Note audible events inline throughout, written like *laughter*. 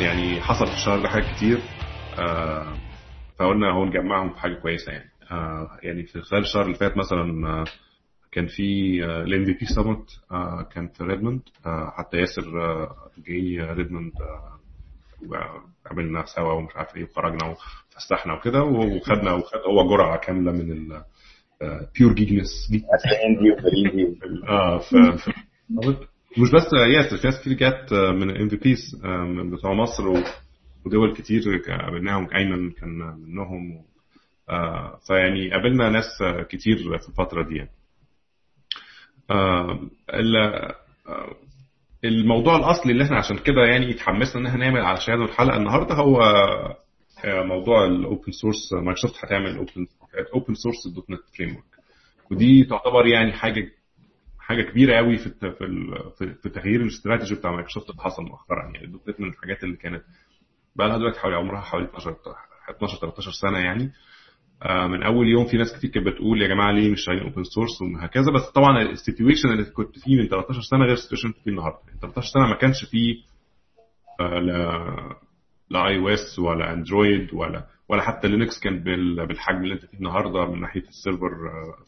يعني حصل في الشهر ده حاجات كتير آه، فقلنا هو نجمعهم في حاجة كويسة يعني. آه، يعني في خلال الشهر اللي فات مثلا آه، كان في ال MVP summit كان في ريدموند حتى ياسر جه ريدموند وقابلنا سوا ومش عارف إيه وخرجنا وفسحنا وكده وخدنا وخد هو جرعة كاملة من ال pure geekness آه ف *laughs* مش بس ياسر في ناس كتير جت من MVPs بتوع مصر ودول كتير قابلناهم ايمن كان منهم فيعني قابلنا ناس كتير في الفترة دي يعني. الموضوع الأصلي اللي إحنا عشان كده يعني اتحمسنا إن إحنا نعمل علشان الحلقة النهارده هو موضوع ال open source مايكروسوفت هتعمل open open source dot net framework ودي تعتبر يعني حاجة حاجة كبيرة قوي في في, في تغيير الاستراتيجي بتاع مايكروسوفت اللي حصل مؤخرا. يعني دوت من الحاجات اللي كانت بقى لها دلوقتي حوالي عمرها حوالي 12 12 13 سنة يعني. من أول يوم في ناس كتير كانت بتقول يا جماعة ليه مش شغالين open source وهكذا بس طبعا ال situation اللي كنت فيه من 13 سنة غير ال situation اللي فيه النهارده. 13 سنة ما كانش فيه لا لا iOS ولا Android ولا ولا حتى Linux كان بالحجم اللي انت فيه النهارده من ناحية ال server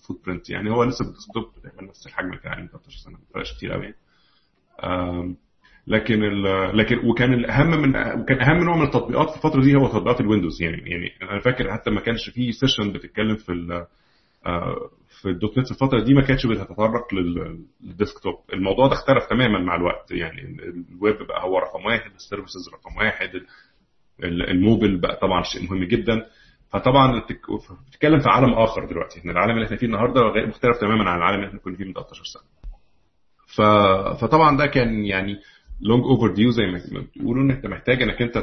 footprint يعني هو لسه بال desktop تقريبا نفس الحجم بتاع من 13 سنة ما فرقش كتير قوي يعني. لكن لكن وكان الأهم من وكان أهم نوع من التطبيقات في الفترة دي هو تطبيقات ال Windows. يعني يعني أنا فاكر حتى ما كانش في session بتتكلم في ال في ال .NET في الفترة دي ما كانتش بتتطرق لل desktop. الموضوع ده اختلف تماما مع الوقت. يعني الويب بقى هو رقم واحد ال services رقم واحد الموبل بقى طبعا شيء مهم جدا. فطبعا بتتكلم في عالم آخر دلوقتي. إحنا العالم اللي إحنا فيه النهارده مختلف تماما عن العالم اللي إحنا كنا فيه من 13 سنة. ف... فطبعا ده كان يعني long overdue زي ما بتقولوا ان انت محتاج إنك أنت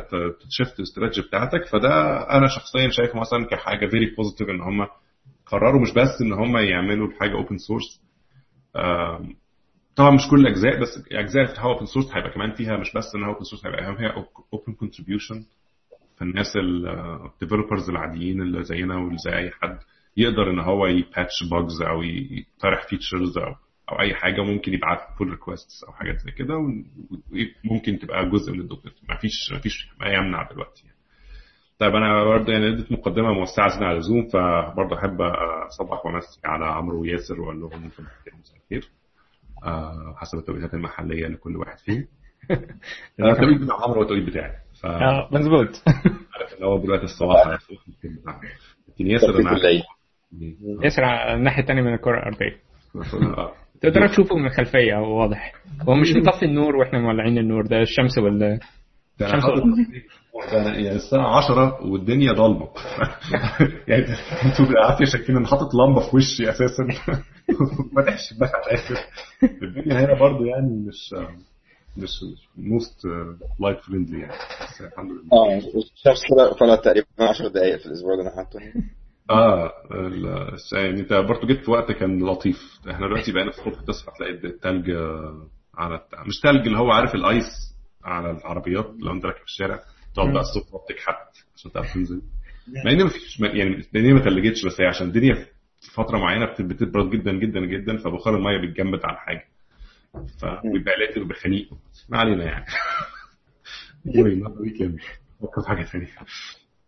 ت shift ال strategy بتاعتك. فده أنا شخصيا شايفه مثلا كحاجة very positive إن هم قرروا مش بس إن هم يعملوا حاجة open source طبعا مش كل الأجزاء بس الاجزاء اللي open source هيبقى كمان فيها مش بس إنها open source هيبقى فيها open contribution فالناس ال developers العاديين اللي زينا واللي زي أي حد يقدر إن هو ي patch bugs أو يقترح features أو أو أي حاجة ممكن يبعت pull requests أو حاجات زي كده وممكن تبقى جزء من ال .NET ما فيش ما فيش ما يمنع دلوقتي يعني. طيب أنا برضه يعني اديت مقدمة موسعة زياده على اللزوم فبرضه أحب أصبح وامسي على عمرو وياسر وأقول لهم ممكن مساء الخير. أه حسب التوقيتات المحلية لكل واحد فيهم. *laughs* التوقيت بتاع عمرو والتوقيت بتاعي. ف... آه مظبوط. *laughs* عارف ان هو دلوقتي الصباح لكن ياسر أنا ياسر على الناحية الثانية من الكرة الأرضية. *laughs* تقدر تشوفه من الخلفية هو واضح. هو مش مطفي النور وإحنا مولعين النور ده الشمس ولا الشمس يعني الساعة 10 والدنيا ضلمة. *laughs* يعني أنتوا قاعدين شايفين ان حاطط لمبة في وشي أساسا. وفاتح الشباك على الآخر. الدنيا هنا برضه يعني مش مش موست لايت فريندلي يعني بس الحمد لله آه كده طلعت تقريبا 10 دقائق في الأسبوع اللي أنا حاطه آه يعني أنت برضه جيت في وقت كان لطيف. إحنا دلوقتي بقينا الصبح تصحى تلاقي التلج على مش تلج اللي هو عارف ال ice على العربيات لو انت راكب في الشارع. تقعد بقى الصبح بتكحت عشان تعرف تنزل. مع ان مفيش يعني الدنيا ما تلجتش بس هي عشان الدنيا في فترة معينة بتبرد جدا جدا جدا فبخار المية بيتجمد على حاجة. فبيبقى لاتر بخنيق ما علينا يعني. *laughs* فكر *laughs* في حاجة ثانية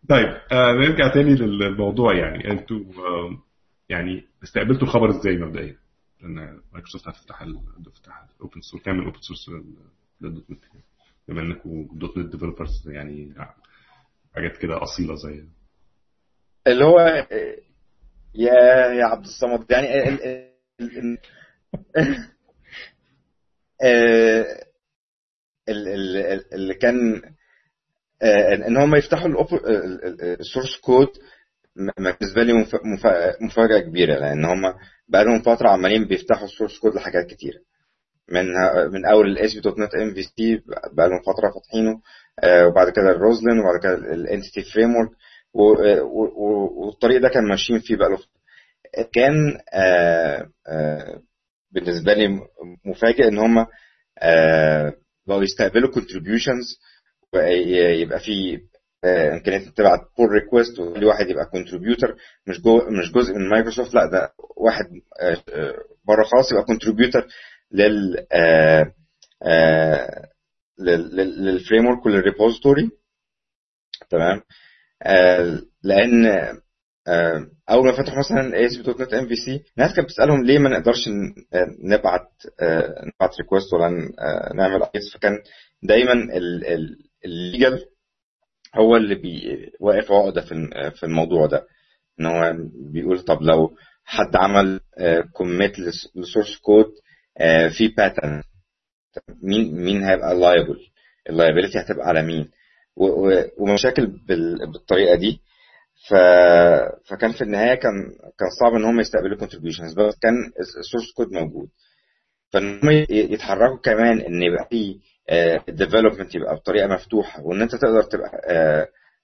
طيب آه نرجع تاني للموضوع يعني. أنتوا آه يعني استقبلتوا الخبر إزاي مبدئيا؟ لأن مايكروسوفت هتفتح هتفتح ال open source تعمل open source لل .NET بما إنكم .NET developers يعني حاجات كده أصيلة زي اللي هو يا يا عبد الصمد. يعني اللي كان إن هم يفتحوا ال source code بالنسبة لي مفاجأة كبيرة لأن هم بقى لهم فترة عمالين بيفتحوا ال source code لحاجات كتيرة. من من أول الاس بي دوت نت ام في سي بقى لهم فترة فاتحينه وبعد كده ال Roslyn وبعد كده ال Entity Framework والطريق ده كان ماشيين فيه بقى له كان بالنسبة لي مفاجئ إن هم بقوا يستقبلوا contributions يبقى في امكانيه تبعت pull request وكل واحد يبقى contributor مش جو مش جزء من مايكروسوفت لأ ده واحد بره خالص يبقى contributor لل لل framework ولل repository تمام؟ آه لأن آه أول ما فتحوا مثلا اي اس بي دوت نت ام في سي الناس كانت بتسألهم ليه ما نقدرش نبعت آه نبعت request ولا نعمل issue فكان دايما ال legal هو اللي بي واقف عقدة في في الموضوع ده. إن هو بيقول طب لو حد عمل commit ل source code في patent مين مين هيبقى liable ال liability هتبقى على مين؟ ومشاكل بالطريقة دي ف... فكان في النهاية كان كان صعب إن هم يستقبلوا contributions بس كان ال source code موجود. فإن هم يتحركوا كمان إن يبقى في ال development يبقى بطريقة مفتوحة وإن أنت تقدر تبقى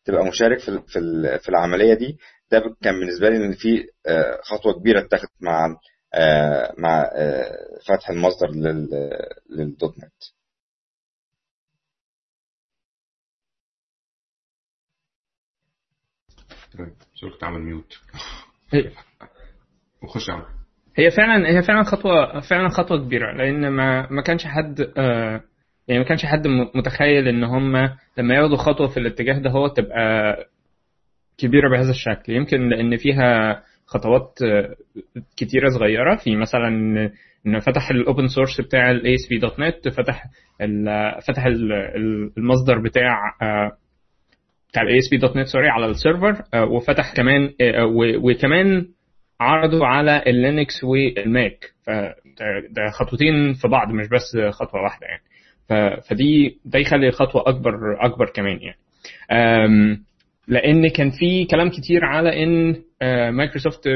تبقى مشارك في في العملية دي ده كان بالنسبة لي إن في خطوة كبيرة اتخذت مع مع فتح المصدر للدوت نت تعمل ميوت؟ هي *laughs* وخش هي فعلا هي فعلا خطوه فعلا خطوة كبيرة لأن ما ما كانش حد آه يعني ما كانش حد متخيل إن هم لما ياخدوا خطوة في الاتجاه ده هو تبقى كبيرة بهذا الشكل. يمكن لأن فيها خطوات كتيرة صغيرة. في مثلا ان فتح ال open source بتاع ال ASP.NET فتح ال فتح ال المصدر بتاع بتاع ال ASP.NET sorry على ال server. وفتح كمان وكمان عرضوا على ال Linux وال Mac فده خطوتين في بعض مش بس خطوة واحدة يعني. فدي ده يخلي الخطوة أكبر أكبر كمان يعني. لأن كان في كلام كتير على إن مايكروسوفت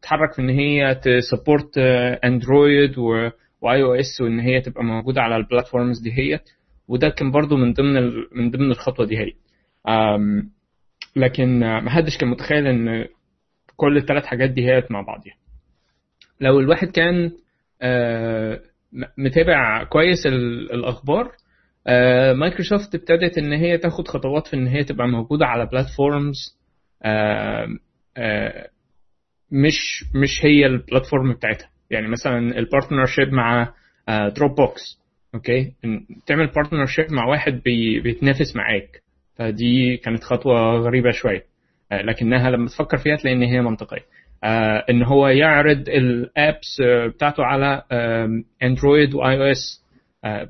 تتحرك في إن هي ت support Android و iOS وإن هي تبقى موجودة على ال platforms دي هي وده كان برضو من ضمن من ضمن الخطوة دي هي لكن ما حدش كان متخيل إن كل الثلاث حاجات دي هي مع بعضيها. لو الواحد كان متابع كويس الأخبار مايكروسوفت ابتدت إن هي تاخد خطوات في إن هي تبقى موجودة على platforms مش مش هي ال platform بتاعتها. يعني مثلا ال partnership مع Dropbox okay؟ تعمل partnership مع واحد بي بيتنافس معاك. فدي كانت خطوة غريبة شوية. لكنها لما تفكر فيها تلاقي إن هي منطقية. إن هو يعرض ال apps بتاعته على Android و iOS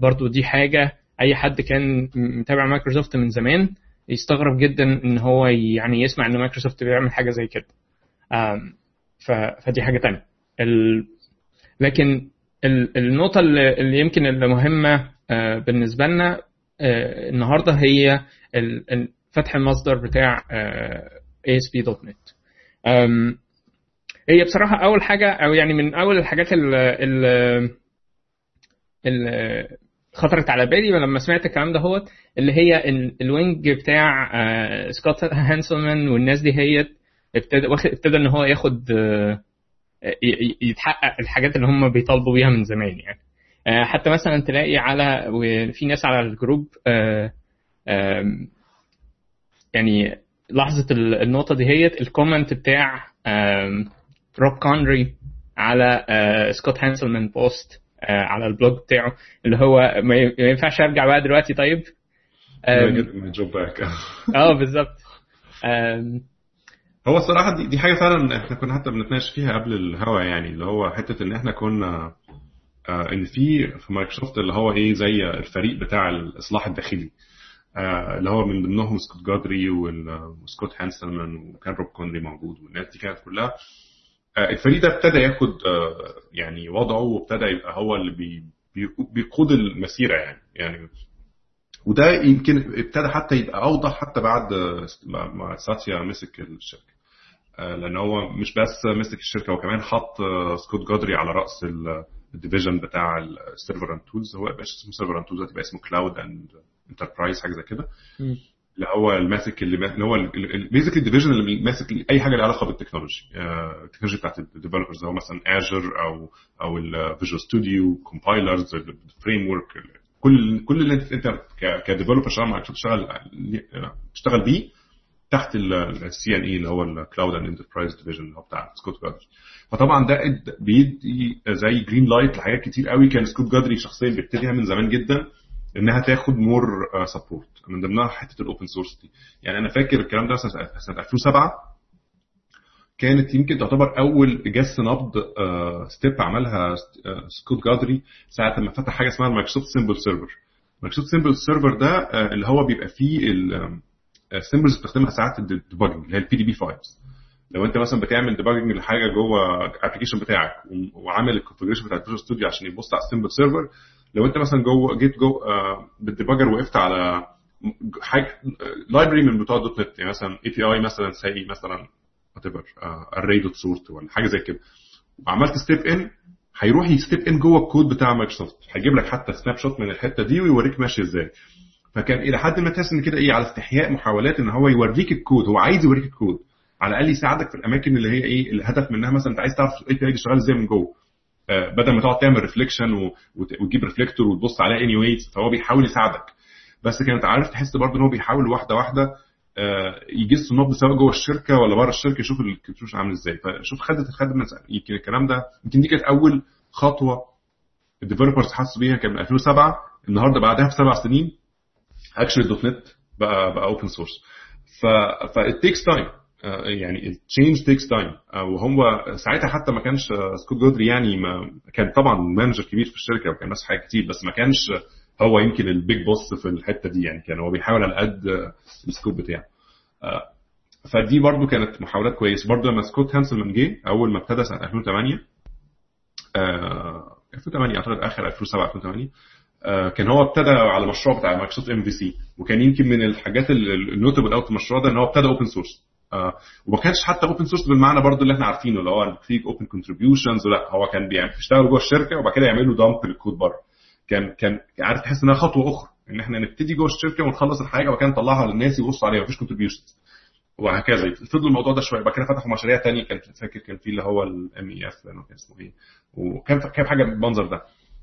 برضو دي حاجة أي حد كان متابع مايكروسوفت من زمان يستغرب جدا إن هو يعني يسمع إن مايكروسوفت بيعمل حاجة زي كده. فدي حاجة تانية. لكن ال... النقطة اللي يمكن اللي مهمة بالنسبة لنا النهارده هي فتح المصدر بتاع ASP.NET هي بصراحة أول حاجة أو يعني من أول الحاجات اللي خطرت على بالي لما سمعت الكلام ده هو اللي هي ال wing بتاع سكوت هانسلمان والناس دي هي ابتدى ابتدى إن هو ياخد يتحقق الحاجات اللي هم بيطالبوا بيها من زمان يعني. حتى مثلا تلاقي على وفي ناس على ال group يعني لحظه النقطة دي هي ال comment بتاع روب كونري على سكوت هانسلمان post على ال blog بتاعه اللي هو ما ينفعش أرجع بقى دلوقتي طيب؟ back آه بالظبط. هو الصراحه دي, دي حاجة فعلا إحنا كنا حتى بنتناقش فيها قبل الهوا يعني اللي هو حتة إن إحنا كنا آه إن في في مايكروسوفت اللي هو إيه زي الفريق بتاع الإصلاح الداخلي. آه اللي هو من ضمنهم سكوت جادري وسكوت هانسلمان وكان روب كونري موجود والناس دي كانت كلها. آه الفريق ده ابتدى ياخد يعني وضعه وابتدى يبقى هو اللي بي بيقود المسيرة يعني. يعني وده يمكن ابتدى حتى يبقى أوضح حتى بعد ما ساتيا مسك الشركة. لأن هو مش بس مسك الشركة هو كمان حط سكوت جادري على رأس ال division بتاع ال server and tools هو يبقى اسمه server and tools هتبقى اسمه cloud and enterprise حاجة زي كده. اللي هو الماسك اللي هو بيزك ال division اللي ماسك أي حاجة لها علاقة بال technology. ال technology بتاعت ال developers هو مثلا Azure أو أو ال Visual Studio compilers ال framework كل كل اللي انت أنت ك developer شغال معاك تشتغل تشتغل بيه تحت السي ان اي اللي هو ال cloud and enterprise division اللي هو بتاع سكوت جادري فطبعا ده بيدي زي green light لحاجات كتير قوي. كان سكوت جادري شخصيا بيبتديها من زمان جدا إنها تاخد more support من ضمنها حتة ال open source دي. يعني أنا فاكر الكلام ده سنة سنة 2007 كانت يمكن تعتبر أول جس نبض step عملها آه، سكوت جادري ساعة ما فتح حاجة اسمها ال Microsoft Symbol Server Microsoft Symbol Server ده آه، اللي هو بيبقى فيه ال symbols بتستخدمها ساعات ال debugging اللي هي ال PDB files لو انت مثلا بتعمل debugging لحاجة جوه ال application بتاعك وعامل ال configuration بتاع ال Visual Studio عشان يبص على ال symbol server لو انت مثلا جوه جيت جوه آه، بال debugger وقفت على حاجة library من بتوع .NET يعني مثلا API مثلا سي مثلا whatever array dot sort ولا حاجة زي كده. وعملت step in هيروح ي step in جوه الكود بتاع مايكروسوفت هيجيب لك حتى snapshot من الحتة دي ويوريك ماشي إزاي. فكان إلى حد ما تحس إن كده إيه على استحياء محاولات إن هو يوريك الكود هو عايز يوريك الكود. على الأقل يساعدك في الأماكن اللي هي إيه الهدف منها مثلا أنت عايز تعرف ال API شغال إزاي من جوه. آه، بدل ما تقعد تعمل reflection وتجيب reflector وتبص عليه anyways فهو بيحاول يساعدك. بس كانت عارف تحس برضه إن هو بيحاول واحدة واحدة آه، يجس النبض سواء جوه الشركة ولا بره الشركة يشوف ال control عامل إزاي. فشوف خدت الخدمه يمكن الكلام ده. يمكن دي كانت أول خطوة ال developers حسوا بيها كان من 2007 النهارده بعدها بسبع سنين actually .NET بقى بقى open source ف ف it takes time يعني ال change takes time وهو ساعتها حتى ما كانش آه، سكوت جودري يعني ما كان طبعا manager كبير في الشركة وكان ماسك حاجات كتير بس ما كانش هو يمكن ال big boss في الحتة دي يعني كان هو بيحاول على قد آه، ال scope بتاعه. آه، فدي برضو كانت محاولات كويسة. برضو لما سكوت هانسلمان جه أول ما ابتدى سنة 2008 آه، 2008 أعتقد آخر 2007 2008 آه، كان هو ابتدى على المشروع بتاع مايكروسوفت MVC وكان يمكن من الحاجات ال notable about المشروع ده إن هو ابتدى open source وما كانش حتى open source بالمعنى برضو اللي إحنا عارفينه اللي هو في open contributions لا هو كان بيشتغل جوه الشركة وبعد كده يعملوا dump لل code بره. كان كان عارف تحس إنها خطوة أخرى إن إحنا نبتدي جوه الشركة ونخلص الحاجة وبعد كده نطلعها للناس يبصوا عليها مفيش contributions وهكذا. فضلوا الموضوع ده شوية. بعد كده فتحوا مشاريع تانية كانت فاكر كان في اللي هو ال MEF كان اسمه إيه. وكان كان حاجة بالمنظر ده.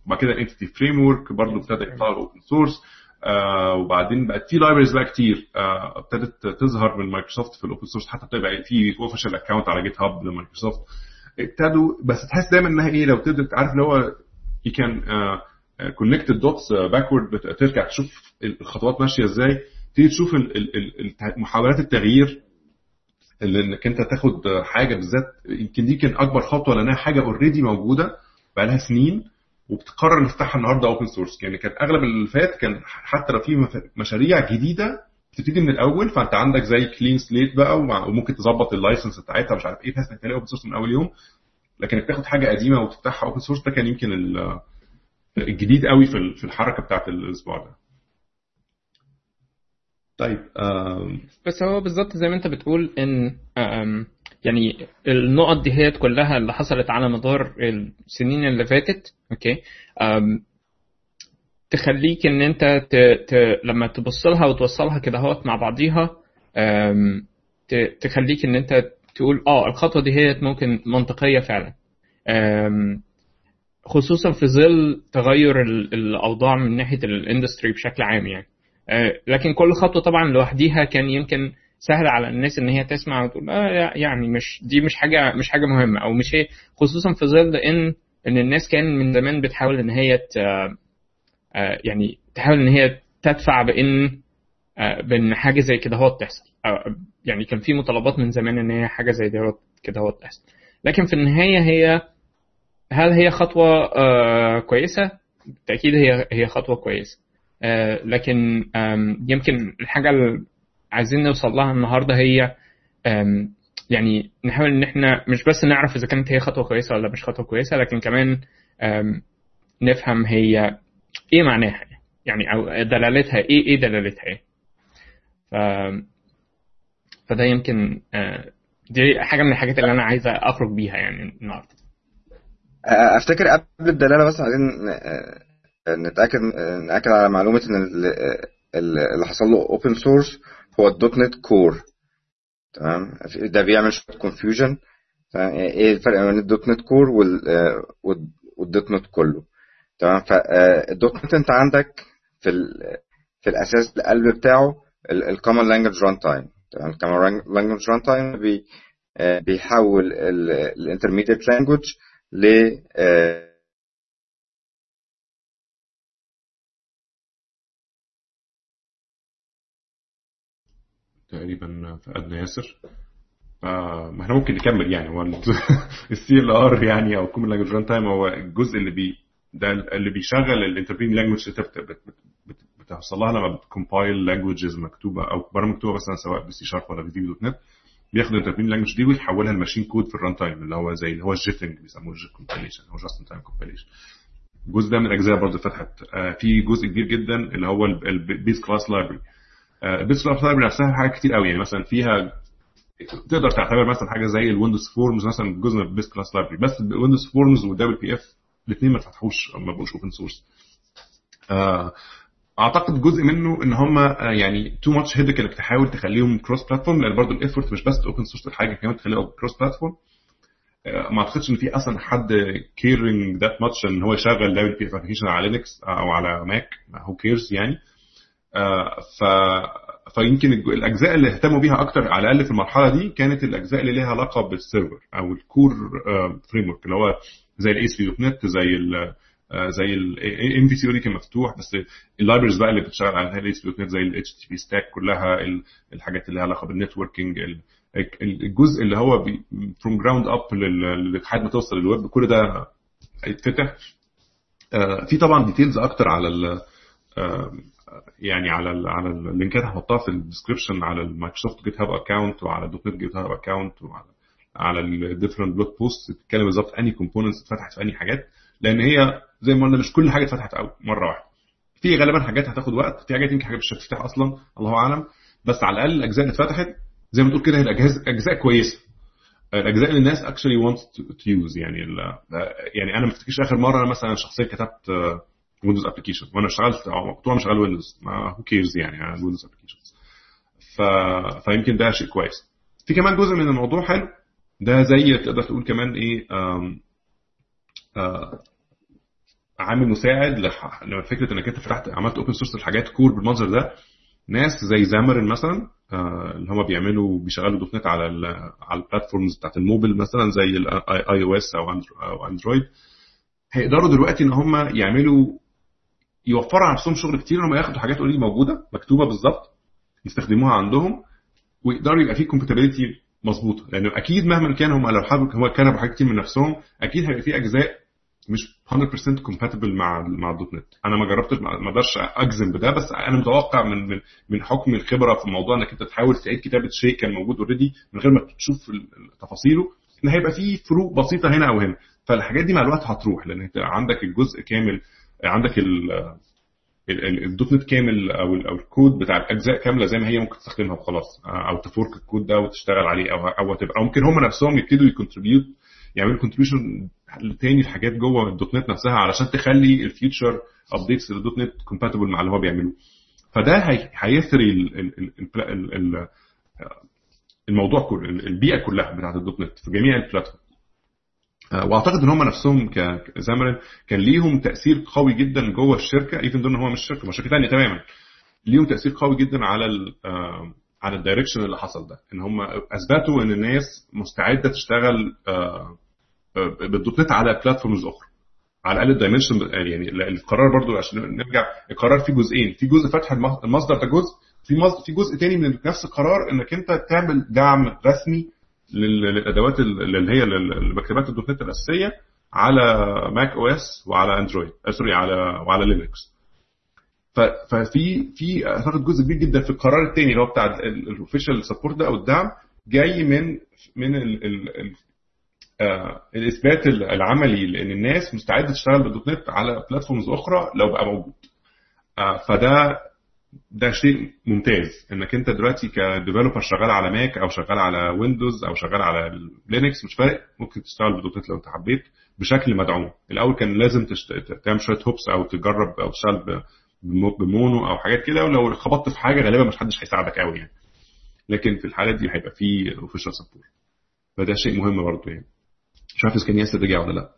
وبعد كده ال Entity Framework برضه ابتدى يطلع open source آه وبعدين بقت في libraries بقى كتير. آه ابتدت تظهر من مايكروسوفت في ال open source حتى بتبقى في official account على GitHub لمايكروسوفت ابتدوا بس تحس دايما إنها إيه لو تقدر عارف اللي هو you can connect the dots backward ترجع تشوف الخطوات ماشية إزاي. تيجي تشوف محاولات التغيير. اللي إنك أنت تاخد حاجة بالذات يمكن دي كان أكبر خطوة لأنها حاجة already موجودة بقى لها سنين. وبتقرر نفتحها النهارده open source يعني كان أغلب اللي فات كان حتى لو في مشاريع جديدة بتبتدي من الأول فأنت عندك زي clean slate بقى وممكن تظبط ال license بتاعتها مش عارف إيه بحيث إنك تلاقي open source من أول يوم. لكن انك تاخد حاجة قديمة وتفتحها open source ده كان يمكن ال- الجديد قوي في ال- في الحركة بتاعت الأسبوع ده. طيب بس هو بالظبط زي ما أنت بتقول إن يعني النقط دي هي كلها اللي حصلت على مدار السنين اللي فاتت okay؟ تخليك إن أنت ت... ت... لما تبص لها وتوصلها كده أهوت مع بعضيها ت... تخليك إن أنت تقول آه الخطوة دي هي ممكن منطقية فعلا. خصوصا في ظل تغير ال- الأوضاع من ناحية ال industry بشكل عام يعني. آه، لكن كل خطوة طبعا لوحديها كان يمكن سهل على الناس إن هي تسمع وتقول آه يعني مش دي مش حاجة مش حاجة مهمة. أو مش هي خصوصا في ظل إن إن الناس كان من زمان بتحاول إن هي ت- آه، يعني تحاول إن هي تدفع بإن آه، بإن حاجة زي كده هو تحصل يعني كان في مطالبات من زمان إن هي حاجة زي كده هو تحصل لكن في النهاية هي هل هي خطوة آه، كويسة؟ بالتأكيد هي هي خطوة كويسة. لكن يمكن الحاجة عايزين نوصل لها النهارده هي يعني نحاول إن إحنا مش بس نعرف إذا كانت هي خطوة كويسة ولا مش خطوة كويسة لكن كمان نفهم هي إيه معناها يعني أو دلالتها إيه إيه دلالتها إيه. ف فده يمكن آه، دي حاجة من الحاجات اللي أنا عايز أخرج بيها يعني النهارده. أفتكر قبل ده لا لا بس عايزين آه، نتأكد نأكد على معلومة إن ال- ال- اللي حصل له open source هو ال .NET Core تمام؟ ده بيعمل شوية confusion إيه الفرق بين. ال .NET Core وال- آه، وال- وال .NET كله؟ تمام؟ فال .NET انت عندك في في الأساس القلب بتاعه ال common language runtime تمام؟ ال common language runtime بي آه، بيحول ال intermediate language ل آه، تقريبا فقدنا ياسر. ما إحنا ممكن نكمل يعني هو ال *laughs* CLR يعني أو common language runtime هو الجزء اللي بي ده اللي بيشغل ال intermediate language بتوصل لها لما بت compile languages مكتوبة أو برامج مكتوبة مثلا سواء بسي شارب ولا بي .NET بياخد ال intermediate language دي ويحولها ل machine code في ال runtime اللي هو زي اللي هو ال jitting بيسموه ال JIT compilation هو just time compilation الجزء ده من الأجزاء برضه فتحت. في جزء كبير جدا اللي هو ال base class library ال base class library نفسها حاجات كتير قوي. يعني مثلا فيها تقدر تعتبر مثلا حاجة زي ال Windows Forms مثلا جزء من ال base class library بس ال Windows Forms وال WPF الاثنين ما فتحوش ما بقوش open source أعتقد جزء منه إن هم يعني too much headache إنك تحاول تخليهم cross platform لأن برضه ال effort مش بس open source الحاجة كمان تخليها cross platform ما أعتقدش إن في أصلا حد caring that much إن هو يشغل WPF application على Linux أو على Mac who cares يعني. ف فيمكن الأجزاء اللي اهتموا بيها أكتر على الأقل في المرحلة دي كانت الأجزاء اللي ليها علاقة بال server أو ال core framework اللي هو زي ال ASP.NET زي ال زي ال MVC دي كان مفتوح بس ال libraries بقى اللي بتشتغل على ال ASP.NET زي ال HTTP stack كلها الحاجات اللي لها علاقة بال networking الجزء اللي هو from ground up لحد ما توصل للويب كل ده هيتفتح. في طبعا details أكتر على يعني على على ال links هحطها في ال description على ال Microsoft GitHub account وعلى ال .NET GitHub account وعلى على ال different blog posts بتتكلم بالظبط أنهي components اتفتحت في أنهي حاجات لأن هي زي ما قلنا مش كل حاجة اتفتحت مرة واحدة. في غالبا حاجات هتاخد وقت في حاجات يمكن حاجات مش هتفتح أصلا الله أعلم. بس على الأقل الأجزاء اللي اتفتحت زي ما تقول كده هي أجزاء كويسة. الأجزاء اللي الناس actually want to use يعني يعني أنا ما افتكرش آخر مرة أنا مثلا شخصيا كتبت Windows application وأنا اشتغلت كنت وأنا شغال Windows ما who cares يعني Windows applications ف... فيمكن ده شيء كويس. في كمان جزء من الموضوع حلو. ده زي تقدر تقول كمان إيه آم... آه... عامل مساعد لح... لفكره إنك أنت فتحت عملت open source الحاجات core بالمنظر ده. ناس زي Xamarin مثلا آه اللي هم بيعملوا بيشغلوا .NET على على ال platforms بتاعت الموبل مثلا زي ال iOS أو Android هيقدروا دلوقتي إن هم يعملوا يوفروا على نفسهم شغل كتير هم ياخدوا حاجات already موجودة مكتوبة بالظبط يستخدموها عندهم ويقدروا يبقى في compatibility مظبوطة. لأنه أكيد مهما كان هم لو حابب هو كان حاجات كتير من نفسهم أكيد هيبقى في أجزاء مش 100% compatible مع مع ال .NET. أنا ما جربتش ما أقدرش أجزم بده بس أنا متوقع من من من حكم الخبرة في الموضوع إنك أنت تحاول تعيد كتابة شيء كان موجود already من غير ما تشوف تفاصيله إن هيبقى في فروق بسيطة هنا أو هنا. فالحاجات دي مع الوقت هتروح لأن أنت عندك الجزء كامل عندك ال .NET كامل أو أو الكود بتاع الأجزاء كاملة زي ما هي ممكن تستخدمها وخلاص أو ت fork ال code ده وتشتغل عليه أو أو تبقى ممكن هم نفسهم يبتدوا ي contribute يعملوا contribution تاني لحاجات جوه ال .NET نفسها علشان تخلي ال future updates لل .NET compatible مع اللي هو بيعملوه فده هيثري الموضوع كله البيئة كلها بتاعت ال .NET في جميع ال platform واعتقد إن هم نفسهم ك Xamarin كان ليهم تأثير قوي جدا جوه الشركة even though هو مش شركة مش شركة ثانية تماما. ليهم تأثير قوي جدا على ال على ال direction اللي حصل ده. إن هم أثبتوا إن الناس مستعدة تشتغل بال .NET على platforms أخرى. على الأقل ال dimension يعني القرار برضو عشان نرجع القرار فيه جزئين. في جزء فتح المصدر ده جزء في في جزء تاني من نفس القرار إنك أنت تعمل دعم رسمي للأدوات اللي هي المكتبات ال .NET الأساسية على macOS وعلى أندرويد سوري على وعلى لينكس. ففي في أعتقد جزء كبير جدا في القرار الثاني اللي هو بتاع ال official support ده أو الدعم جاي من من ال ال ال آه الإثبات العملي لأن الناس مستعدة تشتغل بال .NET على platforms أخرى لو بقى موجود. آه فده ده شيء ممتاز. إنك أنت دلوقتي ك developer شغال على ماك أو شغال على ويندوز أو شغال على لينكس مش فارق. ممكن تشتغل بال .NET لو أنت حبيت بشكل مدعوم. الأول كان لازم تشت... تعمل شوية هوبس أو تجرب أو تشتغل بمونو أو حاجات كده ولو خبطت في حاجة غالبا مش حدش هيساعدك قوي يعني. لكن في الحالات دي هيبقى في official support فده شيء مهم برضه يعني. مش عارف إذا كان ياسر رجع ولا لأ.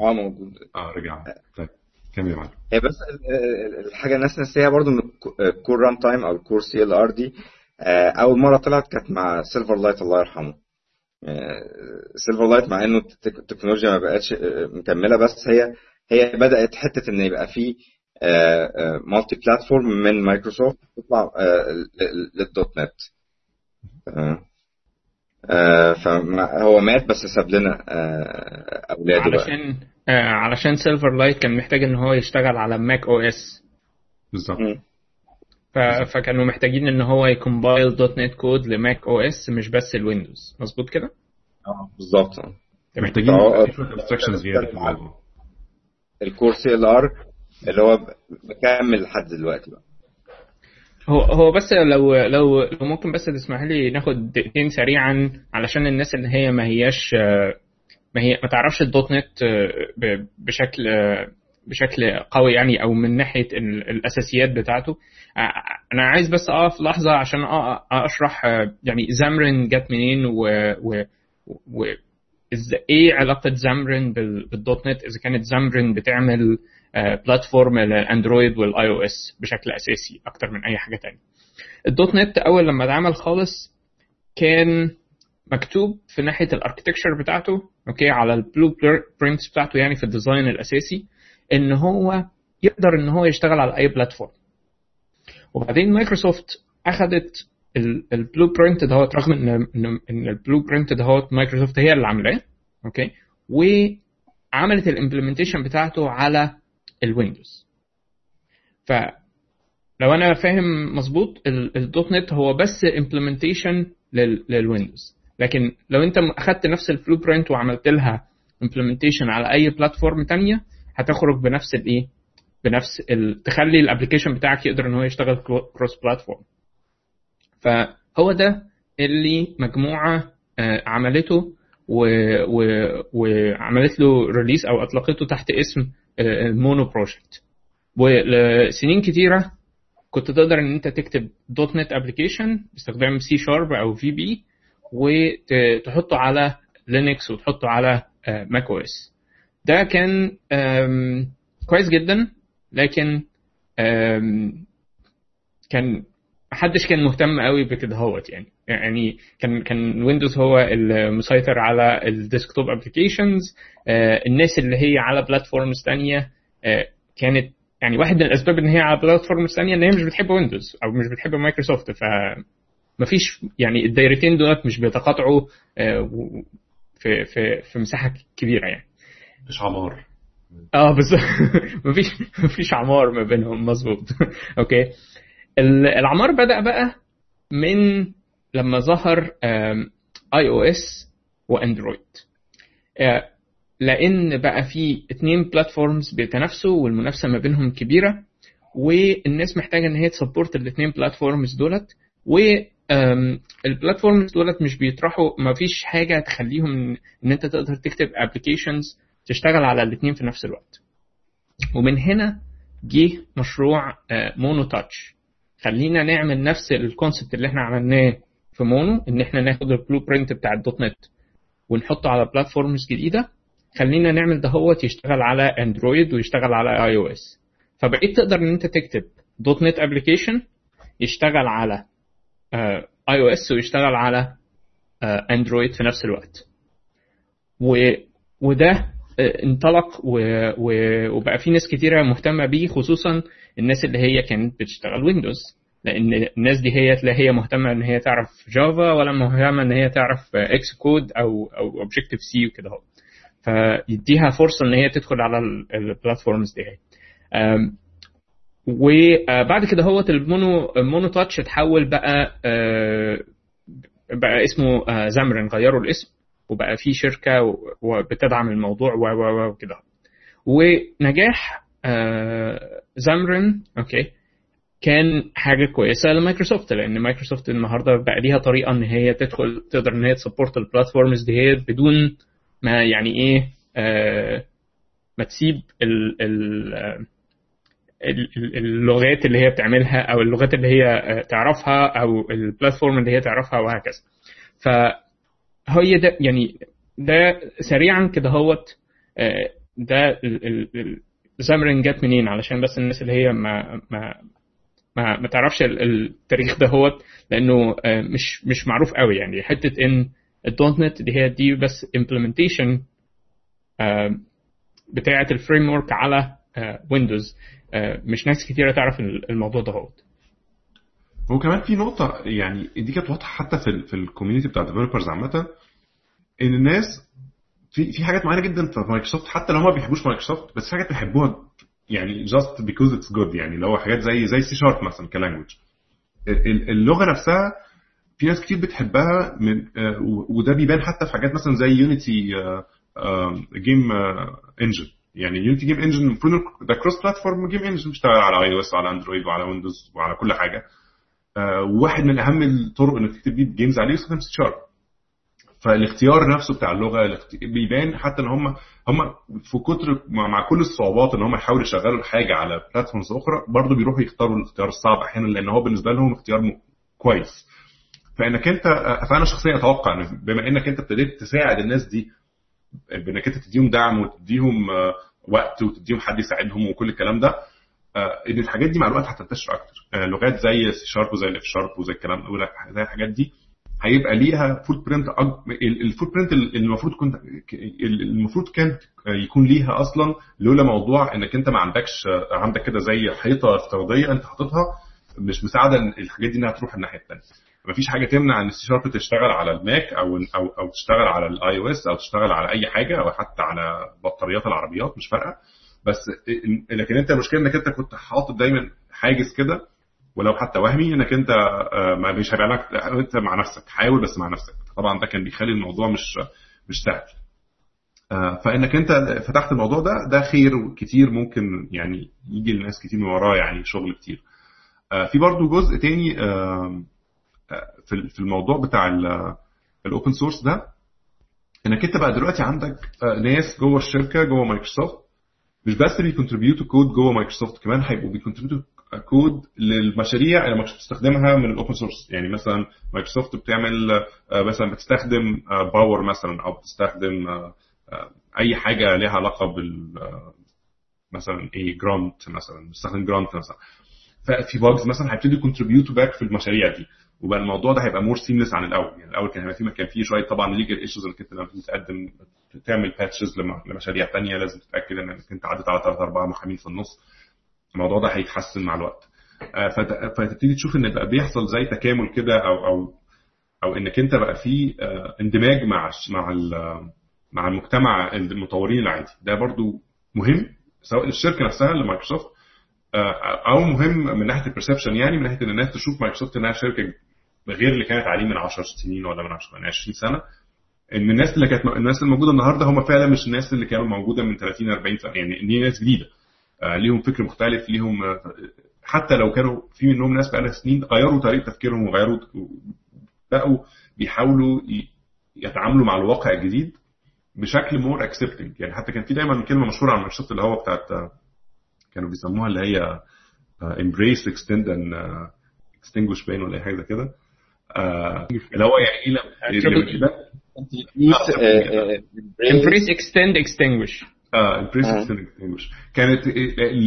آه موجود. آه رجع. طيب. كمل يا معلم. هي بس الحاجة الناس نسيها برضو إن ال Core runtime أو ال Core CLR دي أول مرة طلعت كانت مع Silverlight الله يرحمه. Silverlight مع إنه التكنولوجيا ما بقتش مكملة بس هي هي بدأت حتة إن يبقى في multi-platform من مايكروسوفت تطلع لل .NET. فهو مات بس ساب لنا أولاده بقى. علشان آه علشان Silverlight كان محتاج إن هو يشتغل على macOS بالظبط. فكانوا محتاجين إن هو ي compile .NET code ل macOS مش بس الويندوز مظبوط كده؟ آه، بالظبط. محتاجين زياده ال Core CLR اللي هو بكمل لحد دلوقتي بقى. هو هو بس لو لو لو ممكن بس تسمح لي ناخد دقيقتين سريعا علشان الناس اللي هي ما هياش آه، ما هي ما تعرفش ال .NET آه، بشكل آه، بشكل قوي يعني أو من ناحية ال- الأساسيات بتاعته. آه، أنا عايز بس أقف لحظة عشان أشرح يعني Xamarin جت منين و, و, و إيه علاقة Xamarin بال- بال .NET؟ إذا كانت Xamarin بتعمل platform للأندرويد وال iOS بشكل أساسي أكتر من أي حاجة تانية. ال .NET أول لما اتعمل خالص كان مكتوب في ناحية ال architecture بتاعته. Okay على ال blueprints بتاعته يعني في ال design الأساسي إن هو يقدر إن هو يشتغل على أي platform وبعدين مايكروسوفت اخذت ال blueprint دهوت رغم إن إن ال blueprint دهوت مايكروسوفت هي اللي عاملاه okay وعملت ال implementation بتاعته على الويندوز فلو أنا فاهم مظبوط ال- ال .NET هو بس implementation للويندوز لكن لو انت اخدت نفس ال blueprint وعملت لها implementation على أي platform تانية هتخرج بنفس الإيه؟ بنفس ال... تخلي ال application بتاعك يقدر إن هو يشتغل cross-platform فهو ده اللي مجموعة آه، عملته و... و... وعملت له release أو أطلقته تحت اسم آه، ال Mono Project ولسنين كتيرة كنت تقدر إن أنت تكتب .NET application باستخدام سي شارب أو VB وتحطه على لينكس وتحطه على macOS ده كان كويس جدا لكن كان محدش كان مهتم قوي بكده هوت يعني. يعني كان كان ويندوز هو المسيطر على ال desktop applications الناس اللي هي على platforms تانية آه، كانت يعني واحد من الأسباب إن هي على platforms تانية إن هي مش بتحب ويندوز أو مش بتحب مايكروسوفت ف مفيش يعني الدايرتين دولت مش بيتقاطعوا آه، في في في مساحة كبيرة يعني. مش عمار. آه بس *laughs* مفيش مفيش عمار ما بينهم مظبوط. *laughs* okay. ال- العمار بدأ بقى من لما ظهر iOS وأندرويد. آه، لأن بقى في اتنين platforms بيتنافسوا والمنافسة ما بينهم كبيرة والناس محتاجة إن هي ت support الاتنين platforms دولت ال platforms دولت مش بيطرحوا ما فيش حاجة تخليهم إن أنت تقدر تكتب applications تشتغل على الاتنين في نفس الوقت. ومن هنا جه مشروع MonoTouch. خلينا نعمل نفس ال concept اللي إحنا عملناه في مونو إن إحنا ناخد ال blueprint بتاع ال .NET ونحطه على platforms جديدة. خلينا نعمل دهوت يشتغل على اندرويد ويشتغل على iOS فبقيت تقدر إن أنت تكتب .NET application يشتغل على iOS ويشتغل على اندرويد في نفس الوقت. وده آه، انطلق. وبقى في ناس كتيرة مهتمة بيه خصوصا الناس اللي هي كانت بتشتغل ويندوز لأن الناس دي هي لا هي مهتمة إن هي تعرف جافا ولا مهتمة إن هي تعرف Xcode أو أو Objective-C وكده أهو. فيديها فرصة إن هي تدخل على ال platforms دي. وبعد كده هو المونو ال MonoTouch اتحول بقى آه، بقى اسمه آه، Xamarin غيروا الاسم وبقى في شركة وبتدعم الموضوع و و وكده. ونجاح آه، Xamarin okay كان حاجة كويسة لمايكروسوفت لأن مايكروسوفت النهارده بقى ليها طريقة إن هي تدخل تقدر إن هي ت support ال platforms دي بدون ما يعني إيه ما تسيب ال- ال- اللغات اللي هي بتعملها أو اللغات اللي هي آه، تعرفها أو ال platform اللي هي تعرفها وهكذا. فهي ده يعني ده سريعا كده هوت آه، ده Xamarin جت منين؟ علشان بس الناس اللي هي ما ما ما, ما تعرفش ال- التاريخ ده هوت لأنه آه، مش مش معروف قوي يعني. حتة إن. ال dot net دي هي دي بس implementation بتاعة ال framework على ويندوز مش ناس كتيرة تعرف الموضوع ده هو هو كمان في نقطة يعني دي كانت واضحة حتى في في ال community بتاع ال developers عامة إن الناس في في حاجات معينة جدا في مايكروسوفت حتى لو ما بيحبوش مايكروسوفت بس في حاجات بيحبوها يعني just because it's good يعني اللي هو حاجات زي زي سي شارب مثلا ك language اللغة نفسها في ناس كتير بتحبها من وده بيبان حتى في حاجات مثلا زي Unity game engine يعني Unity game engine المفروض ده cross platform game engine بيشتغل على iOS وعلى اندرويد وعلى ويندوز وعلى كل حاجة. وواحد من أهم الطرق إنك تكتب بيه games عليه يستخدم سي شارب فالاختيار نفسه بتاع اللغة بيبان حتى إن هم هم في كتر مع كل الصعوبات إن هم يحاولوا يشغلوا الحاجة على platforms أخرى برضه بيروحوا يختاروا الاختيار الصعب أحيانا لأن هو بالنسبة لهم اختيار كويس. فإنك انت فأنا شخصيا أتوقع بما إنك أنت ابتديت تساعد الناس دي بإنك أنت تديهم دعم وتديهم وقت وتديهم حد يساعدهم وكل الكلام ده إن الحاجات دي مع الوقت هتنتشر أكتر. لغات زي سي شارب وزي الاف شارب وزي الكلام زي الحاجات دي هيبقى ليها footprint ال footprint اللي المفروض كنت المفروض كان يكون ليها أصلا لولا موضوع إنك أنت ما عندكش عندك كده زي حيطة افتراضية أنت حاططها مش مساعدة الحاجات دي إنها تروح الناحية الثانية مفيش حاجة تمنع إن السي شارب تشتغل على ال Mac أو أو أو تشتغل على ال iOS أو تشتغل على أي حاجة أو حتى على بطاريات العربيات مش فارقة. بس لكن أنت المشكلة إنك أنت كنت حاطط دايما حاجز كده ولو حتى وهمي إنك أنت ما مش هيبقى لك أنت مع نفسك حاول بس مع نفسك. طبعا ده كان بيخلي الموضوع مش مش سهل. فإنك أنت فتحت الموضوع ده ده خير كتير ممكن يعني يجي لناس كتير من وراه يعني شغل كتير. في برضو جزء تاني في الموضوع بتاع ال open source ده إنك أنت بقى دلوقتي عندك ناس جوه الشركة جوه مايكروسوفت مش بس بي contribute وا code جوه مايكروسوفت كمان هيبقوا بي contribute وا code للمشاريع اللي مايكروسوفت بتستخدمها من ال open source يعني مثلا مايكروسوفت بتعمل مثلا بتستخدم Bower مثلا أو بتستخدم أي حاجة ليها علاقة بال مثلا إيه Grunt مثلا بتستخدم Grunt مثلا. ففي bugs مثلا هيبتدوا ي contribute وا back في المشاريع دي. وبقى الموضوع ده هيبقى more seamless عن الأول. يعني الأول كان في كان في شوية طبعا legal issues انك انت لما تقدم تعمل patches لمشاريع ثانية لازم تتأكد انك انت عدت على ثلاث أربع محامين في النص. الموضوع ده هيتحسن مع الوقت. فتبتدي تشوف إن بقى بيحصل زي تكامل كده أو أو أو إنك أنت بقى في اندماج مع مع مع المجتمع المطورين العادي. ده برضو مهم سواء للشركه نفسها لمايكروسوفت أو مهم من ناحية ال perception يعني من ناحية إن الناس تشوف مايكروسوفت إنها شركة غير اللي كانت عليه من 10 سنين ولا من 10 من 20 سنة إن الناس اللي كانت الناس اللي موجوده النهارده هم فعلا مش الناس اللي كانوا موجودة من 30 40 سنة يعني دي ناس جديدة. ليهم فكر مختلف ليهم حتى لو كانوا في منهم ناس بقالها سنين غيروا طريقة تفكيرهم وغيروا بقوا بيحاولوا يتعاملوا مع الواقع الجديد بشكل more accepting يعني حتى كان في دايما كلمة مشهورة عن مايكروسوفت اللي هو بتاعت كانوا بيسموها اللي هي embrace extend and extinguish باين ولا أي حاجة كده. اللي هو يعني إيه embrace extend extinguish. آه embrace extend extinguish. كانت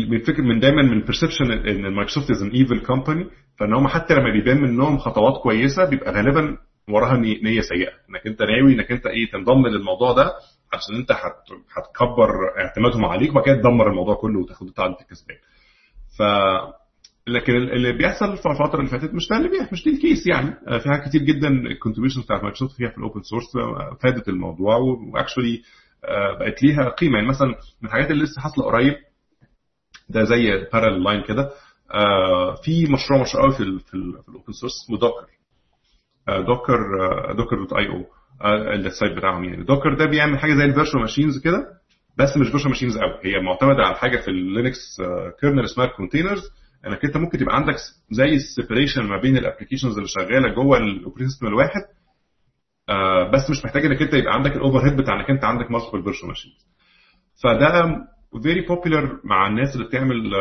من فكر من دايما من perception ان مايكروسوفت is an evil company فإن هم حتى لما بيبان منهم خطوات كويسة بيبقى غالبا وراها نية سيئة. إنك أنت ناوي إنك أنت إيه تنضم للموضوع ده عشان أنت هتكبر اعتمادهم عليك وبعد كده تدمر الموضوع كله وتاخد بتاع انت كسبان ف لكن اللي بيحصل في الفترة اللي فاتت مش ده اللي بيحصل مش دي ال case يعني. في حاجات كتير جدا ال contribution بتاعت مايكروسوفت فيها في ال open source فادت الموضوع و actually بقت ليها قيمة. يعني مثلا من الحاجات اللي لسه حاصلة قريب ده زي parallel line كده في مشروع مشروع قوي في في ال open source اسمه Docker Docker Docker dot io ال site بتاعهم يعني. Docker ده بيعمل حاجة زي ال virtual machines كده بس مش virtual machines قوي. هي معتمدة على حاجة في ال Linux kernel اسمها containers انك انت ممكن تبقى عندك زي ال separation ما بين ال applications اللي شغالة جوه ال operating system الواحد بس مش محتاج انك انت يبقى عندك ال overhead بتاع انك انت عندك multiple virtual machines فده very popular مع الناس اللي بتعمل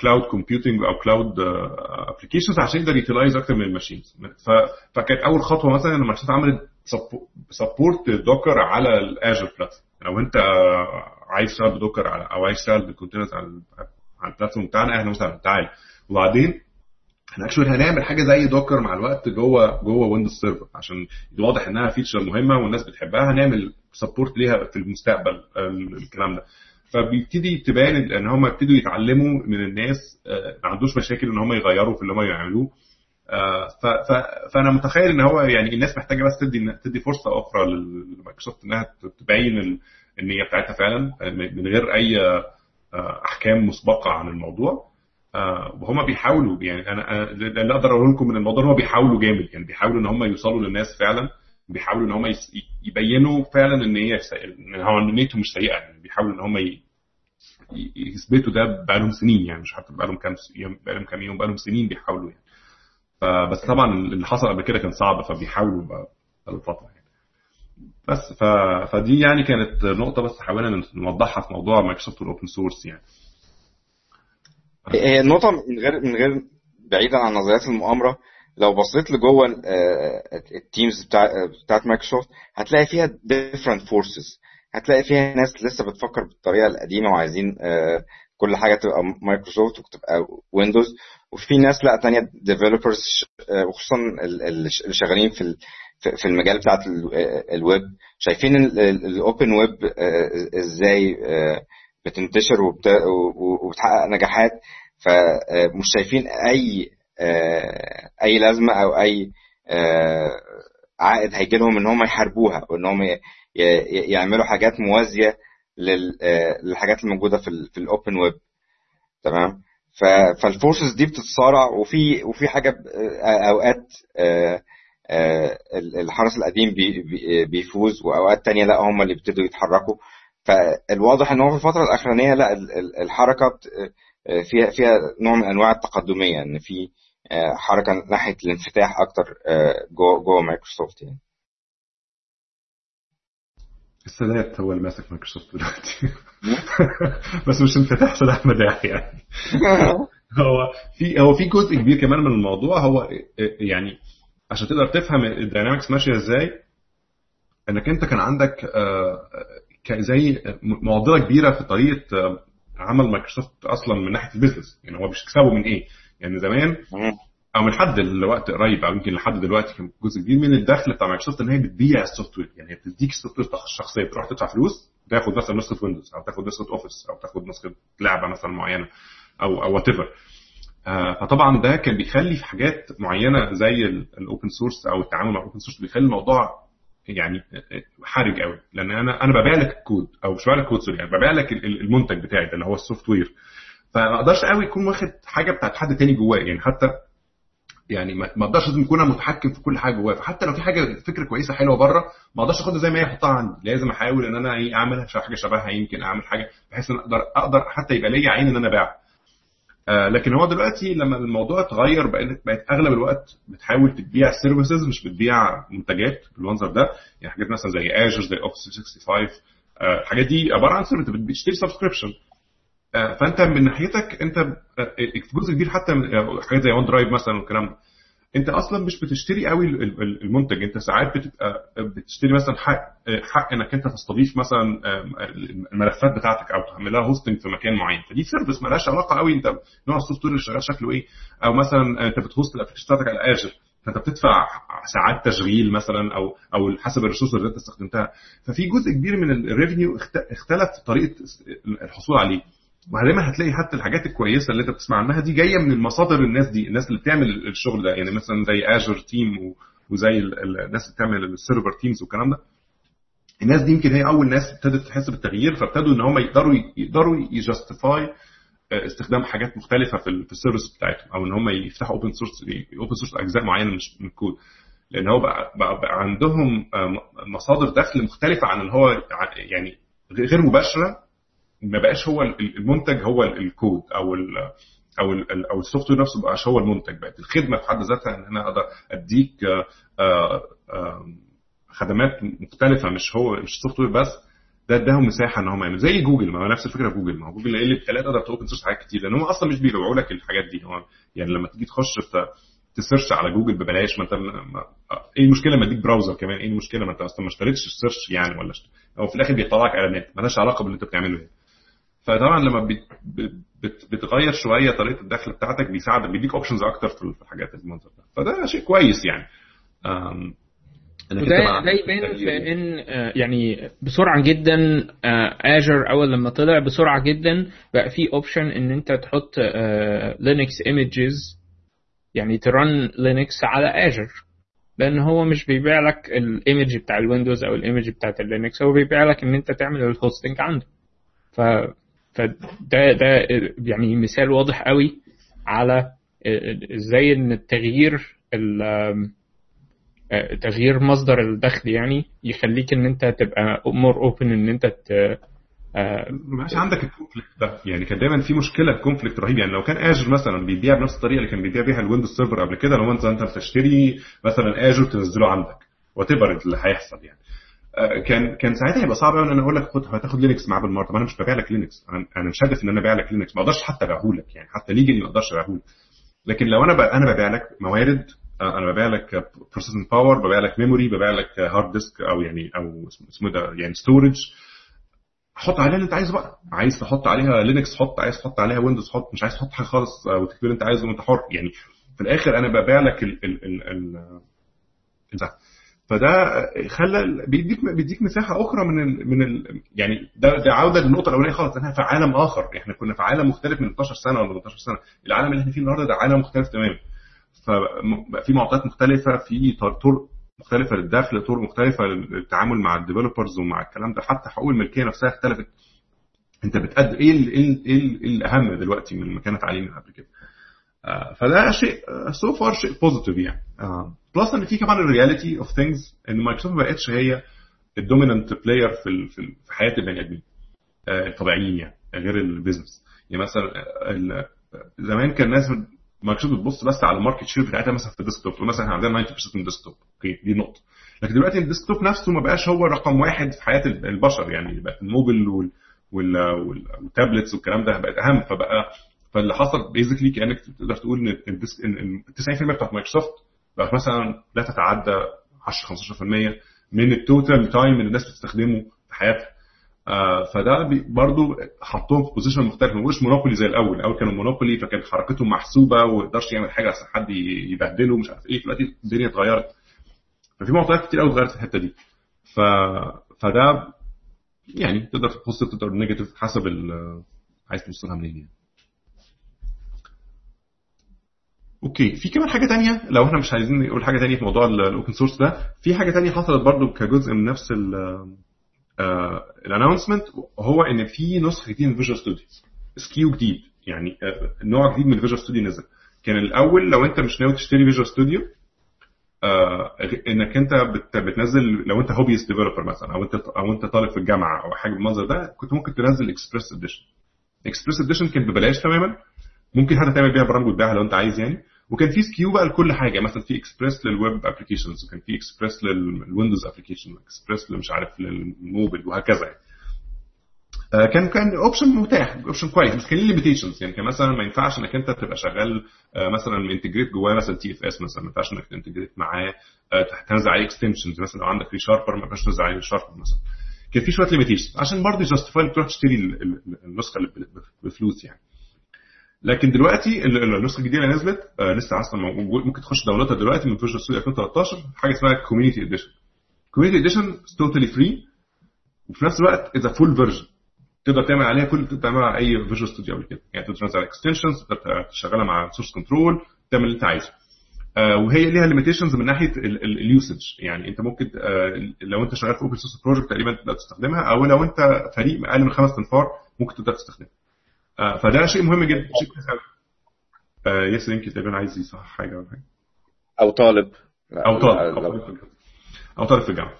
cloud computing أو cloud applications عشان يقدر يـ utilize أكتر من ال machines فكانت أول خطوة مثلا لما مايكروسوفت عملت support Docker على ال Azure platform لو أنت عايز تشتغل ب Docker على أو عايز تشتغل ب containers على على ال platform بتاعنا أهلا وسهلا تعال وبعدين إحنا actually هنعمل حاجة زي Docker مع الوقت جوه جوه Windows Server عشان واضح إنها feature مهمة والناس بتحبها هنعمل support ليها في المستقبل الكلام ده. فبيبتدي تبان إن هم يبتدوا يتعلموا من الناس ما عندوش مشاكل إن هم يغيروا في اللي هم يعملوه. فأنا متخيل إن هو يعني الناس محتاجة بس تدي تدي فرصة أخرى لمايكروسوفت إنها تبين النية بتاعتها فعلا من غير أي أحكام مسبقة عن الموضوع. وهم بيحاولوا يعني أنا اللي أقدر أقول لكم من الموضوع هم بيحاولوا جامد. يعني بيحاولوا إن هم يوصلوا للناس فعلا بيحاولوا إن هم يبينوا فعلا إن هي هو نيتهم مش سيئة. يعني بيحاولوا إن هم يثبتوا ده بقالهم سنين. يعني مش حتى بقالهم كام بقالهم كام يوم بقالهم سنين بيحاولوا يعني. فبس طبعا اللي حصل قبل كده كان صعب فبيحاولوا بقى الفترة بس ف... فدي يعني كانت نقطة بس حاولنا نوضحها في موضوع مايكروسوفت وال open source يعني. هي النقطة من غير من غير بعيدا عن نظريات المؤامرة لو بصيت لجوه ال teams بتاع بتاعت مايكروسوفت هتلاقي فيها different forces. هتلاقي فيها ناس لسه بتفكر بالطريقة القديمة وعايزين كل حاجة تبقى مايكروسوفت وتبقى ويندوز وفي ناس لا تانية developers وخصوصا اللي شغالين في في المجال بتاعت الويب. شايفين ال open web إزاي بتنتشر وبتحقق نجاحات. فمش شايفين أي أي لازمة أو أي عائد هيجي لهم إن هم يحاربوها وان هم يعملوا حاجات موازية للحاجات الموجودة في ال open web تمام؟ فال forces دي بتتصارع وفي وفي حاجة أوقات الحرس القديم بيفوز وأوقات تانية لا هم اللي بيبتدوا يتحركوا. فالواضح إن هو في الفترة الأخرانية لا الحركة فيها فيها نوع من أنواع التقدمية إن في حركة ناحية الانفتاح أكتر جوه جوه مايكروسوفت يعني. السادات هو اللي ماسك مايكروسوفت دلوقتي. *laughs* بس مش انفتاح سلاح مداح يعني. *laughs* هو في هو في جزء كبير كمان من الموضوع هو يعني عشان تقدر تفهم ال dynamics ماشية إزاي إنك أنت كان عندك زي معضلة كبيرة في طريقة عمل مايكروسوفت أصلا من ناحية ال business يعني هو بيكسبوا من إيه؟ يعني زمان أو من لحد الوقت قريب أو يمكن لحد دلوقتي كان جزء كبير من الدخل بتاع مايكروسوفت إن هي بتبيع ال software يعني هي بتديك ال software الشخصيه تروح تدفع فلوس تاخد مثلا نسخة Windows أو تاخد نسخة Office أو تاخد نسخة لعبة مثلا معينة أو أو whatever فطبعا ده كان بيخلي في حاجات معينة زي ال open source أو التعامل مع ال open source بيخلي الموضوع يعني حرج قوي لأن أنا أنا ببيع لك الكود أو مش ببيع لك code sorry يعني ببيع لك المنتج بتاعي ده اللي هو ال software. فما أقدرش قوي يكون واخد حاجة بتاعت حد تاني جواه. يعني حتى يعني ما أقدرش لازم أنا متحكم في كل حاجة جواه. فحتى لو في حاجة فكرة كويسة حلوة بره ما أقدرش اخدها زي ما هي أحطها عندي. لازم أحاول إن أنا إيه أعملها حاجة شبهها يمكن أعمل حاجة بحيث إن أقدر أقدر حتى يبقى ليا عين إن أنا ابيع آه لكن هو دلوقتي لما الموضوع اتغير بقت بقت أغلب الوقت بتحاول تبيع services مش بتبيع منتجات بالمنظر ده. يعني حاجات مثلا زي Azure زي Office 65 آه الحاجات دي عبارة عن service أنت بتشتري subscription آه فأنت من ناحيتك أنت جزء كبير حتى حاجات زي OneDrive مثلا والكلام ده. انت أصلا مش بتشتري قوي المنتج. انت ساعات بتبقى بتشتري مثلا حق حق انك انت تستضيف مثلا الملفات بتاعتك أو تعمل لها hosting في مكان معين. فدي service مالهاش علاقة قوي. انت نوع ال software اللي شغال شكله إيه؟ أو مثلا انت بت host ال application بتاعتك على Azure فأنت بتدفع ساعات تشغيل مثلا أو أو حسب ال resources اللي أنت استخدمتها. ففي جزء كبير من ال revenue اختلف طريقة الحصول عليه. وغالبا هتلاقي حتى الحاجات الكويسة اللي انت بتسمع عنها دي جاية من المصادر الناس دي الناس اللي بتعمل الشغل ده. يعني مثلا زي Azure team وزي الناس اللي بتعمل ال server teams والكلام ده. الناس دي يمكن هي أول ناس ابتدت تحس بالتغيير فابتدوا إن هم يقدروا يقدروا ي justify استخدام حاجات مختلفة في ال service بتاعتهم أو إن هم يفتحوا open source open source أجزاء معينة من الكود لأن هو بقى, بقى, بقى عندهم مصادر دخل مختلفة عن اللي هو يعني غير مباشرة. ما بقاش هو المنتج هو الكود أو ال أو ال أو ال software نفسه ما بقاش هو المنتج. بقت الخدمة في حد ذاتها إن أنا أقدر أديك خدمات مختلفة مش هو مش ال software بس. ده اداهم مساحة إن هم يعملوا. زي جوجل ما هو نفس الفكرة في جوجل. ما هو جوجل اللي بتخليها تقدر ت open source حاجات كتير لأن هم أصلا مش بيبيعوا لك الحاجات دي. يعني لما تيجي تخش ت search على جوجل ببلاش ما أنت ما... إيه المشكلة لما اديك browser كمان؟ إيه المشكلة؟ ما أنت أصلا ما اشتريتش ال search يعني ولا. هو في الآخر بيطلع لك اعلانات مالهاش علاقة باللي أنت بتعمله يعني. فطبعا لما بت... بت... بتغير شوية طريقة الدخل بتاعتك بيساعدك بيديك options أكتر في الحاجات المنظر ده. فده شيء كويس يعني. وده ده يبان في إن يعني بسرعة جدا Azure أول لما طلع بسرعة جدا بقى في option إن أنت تحط Linux images يعني ت run Linux على Azure لأن هو مش بيبيع لك ال image بتاع ال Windows أو ال image بتاعت ال Linux هو بيبيع لك إن أنت تعمل ال hosting عنده. ف فده ده يعني مثال واضح قوي على إزاي ان التغيير تغيير مصدر الدخل يعني يخليك ان انت تبقى more open ان انت ت... مش عندك ال conflict ده. يعني كان دايما في مشكلة conflict رهيب. يعني لو كان Azure مثلا بيبيع بنفس الطريقة اللي كان بيبيع بيها ال Windows Server قبل كده لو أنت أنت بتشتري مثلا Azure تنزله عندك. what اللي هيحصل يعني. كان كان ساعتها هيبقى صعب قوي إن أنا أقول لك خد هتاخد Linux معاه بالمرة. طب أنا مش ببيع لك Linux. أنا مش هدف إن أنا أبيع لك Linux. ما أقدرش حتى أبيعه لك يعني حتى legally ما أقدرش أبيعه لك. لكن لو أنا أنا ببيع لك موارد أنا ببيع لك processing power ببيع لك memory ببيع لك hard disk أو يعني أو اسمه ده يعني storage حط عليها اللي أنت عايزه بقى. عايز تحط عليها Linux حط عايز تحط عليها Windows حط مش عايز تحط حاجة خالص وتكتب اللي أنت عايزه وأنت حر. يعني في الآخر أنا ببيع لك ال ال ال ال ده فده خلى بيديك بيديك مساحة أخرى من ال من ال يعني ده ده عودة للنقطة الأولانية خالص إحنا في عالم آخر. إحنا كنا في عالم مختلف من 12 سنة ولا 18 سنة. العالم اللي إحنا فيه النهارده ده عالم مختلف تماما. فبقى في معطيات مختلفة في طرق مختلفة للدخل طرق مختلفة للتعامل مع ال developers ومع الكلام ده. حتى حقوق الملكية نفسها اختلفت. أنت بتقدم إيه إيه إيه الأهم دلوقتي من ما كانت عليه من قبل كده؟ فده شيء so far شيء positive يعني. آه plus إن في كمان ال reality of things إن مايكروسوفت ما بقتش هي ال dominant player في في حياة البني آدمين آه الطبيعيين يعني غير ال business يعني مثلا زمان كان الناس مايكروسوفت بتبص بس على ال market share بتاعتها مثلا في ال desktop تقول مثلا إحنا عندنا 90% من ال desktop okay دي نقطة. لكن دلوقتي ال desktop نفسه ما بقاش هو رقم واحد في حياة البشر يعني بقى الموبل وال وال tablets والكلام ده بقت أهم فبقى فاللي حصل basically كأنك تقدر تقول إن ال 90% بتاعت مايكروسوفت بقت مثلا لا تتعدى 10 15% من ال total time اللي الناس بتستخدمه في حياتها. آه فده برضو حطهم في position مختلف ما بقوش monopoly زي الأول. الأول كانوا monopoly فكان حركتهم محسوبة وما يقدرش يعمل حاجة عشان حد يبهدله مش عارف إيه. دلوقتي الدنيا اتغيرت. ففي معطيات كتير قوي اتغيرت في الحتة دي. ف فده يعني تقدر positive تقدر negative حسب عايز توصلها منين يعني. Okay. في كمان حاجة تانية لو إحنا مش عايزين نقول حاجة تانية في موضوع ال open source ده في حاجة تانية حصلت برضو كجزء من نفس ال announcement هو إن في نسخة جديدة من Visual Studio SKU جديد. يعني نوع جديد من Visual Studio نزل. كان الأول لو أنت مش ناوي تشتري Visual Studio إنك أنت بتنزل لو أنت hobbyist developer مثلا أو أنت أو أنت طالب في الجامعة أو حاجة بالمنظر ده كنت ممكن تنزل Express Edition Express Edition كانت ببلاش تماما. ممكن حتى تعمل بيها برامج وتبيعها لو أنت عايز يعني. وكان في SKU بقى لكل حاجة. مثلا في Express لل web applications وكان في Express لل Windows application و Express مش عارف للموبل وهكذا يعني. آه كان كان option متاح option كويس بس كان ليه limitations يعني كان مثلا ما ينفعش إنك أنت تبقى شغال آه مثلا integrate جواه مثلا TFS مثلا. ما ينفعش إنك ت integrate معاه آه تنزل عليه extensions مثلا لو عندك ReSharper ما ينفعش تنزل عليه ReSharper مثلا. كان في شوية limitations عشان برضه justify تروح تشتري النسخة اللي بفلوس يعني. لكن دلوقتي النسخة الجديدة اللي نزلت آه لسه أصلا ممكن تخش download ها دلوقتي من Visual Studio 2013 حاجة اسمها Community Edition Community Edition totally free وفي نفس الوقت is a full version تقدر تعمل عليها كل تعمل على أي Visual Studio قبل كده. يعني تقدر تنزل extensions تقدر تشغلها مع source control تعمل اللي انت عايزه. آه وهي ليها limitations من ناحية ال usage يعني انت ممكن آه لو انت شغال في open source project تقريبا تقدر تستخدمها أو لو انت فريق أقل من خمس انفار ممكن تقدر تستخدمها. فده شيء مهم جدا شيء آه ياسر يمكن تقريبا عايز يصحح حاجة ولا حاجة؟ أو طالب. أو طالب أو طالب أو طالب في الجامعة.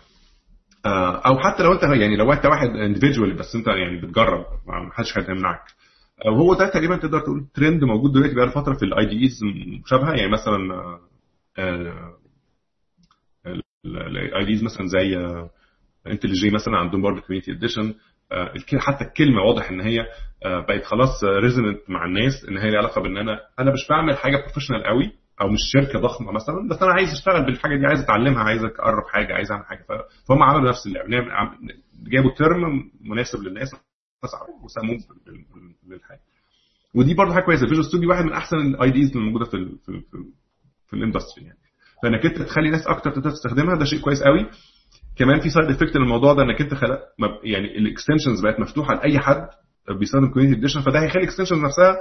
آه أو حتى لو أنت يعني لو انت واحد individual بس أنت يعني بتجرب ما حدش هيمنعك. وهو ده تقريبا تقدر تقول ترند موجود دلوقتي بقى فترة في ال IDEs مشابهة. يعني مثلا ال IDEs مثلا زي IntelliJ مثلا عندهم برضه Community Edition حتى الكلمة واضح ان هي بقت خلاص resonant مع الناس ان هي ليها علاقه بان أنا أنا مش بعمل حاجة professional قوي أو مش شركه ضخمه مثلا بس أنا عايز اشتغل بالحاجة دي عايز اتعلمها عايز اقرب حاجة عايز اعمل حاجة فهم عملوا نفس اللعبه جابوا term مناسب للناس وسموه للحاجه ودي برضه حاجة كويسه Visual Studio واحد من احسن ال IDEs اللي موجوده في ال في, في, في ال industry يعني فانك انت تخلي ناس أكتر تقدر تستخدمها ده شيء كويس قوي كمان في side effect للموضوع ده انك انت خلق يعني ال extensions بقت مفتوحة لأي حد بيستخدم Community Edition فده هيخلي ال extensions نفسها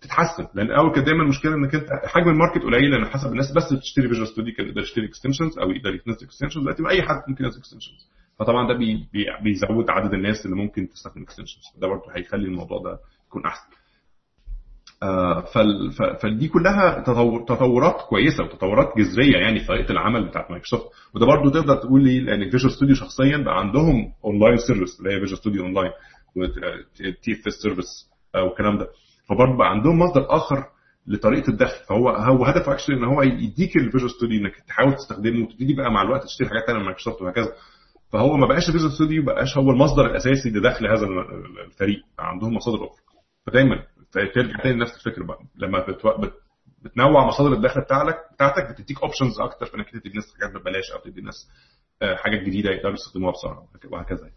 تتحسن. لأن اول كانت دايما المشكلة إنك أنت حجم ال market قليل لأن حسب الناس بس بتشتري Visual Studio كان يقدر يشتري extensions أو يقدر ينزل extensions دلوقتي أي حد ممكن ينزل extensions فطبعا ده بي بي بيزود عدد الناس اللي ممكن تستخدم extensions ده برضه هيخلي الموضوع ده يكون أحسن. فدي كلها تطور تطورات كويسة وتطورات جذرية يعني في طريقة العمل بتاعت مايكروسوفت. وده برضه تقدر تقول لي لأن Visual Studio شخصيا بقى عندهم online service اللي هي Visual Studio Online و TF Service والكلام ده. فبرضه بقى عندهم مصدر آخر لطريقة الدخل. فهو هو هدفه actually إن هو يديك ال Visual Studio إنك تحاول تستخدمه وتبتدي بقى مع الوقت تشتري حاجات ثانية من مايكروسوفت وهكذا. فهو ما بقاش ال Visual Studio بقاش هو المصدر الأساسي لدخل هذا الفريق. عندهم مصادر أخرى. فدايما ترجع تاني نفس الفكرة بقى. لما. بت... بتنوع مصادر الدخل بتاعتك بتاعتك بتديك options أكتر في إنك تدي الناس حاجات ببلاش أو تدي الناس حاجات جديدة يقدروا يستخدموها بسرعة وهكذا.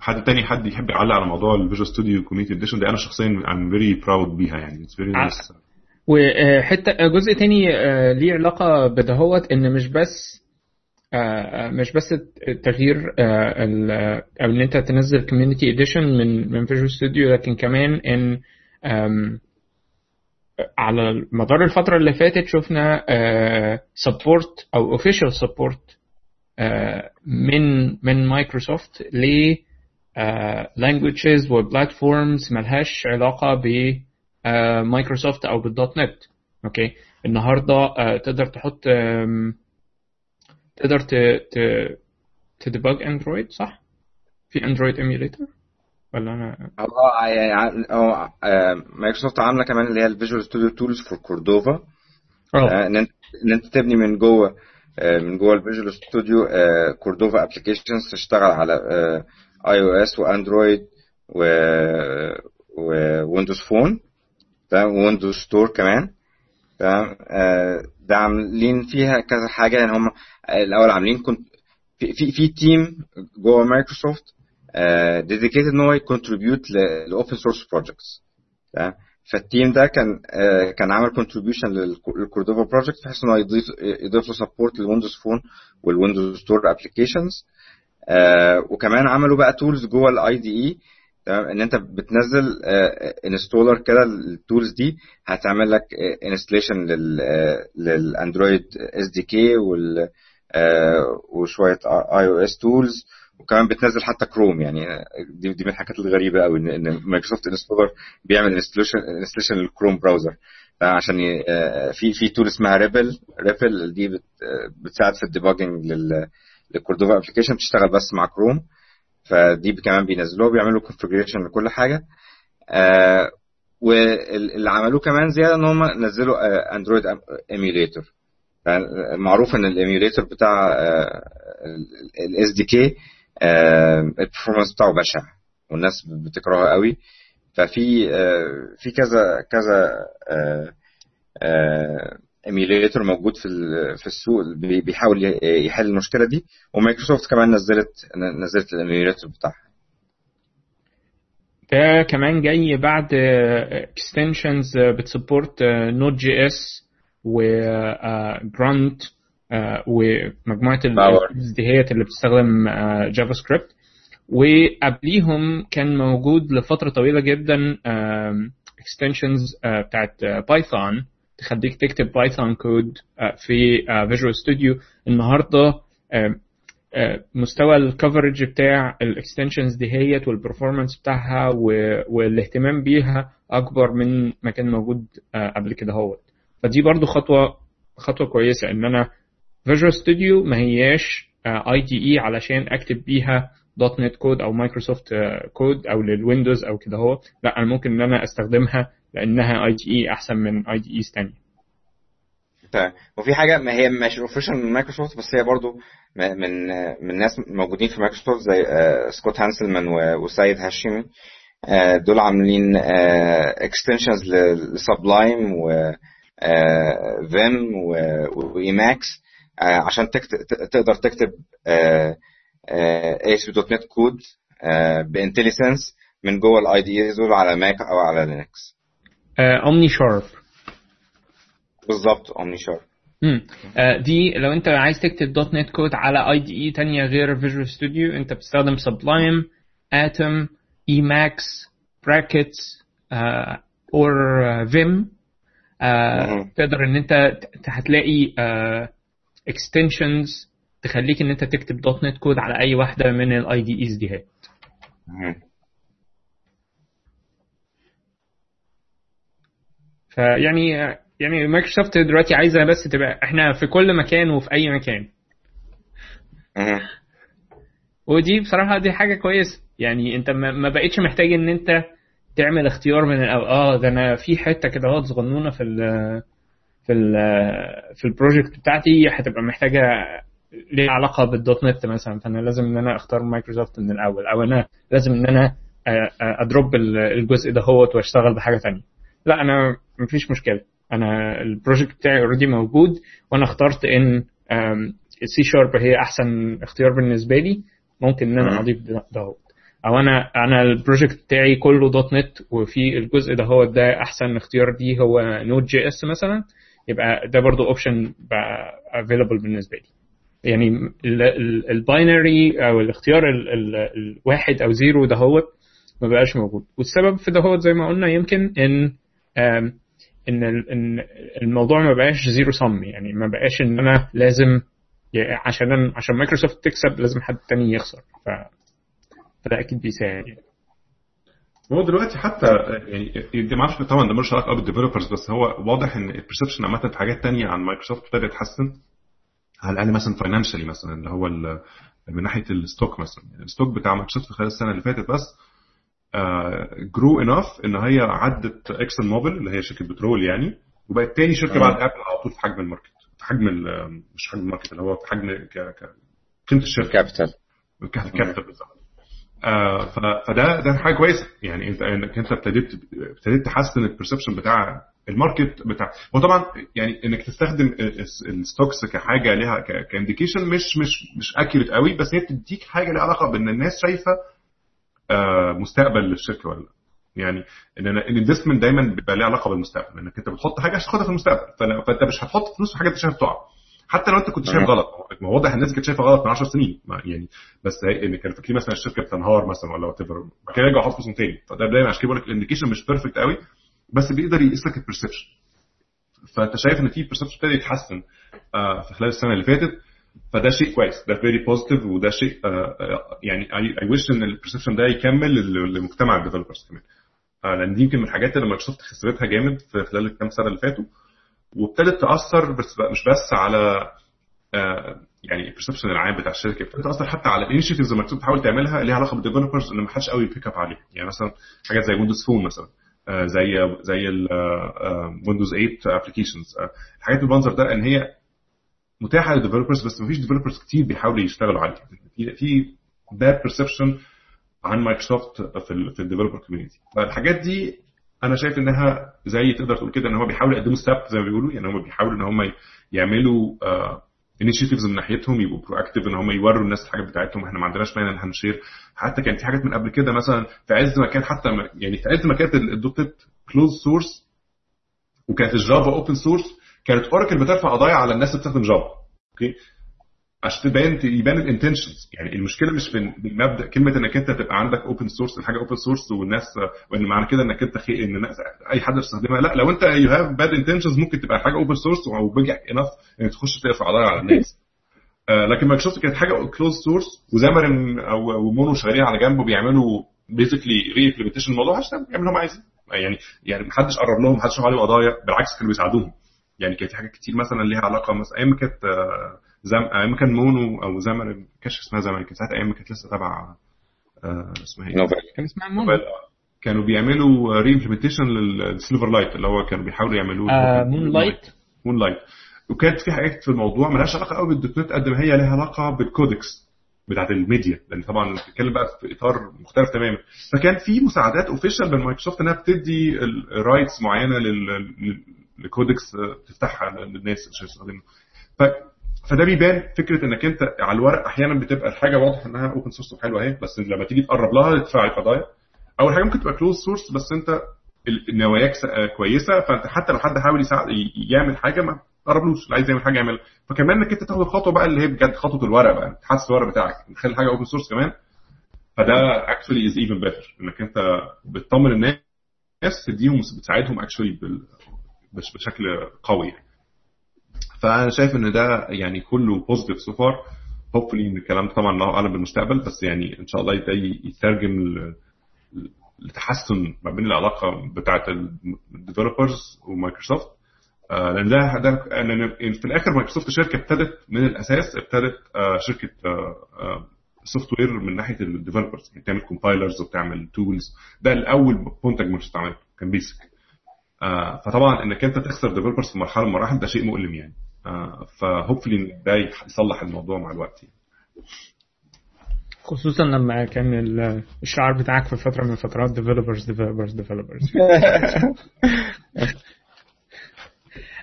حد تاني حد يحب يعلق على موضوع ال Visual Studio Community Edition دي أنا شخصيا I'm very proud بيها يعني. It's very nice وحته جزء تاني ليه علاقة بده هوت إن مش بس مش بس التغيير أو إن أنت تنزل Community Edition من من Visual Studio لكن كمان إن على مدار الفترة اللي فاتت شفنا support أو official support من من مايكروسوفت ل languages و platforms ملهاش علاقة ب مايكروسوفت أو بال .NET okay النهارده تقدر تحط تقدر ت ت ت debug Android صح؟ في Android emulator ولا أنا آه يعني آه مايكروسوفت عاملة كمان اللي هي ال Visual Studio Tools for Cordova إن انت إن أنت تبني من جوه من جوه ال Visual Studio Cordova applications تشتغل على iOS و Android و و Windows Phone Windows Store كمان. تمام؟ ده عاملين فيها كذا حاجة. يعني هم الأول عاملين كنت في في, في team جوه مايكروسوفت dedicated إن هو ي contribute ل open source projects تمام؟ فال team ده كان uh, كان عامل contribution لل Cordova project بحيث إن هو يضيف يضيف له support لل Windows Phone وال Windows Store applications وكمان عملوا بقى tools جوه ال IDE تمام؟ إن أنت بتنزل installer كده ال tools دي هتعمل لك installation لل Android SDK وشوية iOS tools وكمان بتنزل حتى كروم يعني دي دي من الحاجات الغريبة قوي إن مايكروسوفت installer بيعمل installation installation لل Chrome browser عشان في في tool اسمها Ripple Ripple دي بتساعد في ال debugging لل Cordova application بتشتغل بس مع كروم فدي كمان بينزلوها بيعملوا configuration لكل حاجة. آه واللي عملوه كمان زيادة إن هم نزلوا آه Android emulator معروف إن ال emulator بتاع ال SDK ال performance بتاعه بشع والناس بتكرهه قوي. ففي آه في كذا كذا emulator موجود في في السوق بيحاول يحل المشكلة دي. ومايكروسوفت كمان نزلت نزلت ال emulator بتاعها. ده كمان جاي بعض extensions بت support Node.js و Grunt ومجموعة الازدهايات اللي بتستخدم JavaScript وقبليهم كان موجود لفترة طويلة جدا extensions بتاعت Python تخليك تكتب Python code في Visual Studio النهارده مستوى ال coverage بتاع ال extensions دي هيت وال performance بتاعها والاهتمام بيها أكبر من ما كان موجود قبل كده هوت. فدي برضو خطوة خطوة كويسة إن أنا Visual Studio ما هياش IDE علشان أكتب بيها دوت نت كود أو مايكروسوفت كود أو لل Windows أو كده هو لا أنا ممكن إن أنا أستخدمها لأنها IDE أحسن من IDEs تانية طيب وفي حاجة ما هي مش official من مايكروسوفت بس هي برضو من من ناس موجودين في مايكروسوفت زي Scott Hanselman و Sayed Hashimi دول عاملين extensions ل Sublime و Vim و Emacs عشان تقدر تكتب أي .NET code ب IntelliSense من جوه ال IDE دول على Mac أو على Linux OmniSharp بالظبط OmniSharp. آه، دي لو انت عايز تكتب دوت نت كود على IDE تانية غير Visual Studio انت بتستخدم Sublime Atom Emacs Brackets or Vim. تقدر ان انت هتلاقي extensions تخليك ان انت تكتب دوت نت كود على أي واحدة من ال IDEs دي هي مهم. فيعني يعني مايكروسوفت دلوقتي عايزة بس تبقى إحنا في كل مكان وفي أي مكان. ودي بصراحة دي حاجة كويسه يعني انت ما بقتش محتاج ان انت تعمل اختيار من الأول آه ده أنا في حتة كده اهوت صغنونة في ال في ال في ال project بتاعتي هتبقى محتاجة ليها علاقة بال .NET مثلا. فأنا لازم إن أنا أختار مايكروسوفت من الأول أو أنا لازم إن أنا آه، آه، أ drop ال- الجزء ده هوت وأشتغل بحاجة تانية. لا أنا مفيش مشكلة. أنا ال project بتاعي already موجود وأنا اخترت إن ال C Sharp هي أحسن اختيار بالنسبة لي. ممكن إن. أنا أضيف ده أو أنا أنا ال project بتاعي كله. .NET وفي الجزء ده هو ده أحسن اختيار دي هو Node.js مثلا. يبقى ده برضو option بقى available بالنسبة لي. يعني ال binary أو الاختيار ال- ال- الواحد أو zero ده هو ما بقاش موجود. والسبب في ده هو زي ما قلنا يمكن إن إن إن الموضوع ما بقاش zero sum. يعني ما بقاش إن أنا لازم عشان عشان مايكروسوفت تكسب لازم حد تاني يخسر. ف فده أكيد بيساعد. يعني هو دلوقتي حتى يعني دي ما أعرفش طبعا ده ملوش علاقة بال developers بس هو واضح إن ال perception عامة في حاجات تانية عن مايكروسوفت ابتدى يتحسن على الأقل مثلا financially مثلا اللي هو من ناحية ال stock مثلا. ال stock بتاع مايكروسوفت خلال السنة اللي فاتت بس grew enough إن هي عدت Exxon Mobil اللي هي شركة بترول يعني وبقت تاني شركة مم. بعد Apple على طول في حجم ال market في حجم ال- مش حجم ال market اللي هو في حجم ك ك- قيمة الشركة. capital capital بالظبط. آه، فده ده حاجة كويسة. يعني أنت إنك أنت ابتديت ابتديت تحسن ال perception بتاع ال market بتاع هو طبعا يعني إنك تستخدم ال س- ال stocks كحاجة ليها ك indication مش مش مش accurate قوي بس هي بتديك حاجة ليها علاقة بإن الناس شايفة آه، مستقبل للشركة ولا لا. يعني إن ال investment دايما بيبقى ليه علاقة بالمستقبل. إنك أنت بتحط حاجة عشان تاخدها في المستقبل. فأنت مش هتحط فلوس في حاجة أنت شايفها تقع حتى لو أنت كنت شايف. غلط. ما هو واضح الناس كانت شايفة غلط من 10 سنين. ما- يعني بس هي- إن كانوا فاكرين مثلا الشركة بتنهار مثلا ولا whatever بعد كده يرجعوا يحطوا تاني. فده دايما عشان كده بقول لك ال indication مش perfect قوي. بس بيقدر يقيس لك ال perception فأنت شايف إن في perception ابتدى يتحسن آه، في خلال السنة اللي فاتت. فده شيء كويس. ده very positive وده شيء آه، آه، يعني I wish إن ال perception ده يكمل لمجتمع ال developers كمان. آه، لأن دي يمكن من الحاجات اللي مايكروسوفت خسرتها جامد في خلال الكام سنة اللي فاتوا وابتدت تأثر بس مش بس على يعني ال perception العام بتاع الشركة ابتدت تأثر حتى على ال initiatives اللي مايكروسوفت بتحاول تعملها ليها علاقة بال developers اللي ما حدش قوي pick up عليها. يعني مثلا حاجات زي Windows Phone مثلا زي زي Windows 8 applications الحاجات بالمنظر ده إن هي متاحة لل developers بس ما فيش developers كتير بيحاولوا يشتغلوا عليها. في في bad perception عن مايكروسوفت في في ال developer community فالحاجات دي أنا شايف إنها زي تقدر تقول كده إن هم بيحاولوا يقدموا step زي ما بيقولوا يعني هم بيحاولوا إن هم يعملوا initiatives من ناحيتهم يبقوا proactive إن هم يوروا الناس الحاجات بتاعتهم. إحنا ما عندناش مانع إن إحنا نـ share. حتى كان في حاجات من قبل كده مثلا في عز ما كان حتى يعني في عز ما كانت ال .NET closed source وكانت ال Java open source كانت Oracle بترفع قضايا على الناس اللي بتستخدم Java okay؟ عشان تبين يبان ال intentions يعني المشكلة مش في المبدا كلمة إنك أنت تبقى عندك open source الحاجة open source والناس وإن معنى كده إنك أنت خي... إن الناس أي حد يستخدمها لا لو انت you have bad intentions ممكن تبقى حاجة open source وبيجي enough انك تخش ترفع قضايا على الناس. آه، لكن مايكروسوفت كانت حاجة closed source و Xamarin أو أو Mono شغالين على جنب وبيعملوا basically re الموضوع عشان يعملوا هم عايزين يعني يعني محدش قرب لهم محدش عليهم قضايا بالعكس كانوا بيساعدوهم. يعني كانت في حاجات كتير مثلا ليها علاقة مثلا أيام ما كانت آه، زم- أيام ما كان Mono أو Xamarin ما كانش اسمها Xamarin كانت ساعتها أيام ما كانت لسه تبع آه، اسمها إيه؟ Novell. كان اسمها Mono mobile، آه. كانوا بيعملوا re-implementation لل Silverlight اللي هو كانوا بيحاولوا يعملوه. آه Moonlight Moonlight وكانت في حاجات في الموضوع ملهاش علاقة قوي بال .NET قد ما هي لها علاقة بال codecs بتاعت الميديا لأن طبعا بتتكلم بقى في إطار مختلف تماما. فكان في مساعدات official من مايكروسوفت إنها بتدي rights معينة ل codecs آه، تفتحها للناس عشان ف فده بيبان فكرة إنك أنت على الورق أحيانا بتبقى الحاجة واضح إنها open source وحلوه أهي بس لما تيجي تقرب لها تدفع قضايا أول حاجة ممكن تبقى closed source بس أنت نواياك كويسة فأنت حتى لو حد حاول يساعد يعمل حاجة ما تقربلوش اللي عايز يعمل حاجة يعملها. فكمان إنك أنت تاخد الخطوة بقى اللي هي بجد خطوة الورق بقى تحسس الورق بتاعك تخلي حاجة open source كمان. فده actually is even better إنك أنت بتطمن الناس تديهم بتساعدهم actually بشكل قوي يعني. فأنا شايف إن ده يعني كله positive so far hopefully إن الكلام طبعا الله اعلم بالمستقبل بس يعني إن شاء الله ده يترجم لتحسن ما بين العلاقة بتاعه ال developers ومايكروسوفت. لأن ده ده لأن في الآخر مايكروسوفت شركة ابتدت من الأساس ابتدت شركة software من ناحية ال developers يعني بتعمل compilers وبتعمل tools ده الأول منتج مايكروسوفت عمله كان BASIC فطبعا إنك أنت تخسر developers في مرحلة من المراحل ده شيء مؤلم يعني. ف hopefully ده يصلح الموضوع مع الوقت يعني. خصوصا لما كان الشعار بتاعك في فترة من الفترات developers developers developers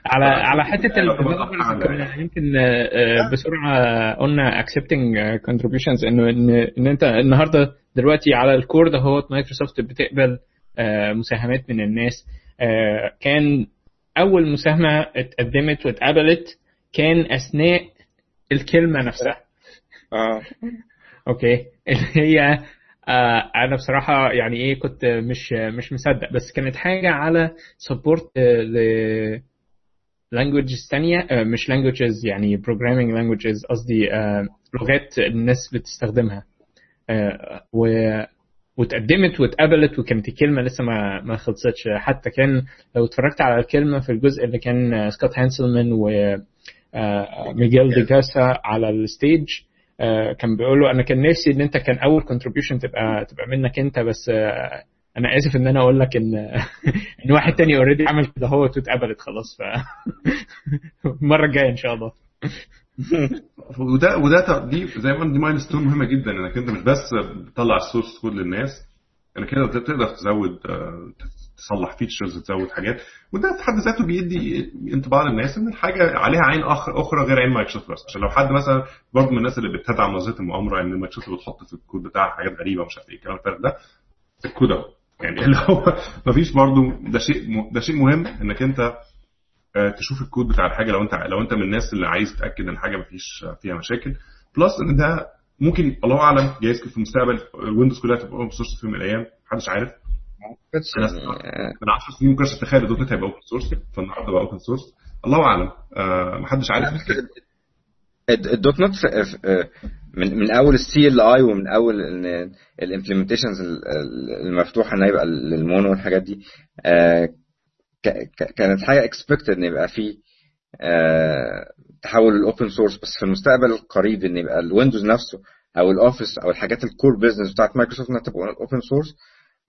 على على حتة ال developers يمكن بسرعة قلنا accepting contributions إنه ان إن أنت النهارده دلوقتي على ال Core ده هو مايكروسوفت بتقبل مساهمات من الناس. كان أول مساهمة اتقدمت واتقبلت كان أثناء الكلمة نفسها. آه. okay. *laughs* اللي هي آه أنا بصراحة يعني إيه كنت مش مش مصدق. بس كانت حاجة على support ل languages ثانية آه مش languages يعني programming languages قصدي آه لغات الناس بتستخدمها. و واتقدمت واتقبلت وكانت الكلمة لسه ما ما خلصتش. حتى كان لو اتفرجت على الكلمة في الجزء اللي كان سكوت هانسلمان و ميجيل دي إيكازا على ال stage كان بيقول له أنا كان نفسي إن أنت كان أول contribution تبقى تبقى منك أنت بس أنا آسف إن أنا أقول لك إن *laughs* إن واحد تاني already عمل كده هو واتقبلت خلاص ف *laughs* المرة الجاية إن شاء الله. *laughs* وده وده دي زي ما دي milestone مهمة جدا إنك أنت مش بس بتطلع ال source code للناس إنك كده تقدر تزود تصلح features تزود حاجات. وده في حد ذاته بيدي انطباع للناس إن الحاجة عليها عين أخرى غير عين مايكروسوفت بس. عشان لو حد مثلا برضه من الناس اللي بتدعم نظرية المؤامرة إن مايكروسوفت بتحط في الكود بتاعها حاجات غريبة ومش عارف إيه الكلام الفارغ ده الكود أهو. يعني اللي هو *laughs* مفيش برضه ده شيء ده شيء مهم إنك أنت تشوف الكود بتاع الحاجة لو انت لو انت من الناس اللي عايز تتأكد إن الحاجة مفيش فيها مشاكل. plus إن ده ممكن الله أعلم جايز في المستقبل الويندوز كلها تبقى open source في يوم من الأيام محدش عارف. من 10 سنين ممكن أتخيل ال .NET هيبقى open source فالنهاردة بقى open source الله أعلم. آه محدش عارف. ال .NET من من أول ال CLI ومن أول ال implementations المفتوحة انها يبقى للمونو والحاجات دي. آه كانت حاجة expected إن يبقى في آه تحول لل open source بس في المستقبل القريب إن يبقى الويندوز نفسه أو الاوفيس أو الحاجات ال core business بتاعت مايكروسوفت إنها تبقى open source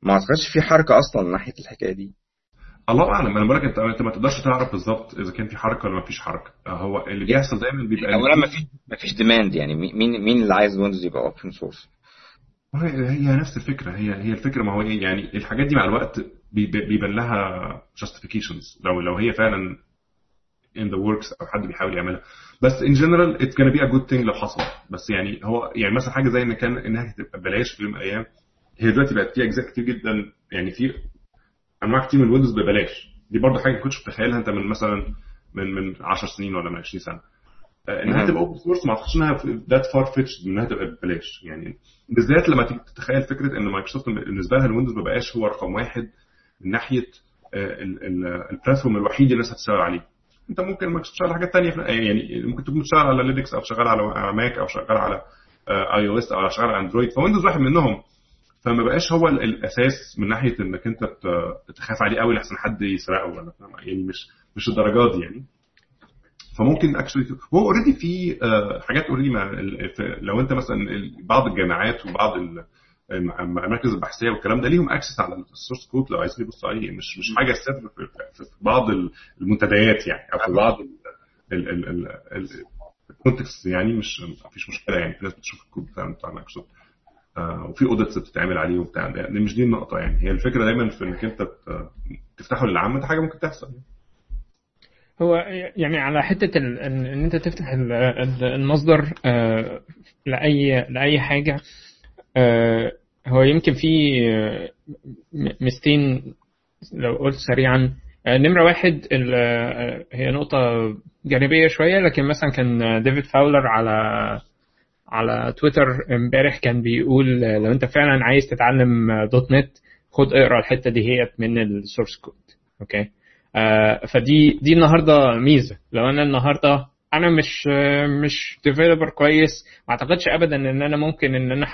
ما أعتقدش في حركة أصلا من ناحية الحكاية دي. الله أعلم. أنا بقول لك أنت أنت ما تقدرش تعرف بالظبط إذا كان في حركة ولا ما فيش حركة. هو اللي بيحصل دايما بيبقى اولا ما فيش ما فيش demand يعني. مين مين اللي عايز ويندوز يبقى open source هي نفس الفكرة. هي هي الفكرة. ما هو إيه يعني؟ الحاجات دي مع الوقت بيبان لها justifications. لو لو هي فعلا in the works أو حد بيحاول يعملها. بس in general it's gonna be a good thing لو حصل. بس يعني هو يعني مثلا حاجة زي إن كان إنها تبقى ببلاش في يوم من الأيام هي دلوقتي بقت في أجزاء كتير جدا. يعني في أنواع كتير من الويندوز ببلاش. دي برضه حاجة ما كنتش متخيلها أنت من مثلا من من 10 سنين ولا من 20 سنة. إنها تبقى open source ما أعتقدش إنها that far-fetched إنها تبقى ببلاش. يعني بالذات لما تيجي تتخيل فكرة إن مايكروسوفت بالنسبة لها الويندوز ما بقاش هو رقم واحد من ناحية ال platform الوحيد اللي الناس هتشتغل عليه. انت ممكن ما تشتغل حاجات ثانية يعني ممكن تكون بتشتغل على لينكس أو شغال على ماك أو شغال على iOS أو شغال على اندرويد فويندوز واحد منهم فما بقاش هو الأساس من ناحية إنك أنت تخاف عليه قوي لحسن حد يسرقه ولا يعني مش مش الدرجات دي يعني. فممكن actually هو already في حاجات already لو أنت مثلا بعض الجامعات وبعض المراكز البحثية والكلام ده ليهم access على ال source code لو عايزين يبصوا عليه مش مش حاجة سر في بعض المنتديات يعني أو في بعض ال context يعني مش مفيش مشكلة يعني. في ناس بتشوف الكود بتاع مايكروسوفت وفي audits بتتعمل عليه وبتاع. ده مش دي النقطة يعني. هي الفكرة دايما في إنك أنت تفتحه للعامة ده حاجة ممكن تحصل. يعني. هو يعني على حتة إن أنت تفتح المصدر لاي لأي حاجة هو يمكن في ميزتين لو قلت سريعا. آه، نمرة واحد آه، هي نقطة جانبية شوية لكن مثلا كان ديفيد فاولر على على تويتر امبارح كان بيقول آه، لو أنت فعلا عايز تتعلم آه، .NET خد اقرأ الحتة دي هي من ال source code okay آه فدي دي النهارده ميزة. لو أنا النهارده أنا مش مش developer كويس. ما أعتقدش ابدا إن أنا ممكن إن أنا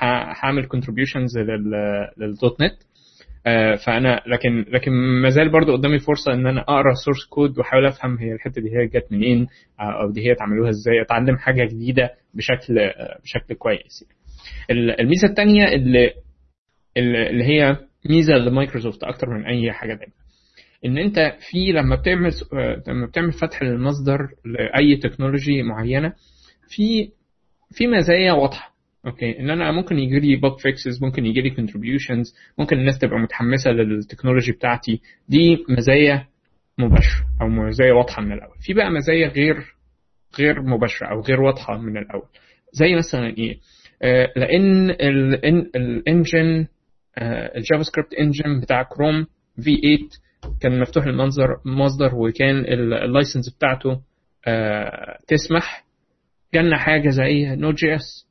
هعمل contributions لل .NET. آه، فأنا لكن لكن ما زال برضو قدامي فرصة إن أنا أقرأ source code وأحاول أفهم هي الحتة دي هي جت منين آه، أو دي هي اتعملوها إزاي أتعلم حاجة جديدة بشكل آه، بشكل كويس. ال- الميزة الثانية اللي اللي هي ميزة لمايكروسوفت أكتر من أي حاجة تانية. إن أنت في لما بتعمل آه، لما بتعمل فتح للمصدر لأي technology معينة في في مزايا واضحة. okay؟ إن أنا ممكن يجي لي bug fixes ممكن يجي لي contributions ممكن الناس تبقى متحمسة لل technology بتاعتي. دي مزايا مباشرة أو مزايا واضحة من الأول. في بقى مزايا غير غير مباشرة أو غير واضحة من الأول. زي مثلا إيه؟ آه لأن ال engine آه ال JavaScript engine بتاع كروم V8 كان مفتوح المصدر مصدر وكان ال license بتاعته آه تسمح. جالنا حاجة زي Node.js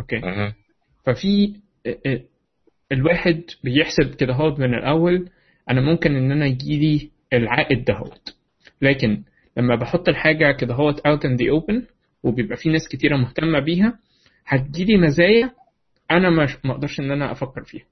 okay. ففي ال- الواحد بيحسب كده هو من الأول أنا ممكن إن أنا يجيلي العائد دهوت لكن لما بحط الحاجة كده هوت out in the open وبيبقى في ناس كتيرة مهتمة بيها هتجيلي مزايا أنا ما أقدرش إن أنا أفكر فيها.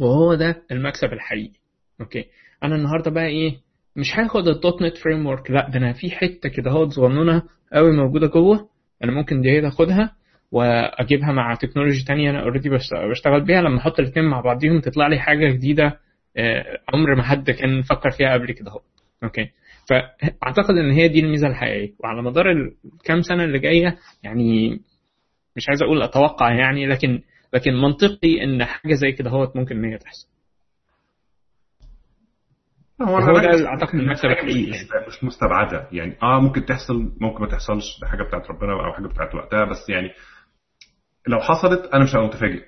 وهو ده المكسب الحقيقي. okay. أنا النهارده بقى إيه مش هاخد ال .NET Framework لا ده أنا في حتة كده هوت صغنونه قوي موجوده جوه أنا ممكن دي اخدها واجيبها مع technology تانية أنا already بشتغل بيها لما أحط الاثنين مع بعضيهم تطلع لي حاجة جديدة آه، عمر ما حد كان فكر فيها قبل كده اهو. okay فأعتقد إن هي دي الميزة الحقيقية. وعلى مدار الكام سنة اللي جاية يعني مش عايز أقول أتوقع يعني لكن لكن منطقي إن حاجة زي كده هو ممكن إن هي تحصل. هو ده إن المكسب الحقيقي. مش, مستبعدة. يعني آه ممكن تحصل ممكن ما تحصلش ده حاجة بتاعت ربنا أو حاجة بتاعت وقتها بس يعني لو حصلت أنا مش هبقى متفاجئ.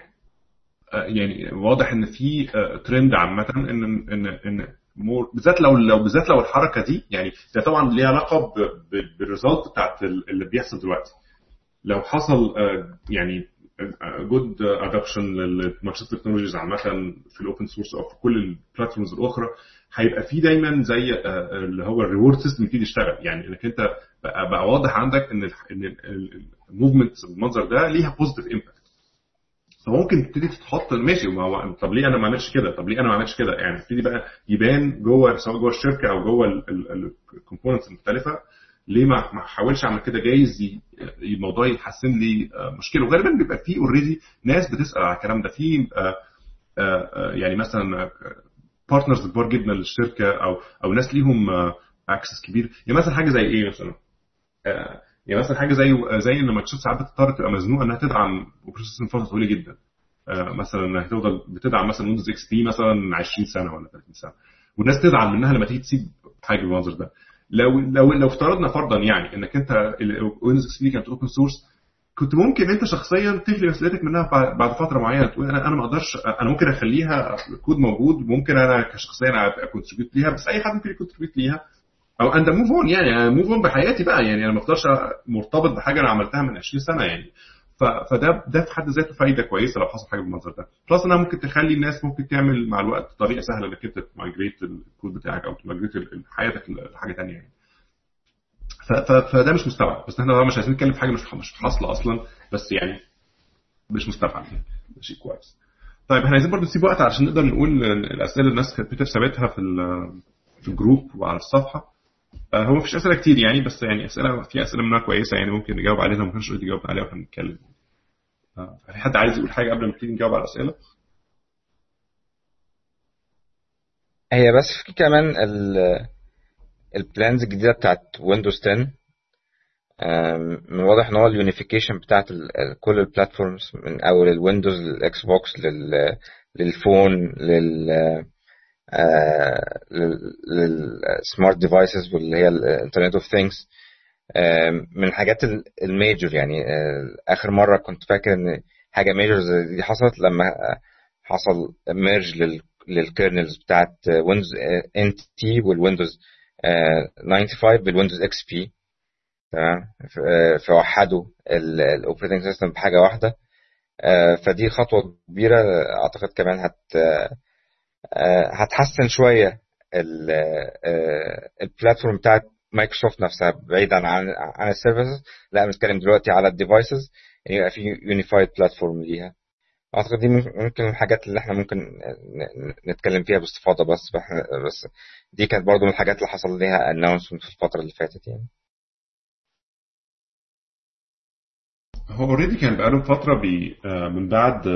آه يعني واضح إن في آه ترند عامة ان ان ان more بالذات لو لو بالذات لو الحركة دي يعني ده طبعا ليها علاقة بال result بتاعت ال- اللي بيحصل دلوقتي. لو حصل آه، يعني good adoption لل Microsoft technologies عامة في ال open source أو في كل ال platforms الأخرى. هيبقى في دايما زي آه، اللي هو ال reward system يبتدي يشتغل. يعني إنك أنت بقى, بقى واضح عندك إن إن ال movement بالمنظر ده ليها positive impact فممكن تبتدي تحط ماشي ما هو طب ليه أنا ما أعملش كده؟ طب ليه أنا ما أعملش كده؟ يعني تبتدي بقى يبان جوه سواء جوه الشركة أو جوه ال components المختلفة. ليه ما احاولش اعمل كده؟ جايز الموضوع يحسن لي آه، مشكلة. وغالبا بيبقى في already ناس بتسأل على الكلام ده. في آه، آه، يعني مثلا partners كبار جدا للشركة أو أو ناس ليهم access كبير. يعني مثلا حاجة زي إيه مثلا؟ يعني مثلا حاجة زي زي إن مايكروسوفت ساعات بتضطر تبقى مزنوقة إنها تدعم system فتره طويلة جدا. مثلا إنها تفضل بتدعم مثلا Windows XP مثلا 20 سنة ولا 30 سنة. والناس تزعل منها لما تيجي تسيب حاجة بالمنظر ده. لو لو لو افترضنا فرضا يعني إنك أنت Windows XP كانت open source كنت ممكن أنت شخصيا تخلي مسؤوليتك منها بعد فترة معينة تقول أنا أنا ما أقدرش أنا ممكن أخليها كود موجود ممكن أنا كشخصيا ابقى contribute ليها بس أي حد ممكن ي contribute ليها. أو انت move on يعني move on بحياتي بقى يعني أنا ما أفضلش مرتبط بحاجة أنا عملتها من 20 سنة يعني. فده ده في حد ذاته فايدة كويسة لو حصل حاجة بالمنظر ده. plus إنها ممكن تخلي الناس ممكن تعمل مع الوقت طريقة سهلة إنك أنت ت migrate ال code بتاعك أو ت migrate حياتك لحاجة ثانية يعني. فده مش مستبعد بس إحنا مش عايزين نتكلم في حاجة مش مش حاصلة أصلا بس يعني مش مستبعد يعني. شيء كويس. طيب إحنا عايزين برضه نسيب وقت عشان نقدر نقول الأسئلة اللي الناس كانت بتثبتها في في الجروب وعلى الصفحة. آه، هو مفيش أسئلة كتير يعني بس يعني أسئلة في أسئلة منها كويسة يعني ممكن نجاوب عليها ما كانش قلت جاوبنا عليها آه، في حد عايز يقول حاجة قبل ما نبتدي نجاوب على الأسئلة؟ هي بس في كمان ال plans الجديدة بتاعت Windows 10 آم، من واضح إن هو ال unification بتاعت كل ال platforms من أول ال Windows لل Xbox لل لل phone لل لل smart devices واللي هي ال internet of things من الحاجات ال- ال major يعني آه، آخر مرة كنت فاكر إن حاجة major دي حصلت لما آه، حصل merge لل kernels بتاعت Windows NT وال Windows 95 بال Windows XP تمام؟ فوحدوا ال operating system بحاجة واحدة. فدي خطوة كبيرة أعتقد كمان هت هتحسن شوية ال platform بتاعت مايكروسوفت نفسها بعيدا عن عن ال services لا بنتكلم دلوقتي على ال devices يبقى في unified platform ليها. أعتقد دي ممكن الحاجات اللي إحنا ممكن نتكلم فيها باستفاضة بس بس دي كانت برضو من الحاجات اللي حصل ليها announcement في الفترة اللي فاتت يعني. هو already كان بقاله فترة بي من بعد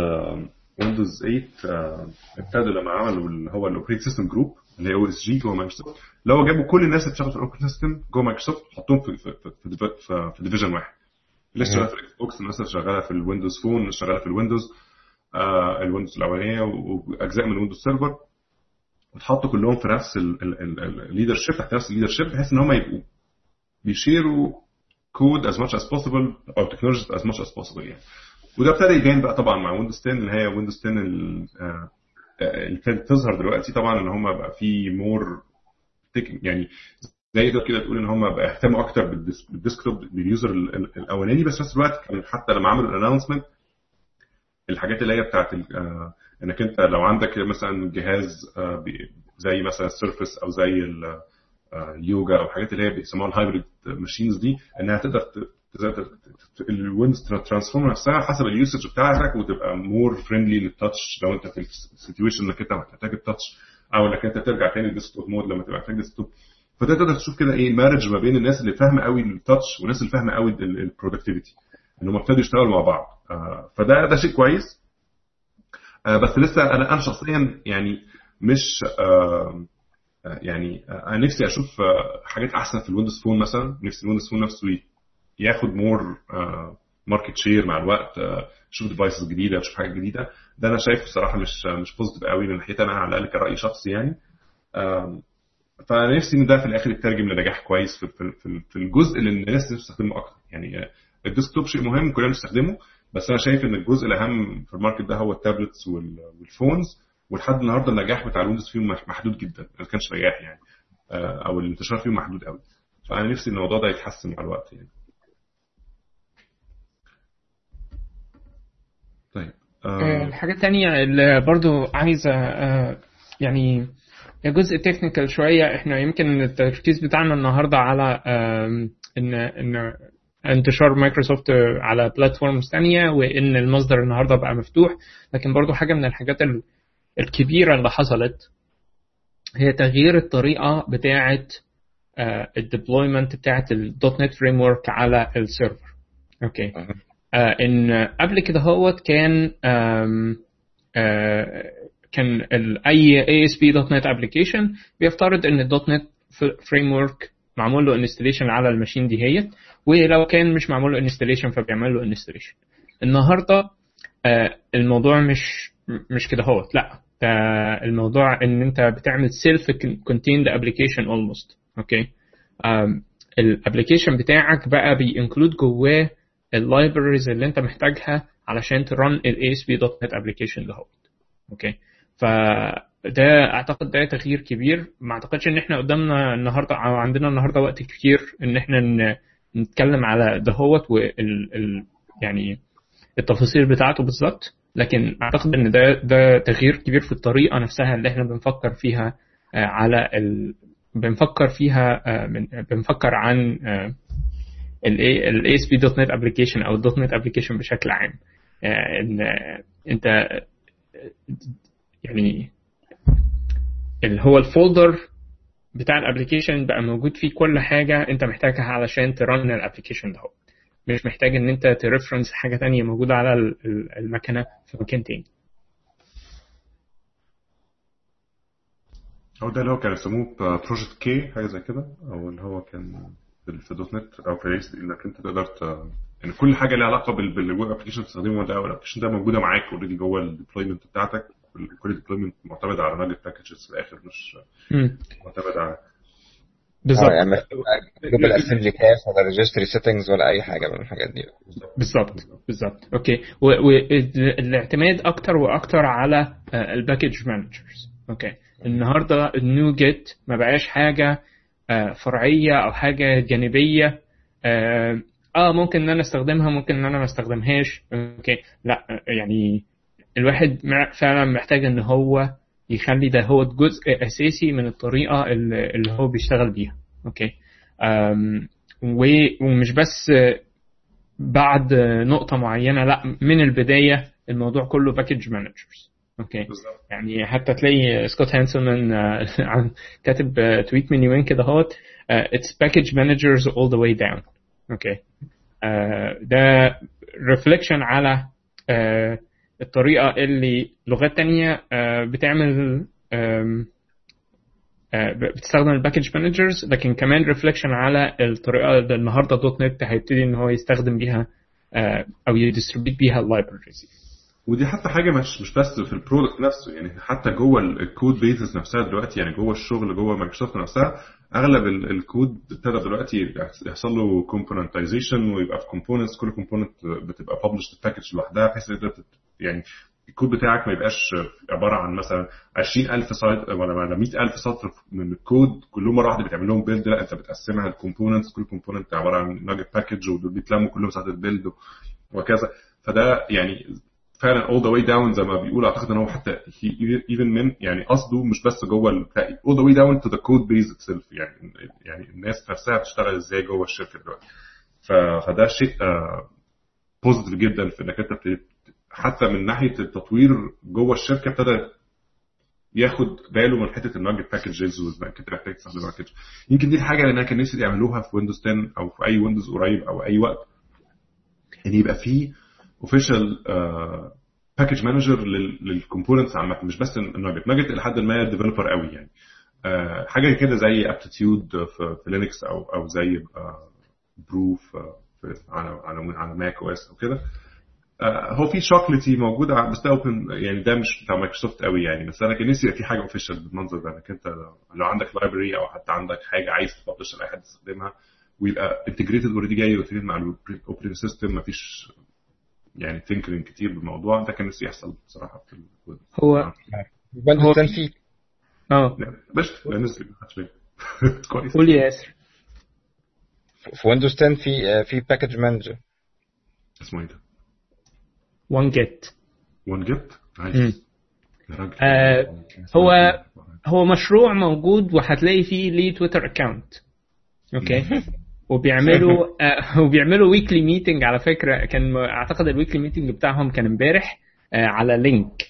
Windows 8 ابتدوا لما عملوا اللي هو ال operating system group اللي هي OSG جوه مايكروسوفت. اللي هو جابوا كل الناس اللي بتشتغل في ال operating system جوه مايكروسوفت حطوهم في في في, في, في division واحد. اللي شغالة في ال Xbox الناس اللي شغالة في ال Windows Phone اللي شغالة في ال Windows آه ال Windows الأولانية وأجزاء من ال Windows Server. اتحطوا كلهم في نفس ال leadership تحت نفس ال leadership بحيث إن هم يبقوا بي share وا code as much as possible أو technologies as much as possible يعني. وده ابتدى يبان بقى طبعا مع Windows 10 اللي هي Windows 10 اللي ابتدت تظهر دلوقتي طبعا إن هم بقى في more يعني زي كده تقول إن هم بقى يهتموا أكتر بال desktop بال user الأولاني بس في نفس الوقت حتى لما عملوا ال announcement الحاجات اللي هي بتاعت إنك أنت لو عندك مثلا جهاز زي مثلا ال Surface أو زي اليوجا أو الحاجات اللي هي بيسموها ال hybrid machines دي إنها تقدر ال Windows transform نفسها حسب ال usage بتاعتك وتبقى more friendly لل touch لو أنت في ال situation إنك أنت محتاج ال touch أو إنك أنت ترجع تاني لل desktop mode لما تبقى محتاج desktop فده تقدر تشوف كده إيه merge ما بين الناس اللي فاهمة قوي ال touch والناس اللي فاهمة قوي ال productivity ان هم ابتدوا يشتغلوا مع بعض. آه فده ده شيء كويس. آه بس لسه أنا أنا شخصيا يعني مش آه يعني أنا نفسي أشوف حاجات أحسن في ال Windows Phone مثلا. نفسي ال Windows Phone نفسه ياخد more market share مع الوقت أشوف devices جديدة أشوف حاجات جديدة. ده أنا شايفه الصراحه مش مش positive قوي من ناحيتي أنا على الأقل كرأي شخصي يعني. فأنا نفسي إن ده في الآخر يترجم لنجاح كويس في في في الجزء اللي الناس تستخدمه أكتر. يعني ال desktop شيء مهم كلنا بنستخدمه بس أنا شايف إن الجزء الأهم في ال market ده هو ال tablets وال phones. ولحد النهارده النجاح بتاع ال Windows فيهم محدود جدا. ما كانش نجاح يعني. أو الانتشار فيهم محدود قوي. فأنا نفسي إن الموضوع ده يتحسن مع الوقت يعني. طيب الحاجة التانية اللي برضو عايزة يعني جزء technical شوية إحنا يمكن التركيز بتاعنا النهاردة على إن إن انتشار مايكروسوفت على platforms تانية وإن المصدر النهاردة بقى مفتوح. لكن برضو حاجة من الحاجات الكبيرة اللي حصلت هي تغيير الطريقة بتاعة ال deployment بتاعة ال .NET framework على ال server okay آه إن قبل كده هوت كان آه كان أي اي اس بي دوت نت ابلكيشن بيفترض إن ال .NET framework معمول له installation على ال machine دي هي ولو كان مش معمول له installation فبيعمل له installation النهارده آه الموضوع مش مش كده هوت لأ الموضوع إن أنت بتعمل self contained application almost okay ال application بتاعك بقى بي include جواه ال libraries اللي انت محتاجها علشان ت run ال ASP.NET application ده okay فده اعتقد ده تغيير كبير. ما اعتقدش ان إحنا قدامنا النهارده أو عندنا النهارده وقت كتير ان إحنا نتكلم على دهوت وال ال يعني التفاصيل بتاعته بالظبط. لكن اعتقد ان ده ده تغيير كبير في الطريقة نفسها اللي إحنا بنفكر فيها على ال... بنفكر فيها من... بنفكر عن ال ASP.NET application أو ال .NET application بشكل عام. إن أنت يعني اللي هو ال folder بتاع ال application بقى موجود فيه كل حاجة أنت محتاجها علشان ت run ال application ده مش محتاج إن أنت ت reference حاجة تانية موجودة على المكنة في مكان تاني. هو ده اللي هو كان يسموه Project K حاجة زي كده أو اللي هو كان في .NET أو VS إنك أنت تقدر ت... يعني كل حاجة ليها علاقة بال web application بتستخدمه ده أو ال application ده موجودة معاك already جوه ال deployment بتاعتك. كل deployment معتمد على NuGet packages في الآخر مش معتمد على بالظبط. يعني global assembly cache ولا registry settings ولا أي حاجة من الحاجات دي. بالظبط. بالظبط. okay والاعتماد أكتر وأكتر على ال package managers okay النهارده ال NuGet ما بقاش حاجة آه، فرعية أو حاجة جانبية. آه آه، ممكن إن أنا أستخدمها ممكن إن أنا ما أستخدمهاش. okay. لا يعني الواحد فعلا محتاج إن هو يخلي ده هو جزء أساسي من الطريقة اللي هو بيشتغل بيها. okay. ومش بس بعد نقطة معينة لا من البداية الموضوع كله package managers okay. بالظبط يعني حتى تلاقي Scott Hanselman آه، *laughs* عن كاتب آه، tweet من يومين كده اهوت it's package managers all the way down. okay. آه، ده reflection على آه، الطريقة اللي لغات تانية آه، بتعمل آه، بتستخدم ال package managers لكن كمان reflection على الطريقة اللي النهاردة .NET هيبتدي إن هو يستخدم بيها أو ي distribute بيها ال libraries ودي حتى حاجة مش مش بس في ال product نفسه يعني حتى جوه ال code bases نفسها دلوقتي يعني جوه الشغل جوه مايكروسوفت نفسها أغلب ال- الكود ابتدى دلوقتي يحصل له componentization ويبقى في components كل component بتبقى published package لوحدها بحيث بت- يعني الكود بتاعك ما يبقاش عبارة عن مثلا 20000 سطر ولا ولا 100000 سطر من الكود كلهم مرة واحدة بتعمل لهم build لا أنت بتقسمها ل components كل component عبارة عن NuGet package ودول بيتلموا كلهم ساعه ال build وهكذا. فده يعني فعلا all the way down زي ما بيقول. أعتقد إن هو حتى even من يعني قصده مش بس جوه all the way down to the code base itself. يعني يعني الناس نفسها بتشتغل إزاي جوه الشركة دلوقتي. فده شيء positive جدا في إنك أنت حتى من ناحية التطوير جوه الشركة ابتدى ياخد باله من حتة ال NuGet packages يمكن دي الحاجة اللي أنا كان نفسي يعملوها في ويندوز 10 أو في أي ويندوز قريب أو أي وقت. إن يبقى فيه official package manager لل components عامة مش بس ال NuGet NuGet إلى حد ما developer قوي يعني. آه، حاجة كده زي apt-get في, في لينكس أو أو زي brew في في- على على على Mac OS أو كده. آه، هو في Chocolatey موجود بس ده open يعني ده مش بتاع مايكروسوفت قوي يعني. بس أنا كان نفسي يبقى في حاجة official بالمنظر ده. انك أنت لو عندك library أو حتى عندك حاجة عايز ت publish لأي حد يستخدمها ويبقى integrated already جاي مع ال operating system مفيش يعني tinkering كتير بالموضوع. ده كان نفسي يحصل بصراحة في ال- هو 10 فيه آه. بس نزل. *laughs* كويس. قول يا ياسر. في ويندوز 10 في آه، في package manager اسمه إيه ده؟ وان جيت وان جيت. نايس. آه، هو هو مشروع موجود وهتلاقي فيه ليه تويتر account okay وبيعملوا *laughs* آه وبيعملوا weekly meeting على فكرة. كان أعتقد ال weekly meeting بتاعهم كان امبارح آه على Lync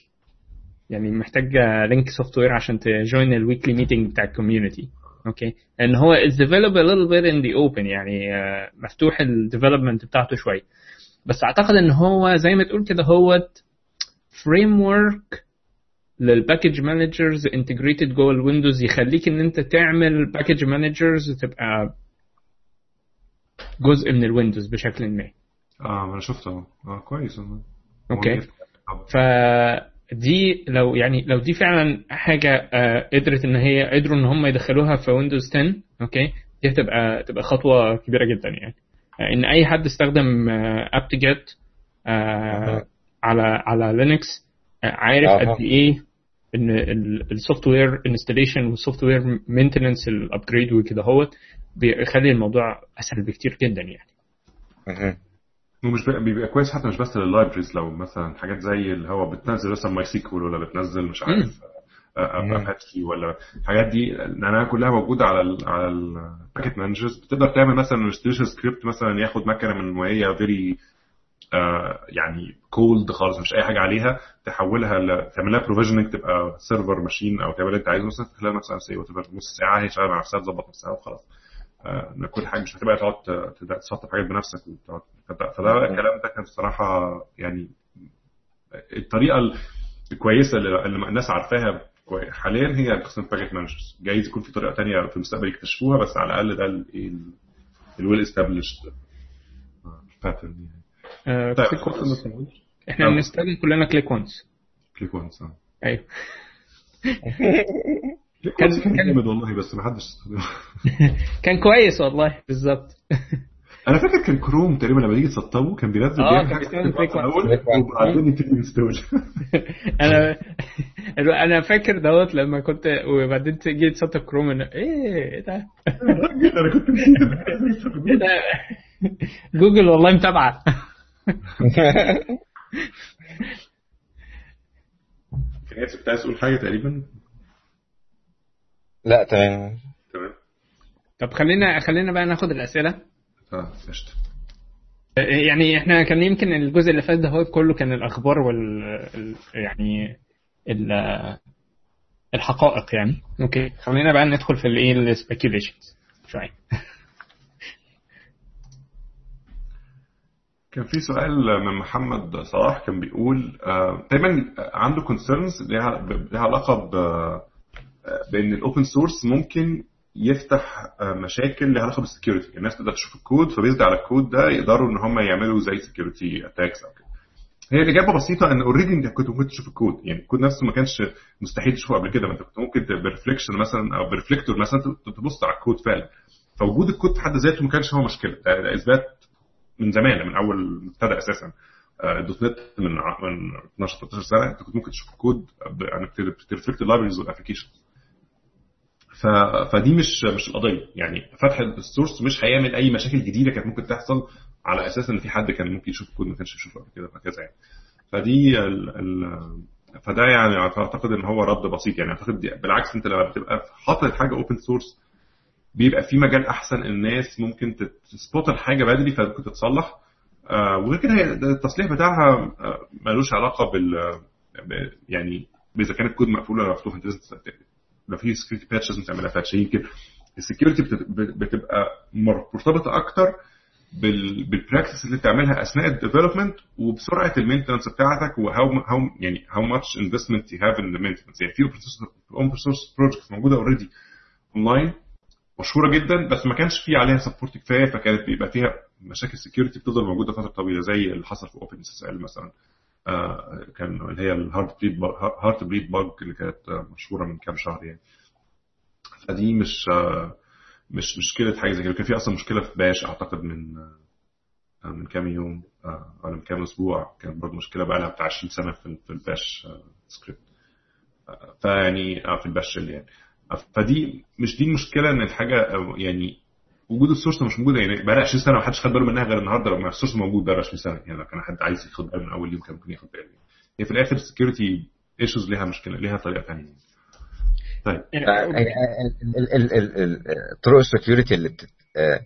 يعني محتاج Lync software عشان ت join ال weekly meeting بتاع ال community okay ان هو is developed a little bit in the open. يعني آه مفتوح ال development بتاعته شوية بس أعتقد إن هو زي ما تقول كده هو framework لل package managers integrated جوه ال Windows يخليك إن أنت تعمل package managers تبقى جزء من ال Windows بشكل ما آه ما أنا شفته آه كويس والله. أوكي. فدي لو يعني لو دي فعلا حاجة آه، قدرت إن هي قدروا إن هم يدخلوها في Windows 10 أوكي دي هتبقى تبقى خطوة كبيرة جدا يعني آه، إن أي حد استخدم apt-get على على Linux عارف أها. قد إيه إن ال software installation وال software maintenance ال upgrade وكده هوت بيخلي الموضوع أسهل بكتير جدا يعني مهم. ومش بيبقى, كويس حتى مش بس لل libraries لو مثلا حاجات زي اللي هو بتنزل مثلا MySQL ولا بتنزل مش عارف. اباتشي ولا الحاجات دي لأنها كلها موجودة على ال على ال package managers بتقدر تعمل مثلا installation script مثلا ياخد مكنة من وهي very يعني cold خالص مش أي حاجة عليها تحولها ل... تعمل لها provisioning تبقى server machine أو تعمل اللي أنت عايزه مثلا في خلال مثلا سي نص ساعة هي شغالة مع نفسها تظبط نفسها وخلاص آه، إن كل حاجة مش هتبقى تقعد تسطب حاجات بنفسك وتقعد فده- الكلام ده كان الصراحه يعني الطريقة الكويسة اللي الناس عارفاها حاليا هي قسم package managers جايز يكون في طريقة تانية في المستقبل يكتشفوها بس على الأقل ده ال well established pattern يعني. آه، طيب. إحنا طب. بنستخدم كلنا ClickOnce ClickOnce أيوه. *laughs* كان- كان- جامد والله بس ما حدش *laughs* كان كويس والله بالظبط *laughs* أنا فاكر كان كروم تقريبا لما تيجي تسطبه كان بينزل بيعمل كان. وبعدين يبتدي install *laughs* أنا أنا فاكر دوت لما كنت وبعدين جيت تسطب كروم إن- إيه إيه ده؟ أنا كنت إيه ده؟ جوجل والله متابعة. كان عايز تقول حاجة تقريبا. لا تمام. تمام. طب خلينا خلينا بقى ناخد الأسئلة. آه قشطه يعني إحنا كان يمكن الجزء اللي فات ده هو كله كان الأخبار وال ال- يعني ال الحقائق يعني. okay خلينا بقى ندخل في الإيه ال speculations شوية. *laughs* كان في سؤال من محمد صلاح كان بيقول آه، دايما عنده concerns ليها علاقة ب بأن ال open source ممكن يفتح آه، مشاكل ليها علاقة بال security الناس تقدر تشوف الكود ف based على الكود ده يقدروا إن هم يعملوا زي security attacks أو كده. هي الاجابه بسيطة إن already انت كنت ممكن تشوف الكود. يعني الكود نفسه ما كانش مستحيل تشوفه قبل كده. ما أنت كنت ممكن ب reflection مثلا أو ب Reflector مثلا تبص على الكود فعلا. فوجود الكود في حد ذاته ما كانش هو مشكلة. ده, إثبات من زمان من أول ما ابتدى أساسا. آه، ال .NET من من 12 13 سنة أنت كنت ممكن تشوف الكود يعني بت reflect ال libraries وال application ف... فدي مش مش القضية يعني فتح ال source مش هيعمل أي مشاكل جديدة كانت ممكن تحصل على أساس إن في حد كان ممكن يشوف الكود ما كانش يشوفه قبل كده وهكذا يعني. فدي ال... ال... فده يعني أعتقد إن هو رد بسيط. يعني أعتقد دي- بالعكس أنت لما بتبقى حاطط الحاجة open source بيبقى في مجال أحسن الناس ممكن ت spot الحاجة بدري فممكن تتصلح. آه وغير كده التصليح بتاعها آه ملوش علاقة بال يعني إذا كان الكود مقفول ولا مفتوح أنت لازم لو في security patch لازم تعملها patch يمكن ال security بتبقى مرتبطة أكتر بال بال practice اللي بتعملها أثناء ال development وبسرعة ال maintenance بتاعتك و how how يعني how much investment you have in the maintenance يعني في open source project موجودة already online مشهورة جدا بس ما كانش في عليها support كفاية فكانت بيبقى فيها مشاكل security بتفضل موجودة فترة طويلة زي اللي حصل في OpenSSL مثلا. كان اللي هي ال Heartbleed Heartbleed bug اللي كانت آه، مشهورة من كام شهر يعني. فدي مش آه مش مشكلة حاجة زي كده. كان في أصلا مشكلة في Bash أعتقد من آه من كام يوم آه ولا من كام أسبوع كانت برضه مشكلة بقى لها بتاع 20 سنة في ال Bash آه سكريبت آه فيعني آه في ال Bash shell يعني. فدي مش دي المشكلة إن الحاجة يعني وجود ال source مش موجوده يعني بقى 20 سنة ما حدش خد باله منها غير النهارده لما ال source موجود بقى 20 سنة. يعني لو كان حد عايز ياخد باله من أول يوم كان ممكن ياخد باله. هي في الآخر ال security issues ليها مشكلة ليها طريقة ثانية طيب. طرق ال security اللي آه،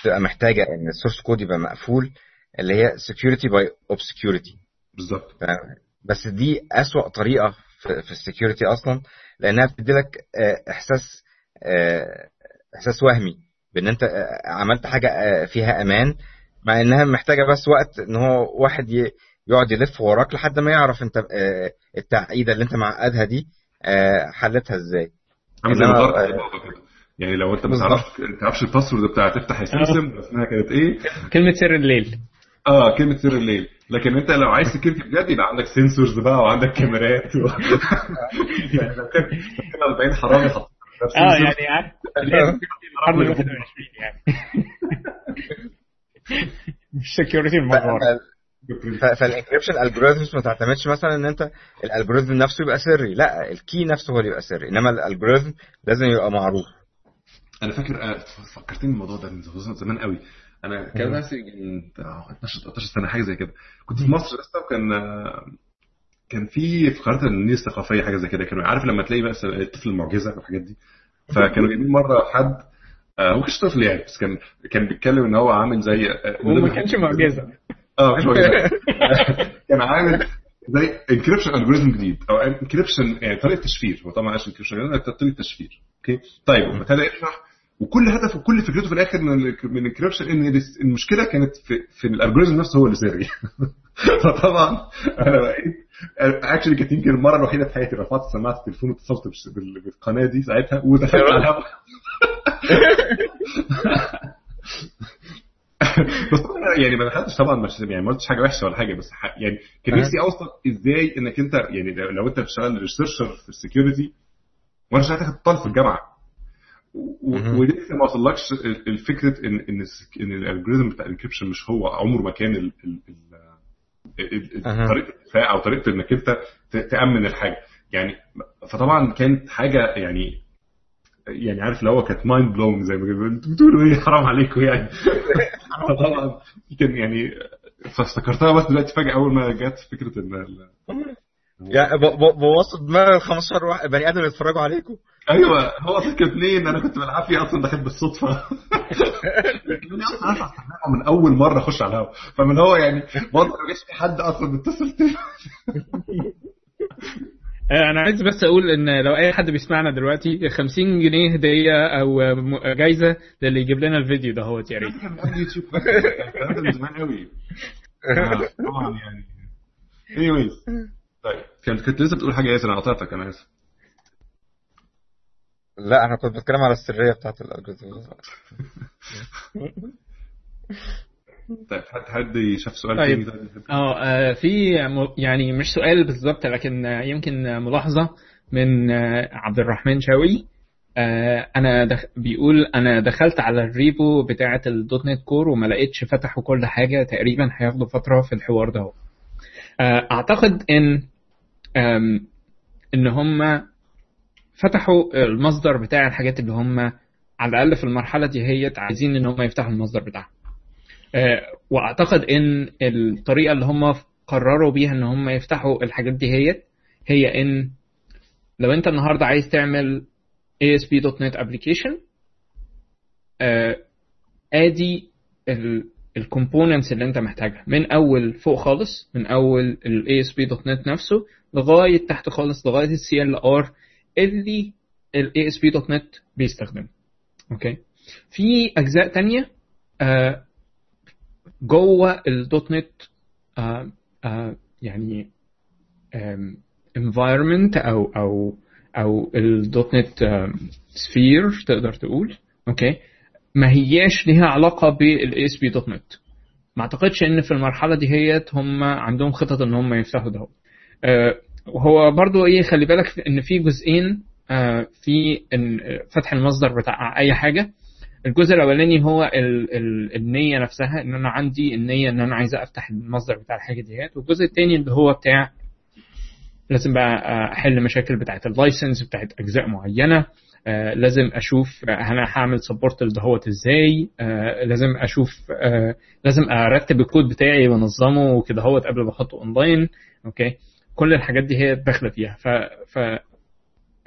بتبقى محتاجة إن ال source code يبقى مقفول اللي هي security by obscurity. بالظبط. بس دي أسوأ طريقة في, في ال security أصلا لأنها بتدي لك آه، إحساس آه، إحساس وهمي. بإن أنت آه، عملت حاجة آه، فيها أمان مع إنها محتاجة بس وقت إن هو واحد يقعد يلف وراك لحد ما يعرف أنت آه، التعقيدة اللي أنت معقدها دي حلتها إزاي. عامل زي يعني لو أنت ما. تعرفش ما تعرفش ال password بتاع تفتح ال system اسمها كانت إيه؟ كلمة سر الليل. آه كلمة سر الليل. لكن أنت لو عايز security بجد يبقى عندك sensors بقى وعندك كاميرات و... *laughs* *laughs* يعني لو كان لو كان 40 حرامي حط آه يعني عارف ال 21 يعني. مش security الموضوع فال encryption algorithms ما تعتمدش مثلا إن أنت ال algorithm نفسه يبقى سري. لا ال key نفسه هو اللي يبقى سري. إنما ال algorithm لازم يبقى معروف. أنا فاكر آه، فكرتني الموضوع ده من زمان قوي. أنا كان ناسي من بتاع 12 13 سنة حاجة زي كده. كنت في مصر لسه وكان آه، كان في في قناه النيل الثقافية حاجة زي كده. كانوا عارف لما تلاقي بقى الطفل المعجزة والحاجات دي؟ فكانوا جايبين مرة حد آه، هو مش طفل يعني بس كان كان بيتكلم إن هو عامل زي آه، وما كانش معجزة. آه ما كانش معجزة. *laughs* كان عامل زي encryption algorithm جديد أو encryption يعني طريقة تشفير. هو طبعا عشان encryption طريقة تشفير. أوكي؟ طيب ابتدى يشرح وكل هدفه وكل فكرته في الآخر من ال- من ال encryption إن المشكلة كانت في في ال algorithm نفسه هو اللي سري *laughs* فطبعا أنا بقيت actually كانت يمكن المرة الوحيدة في حياتي رفعت سماعة التليفون واتصلت بالقناة دي ساعتها ودخلت على الهواء *laughs* بس طبعاً يعني ما دخلتش طبعا مش يعني ما قلتش حاجة وحشة ولا حاجة بس يعني كان نفسي أوصل إزاي إنك أنت يعني لو أنت بتشتغل researcher في ال security وأنا شغال كنت طالب في الجامعة. ولسه ما وصلكش ال- الفكرة ان إن إن ال algorithm بتاع ال encryption مش هو عمره ما كان ال- ال- ال-. طريقة أو طريقة إنك أنت تأمن الحاجة. يعني فطبعا كانت حاجة يعني يعني عارف اللي هو كانت mind blowing زي ما أنتوا بتقولوا إيه؟ حرام عليكم يعني. *laughs* فطبعا كان يعني فافتكرتها بس دلوقتي فجأة أول ما جت فكرة إن يعني ب- ب- بوظت دماغ 15 واحد بني آدم يتفرجوا عليكم أيوه هو فكرة اتنين أنا كنت بالعافية أصلا دخلت بالصدفة. لكني *laughs* أصلا استخدمها من أول مرة أخش على الهوا. فمن هو يعني برضه ما جاش في حد أصلا اتصل *laughs* آه، أنا عايز بس أقول إن لو أي حد بيسمعنا دلوقتي 50 جنيه هدية أو جايزة للي يجيب لنا الفيديو ده هو يا ريت. يوتيوب *laughs* من زمان قوي آه، طبعا يعني. Anyways. طيب. كنت كنت لسه بتقول حاجة يا ياسر؟ أنا قطعتك أنا اسف لا أنا كنت بتكلم على السرية بتاعت ال algorithm *laughs* طيب حد حد شاف سؤال طيب. تاني؟ طيب. آه آه، في م- يعني مش سؤال بالظبط لكن يمكن ملاحظة من آه، عبد الرحمن شاوي آه، أنا دخ... بيقول أنا دخلت على ال repo بتاعة ال .NET Core وما لقيتش فتحوا كل حاجة تقريبا هياخدوا فترة في الحوار ده. أعتقد إن إن هم فتحوا المصدر بتاع الحاجات اللي هم على الأقل في المرحلة دي هي عايزين إن هم يفتحوا المصدر بتاعهم. آه، وأعتقد إن الطريقة اللي هم قرروا بيها إن هم يفتحوا الحاجات دي هي هي إن لو أنت النهارده عايز تعمل ASP.NET application آه، آدي الكومبوننتس اللي أنت محتاجها من أول فوق خالص من أول ال ASP.NET نفسه لغاية تحت خالص لغاية ال CLR اللي ال ASP.NET بيستخدمه. أوكي في أجزاء تانية آه، جوه ال .NET آه، آه، يعني environment أو أو أو ال .NET sphere تقدر تقول. أوكي ما هياش ليها علاقة بال ASP.NET ما أعتقدش إن في المرحلة دي هيت هم عندهم خطط إن هم يفتحوا ده. وهو برضو إيه خلي بالك إن في جزئين آه، في إن فتح المصدر بتاع أي حاجة. الجزء الأولاني هو ال ال النية نفسها إن أنا عندي النية إن أنا عايز أفتح المصدر بتاع الحاجة ديت. والجزء الثاني اللي هو بتاع لازم بقى أحل مشاكل بتاعت ال license بتاعت أجزاء معينة. آه لازم أشوف آه، أنا هعمل support لدهوت إزاي. آه لازم أشوف آه لازم أرتب الكود بتاعي وأنظمه وكده هوت قبل ما أحطه اونلاين أوكي؟ كل الحاجات دي هي داخلة فيها. ف, ف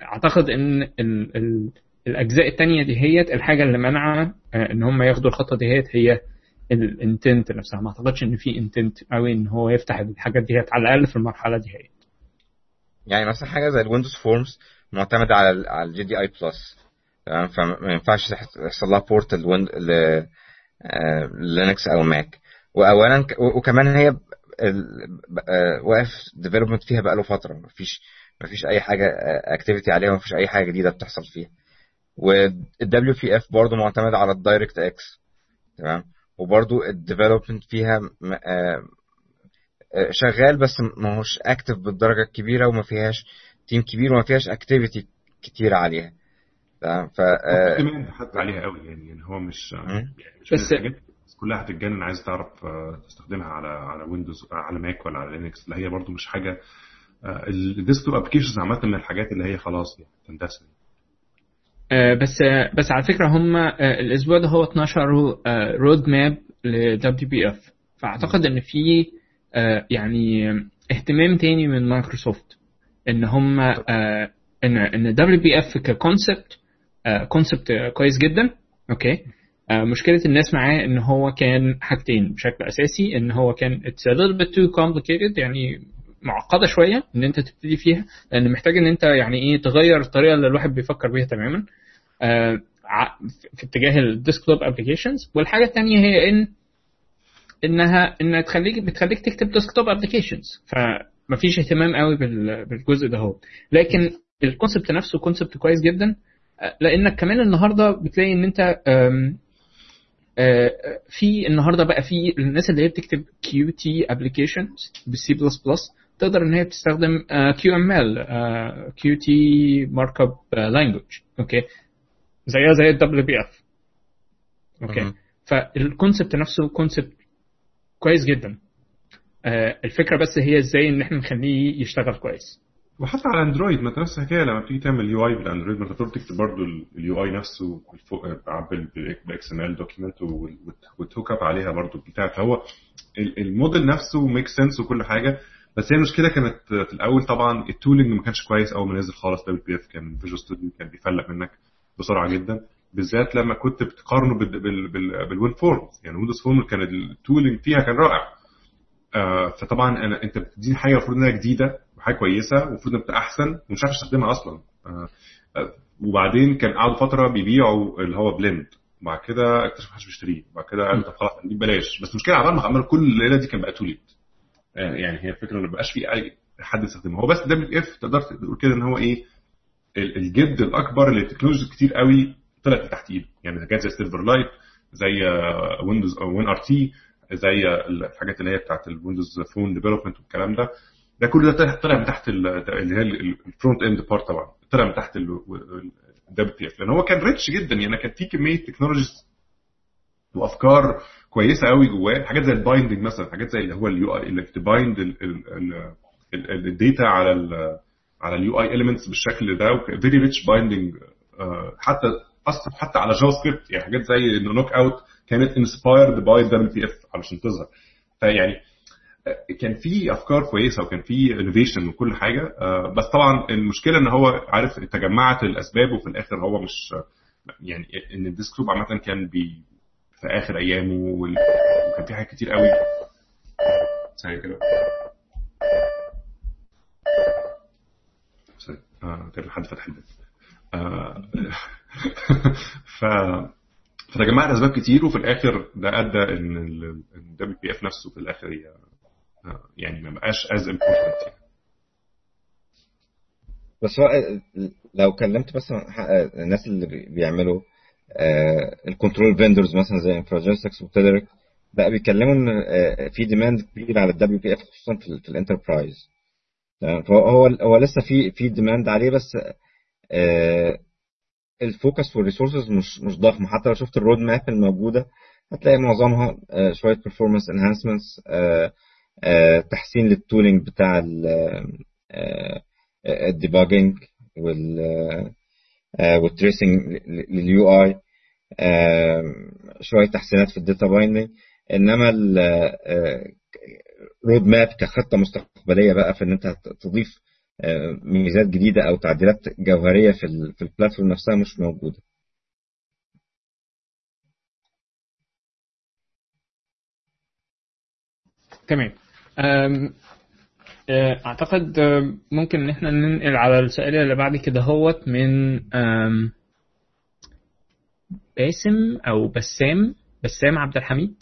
أعتقد إن ال... ال... الأجزاء التانية دي هي الحاجة اللي منع إن هم ياخدوا الخطوة دي هي هي ال intent نفسها. ما أعتقدش إن في intent قوي إن هو يفتح الحاجات دي على الأقل في المرحلة دي هي يعني مثلا حاجة زي ال Windows Forms معتمدة على على الجي دي آي بلس. تمام؟ فما ينفعش يحصل لها port لينكس أو ماك. واولا وكمان هي آه، واقف development فيها بقاله فترة. مفيش مفيش أي حاجة activity عليها مفيش أي حاجة جديدة بتحصل فيها. وال WPF برضه معتمد على ال DirectX تمام؟ وبرضه ال development فيها آه، آه، شغال بس ما هوش active بالدرجة الكبيرة وما فيهاش team كبير وما فيهاش activity كتير عليها. تمام؟ ف آه، عليها قوي يعني يعني هو مش يعني مش بس- كلها هتتجنن. عايز تعرف آه، تستخدمها على على ويندوز على ماك ولا على لينكس لا هي برضو مش حاجة ال desktop applications عامة من الحاجات اللي هي خلاص يعني تندثر. آه، بس آه، بس على فكرة هم آه، الأسبوع ده هو 12 road map ل WPF فأعتقد إن في آه، يعني اهتمام تاني من مايكروسوفت إن هم آه، إن إن WPF ك concept concept كويس جدا. أوكي. آه، مشكلة الناس معاه إن هو كان حاجتين بشكل أساسي إن هو كان it's a little bit too complicated يعني معقدة شوية إن أنت تبتدي فيها لأن محتاج إن أنت يعني إيه تغير الطريقة اللي الواحد بيفكر بيها تماما آه، في اتجاه ال desktop applications والحاجة الثانية هي إن إنها انها تخليك بتخليك تكتب desktop applications فمفيش اهتمام قوي بال- بالجزء ده هو. لكن ال concept نفسه concept كويس جدا آه، لأنك كمان النهارده بتلاقي إن أنت في النهارده بقى في الناس اللي هي بتكتب Qt applications بال C++ تقدر إن هي بتستخدم كيو ام ال كيو تي مارك اب لانجوج أوكي؟ زيها زي ال WPF أوكي. فال concept نفسه concept كويس جدا. آه، الفكرة بس هي إزاي إن إحنا نخليه يشتغل كويس. وحتى على اندرويد ما انت نفس الحكاية لما بتيجي تعمل UI بالأندرويد ما انت تكتب برضه ال UI نفسه بالفوق ب XML document وت hook up عليها برضه بتاع. فهو ال- الموديل نفسه make sense وكل حاجة بس هي المشكلة كانت في الأول طبعا ال tooling ما كانش كويس أول ما نزل خالص WPF كان Visual Studio كان بيفلق منك بسرعة جدا بالذات لما كنت بتقارنه بال بال بال بال WinForms يعني Windows Forms كان ال tooling فيها كان رائع. آه، فطبعا أنا أنت بتديني حاجة المفروض إنها جديدة وحاجه كويسة انها تبقى أحسن ومش عارف أستخدمها أصلا. آه، آه، وبعدين كان قعدوا فترة بيبيعوا اللي هو Blend وبعد كده اكتشف محدش بيشتريه. وبعد كده قالوا طب خلاص نجيب بلاش بس المشكلة عبال ما عملوا كل الليلة دي كان بقى too late يعني هي الفكرة ما بقاش في أي حد يستخدمه هو بس WPF تقدر تقول كده إن هو إيه ال- الجد الأكبر اللي التكنولوجيا كتير قوي طلعت تحت إيده. يعني حاجات زي Silverlight زي Windows أو WinRT زي الحاجات اللي هي بتاعت ال Windows Phone development والكلام ده. ده كل ده طلع- من تحت ال- اللي هي ال front end part طبعا. طلع من تحت ال WPF لأن هو كان rich جدا يعني كان في كمية technologies وأفكار كويسة قوي جواه. حاجات زي ال binding مثلا حاجات زي اللي هو ال UI إنك ت bind ال data على ال على ال UI elements بالشكل ده. very rich binding حتى أصلا حتى على JavaScript يعني حاجات زي إنه Knockout كانت inspired by WPF علشان تظهر. فيعني كان في أفكار كويسة وكان في innovation وكل حاجة. آه، بس طبعا المشكلة إن هو عارف تجمعت الأسباب وفي الآخر هو مش يعني إن ال desktop عامة كان بي في آخر أيامه وكان في حاجات كتير قوي. ثانية كده. آه تقريبا حد فتح الباب. آه، *laughs* ف فتجمعت أسباب كتير وفي الآخر ده أدى إن ال WPF نفسه في الآخر آه، يعني ما بقاش as important يعني. بس هو لو كلمت مثلا ح- الناس اللي بي- بيعملوا ال control vendors مثلا زي Infragistics و Telerik بقى بيتكلموا إن آه، في demand كبير على ال WPF خصوصا في, ال- في ال enterprise تمام؟ فهو هو لسه في في demand عليه بس آه، ال focus وال resources مش مش ضخمه حتى لو شفت ال road map الموجودة هتلاقي معظمها آه، شوية performance آه، آه، تحسين لل tooling بتاع ال debugging وال وال tracing لل UI شوية تحسينات في ال data binding إنما ال road map كخطة مستقبلية بقى في إن أنت تضيف آه، ميزات جديدة أو تعديلات جوهرية في في ال platform نفسها مش موجودة. تمام. آه، أعتقد آه، ممكن إن إحنا ننقل على السؤال اللي بعد كده هوت من باسم أو بسام بسام عبد الحميد.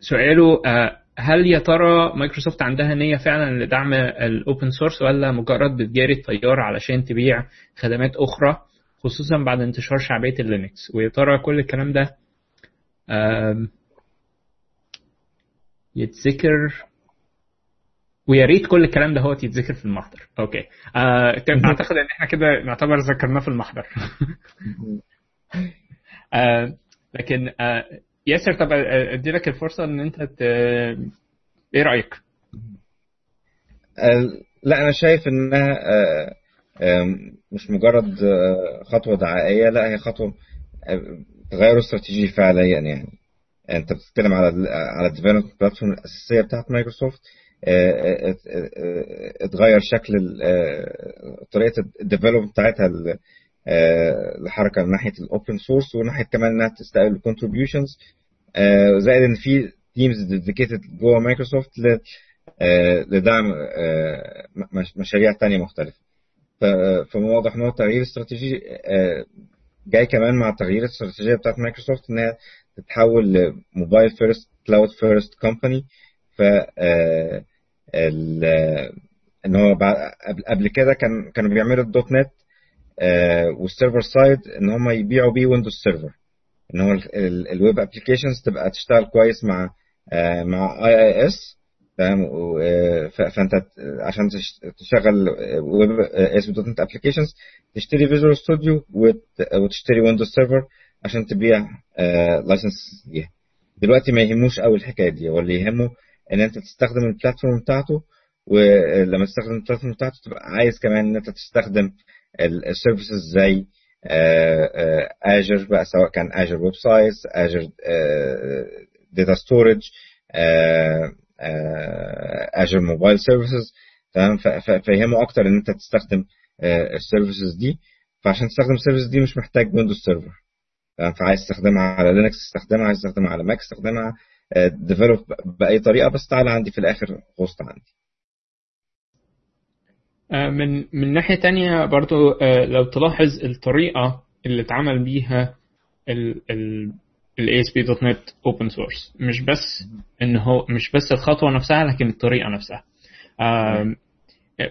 سؤاله آه، هل يا ترى مايكروسوفت عندها نية فعلا لدعم ال open source ولا مجرد بتجاري التيار علشان تبيع خدمات أخرى خصوصا بعد انتشار شعبية ال Linux؟ ويا ترى كل الكلام ده يتذكر. ويا ريت كل الكلام ده هو يتذكر في المحضر. okay آه، *laughs* أعتقد إن إحنا كده نعتبر ذكرناه في المحضر. *laughs* آه، لكن آه، ياسر طب آه، أدي لك الفرصة إن أنت ت... إيه رأيك؟ آه، لا أنا شايف إنها آه، آه، مش مجرد خطوة دعائية لا هي خطوة تغير استراتيجي فعليا يعني. انت بتتكلم على على ال development platform الأساسية بتاعت مايكروسوفت. آه، آه، آه، اتغير شكل طريقة ال development بتاعتها ل- آه، لحركة من ناحية ال open source وناحيه كمان إنها تستقبل ال contributions زائد إن في teams dedicated جوه مايكروسوفت لدعم مش- مشاريع تانية مختلفة. ف- فمن واضح إن هو تغيير استراتيجي جاي كمان مع تغيير الاستراتيجية بتاعت مايكروسوفت إنها تتحول ل mobile first cloud first company ف آه، إن هو قبل- كده كان كانوا بيعملوا ال .NET آه، وال server side إن هم يبيعوا بيه Windows Server إن هو ال web applications تبقى تشتغل كويس مع آه، مع IIS تمام؟ فأنت عشان تش- تشغل ويب ASP.NET applications تشتري Visual Studio وتشتري Windows Server عشان تبيع license ليها دلوقتي ما يهموش قوي الحكاية دي. هو اللي يهمه إن أنت تستخدم ال platform بتاعته ولما تستخدم ال platform بتاعته تبقى عايز كمان إن أنت تستخدم ال services زي Azure بقى سواء كان Azure Websites Azure data storage Azure Mobile Services تمام؟ فيهمه أكتر إن أنت تستخدم ال services دي. فعشان تستخدم ال service دي مش محتاج Windows Server فعايز تستخدمها على Linux استخدمها عايز تستخدمها على Mac استخدمها develop بأي طريقة بس تعالى عندي في الآخر host عندي. آه، من من ناحية تانية برضو آه، لو تلاحظ الطريقة اللي اتعمل بيها ال ال ال ASP.NET Open Source مش بس إن هو مش بس الخطوة نفسها لكن الطريقة نفسها.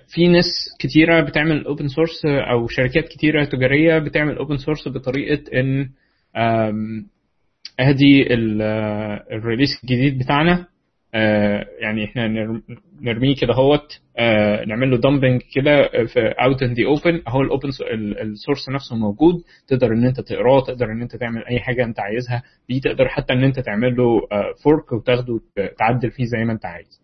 في ناس كتيرة بتعمل open source أو شركات كتيرة تجارية بتعمل open source بطريقة إن ادي آه، ال release الجديد بتاعنا. آه، يعني إحنا نر- نرميه كده أهوت. آه، نعمل له dumping كده في out in the open أهو ال open ال source نفسه موجود. تقدر إن أنت تقراه تقدر إن أنت تعمل أي حاجة أنت عايزها. بيه تقدر حتى إن أنت تعمل له fork وتاخده وت- تعدل فيه زي ما أنت عايز.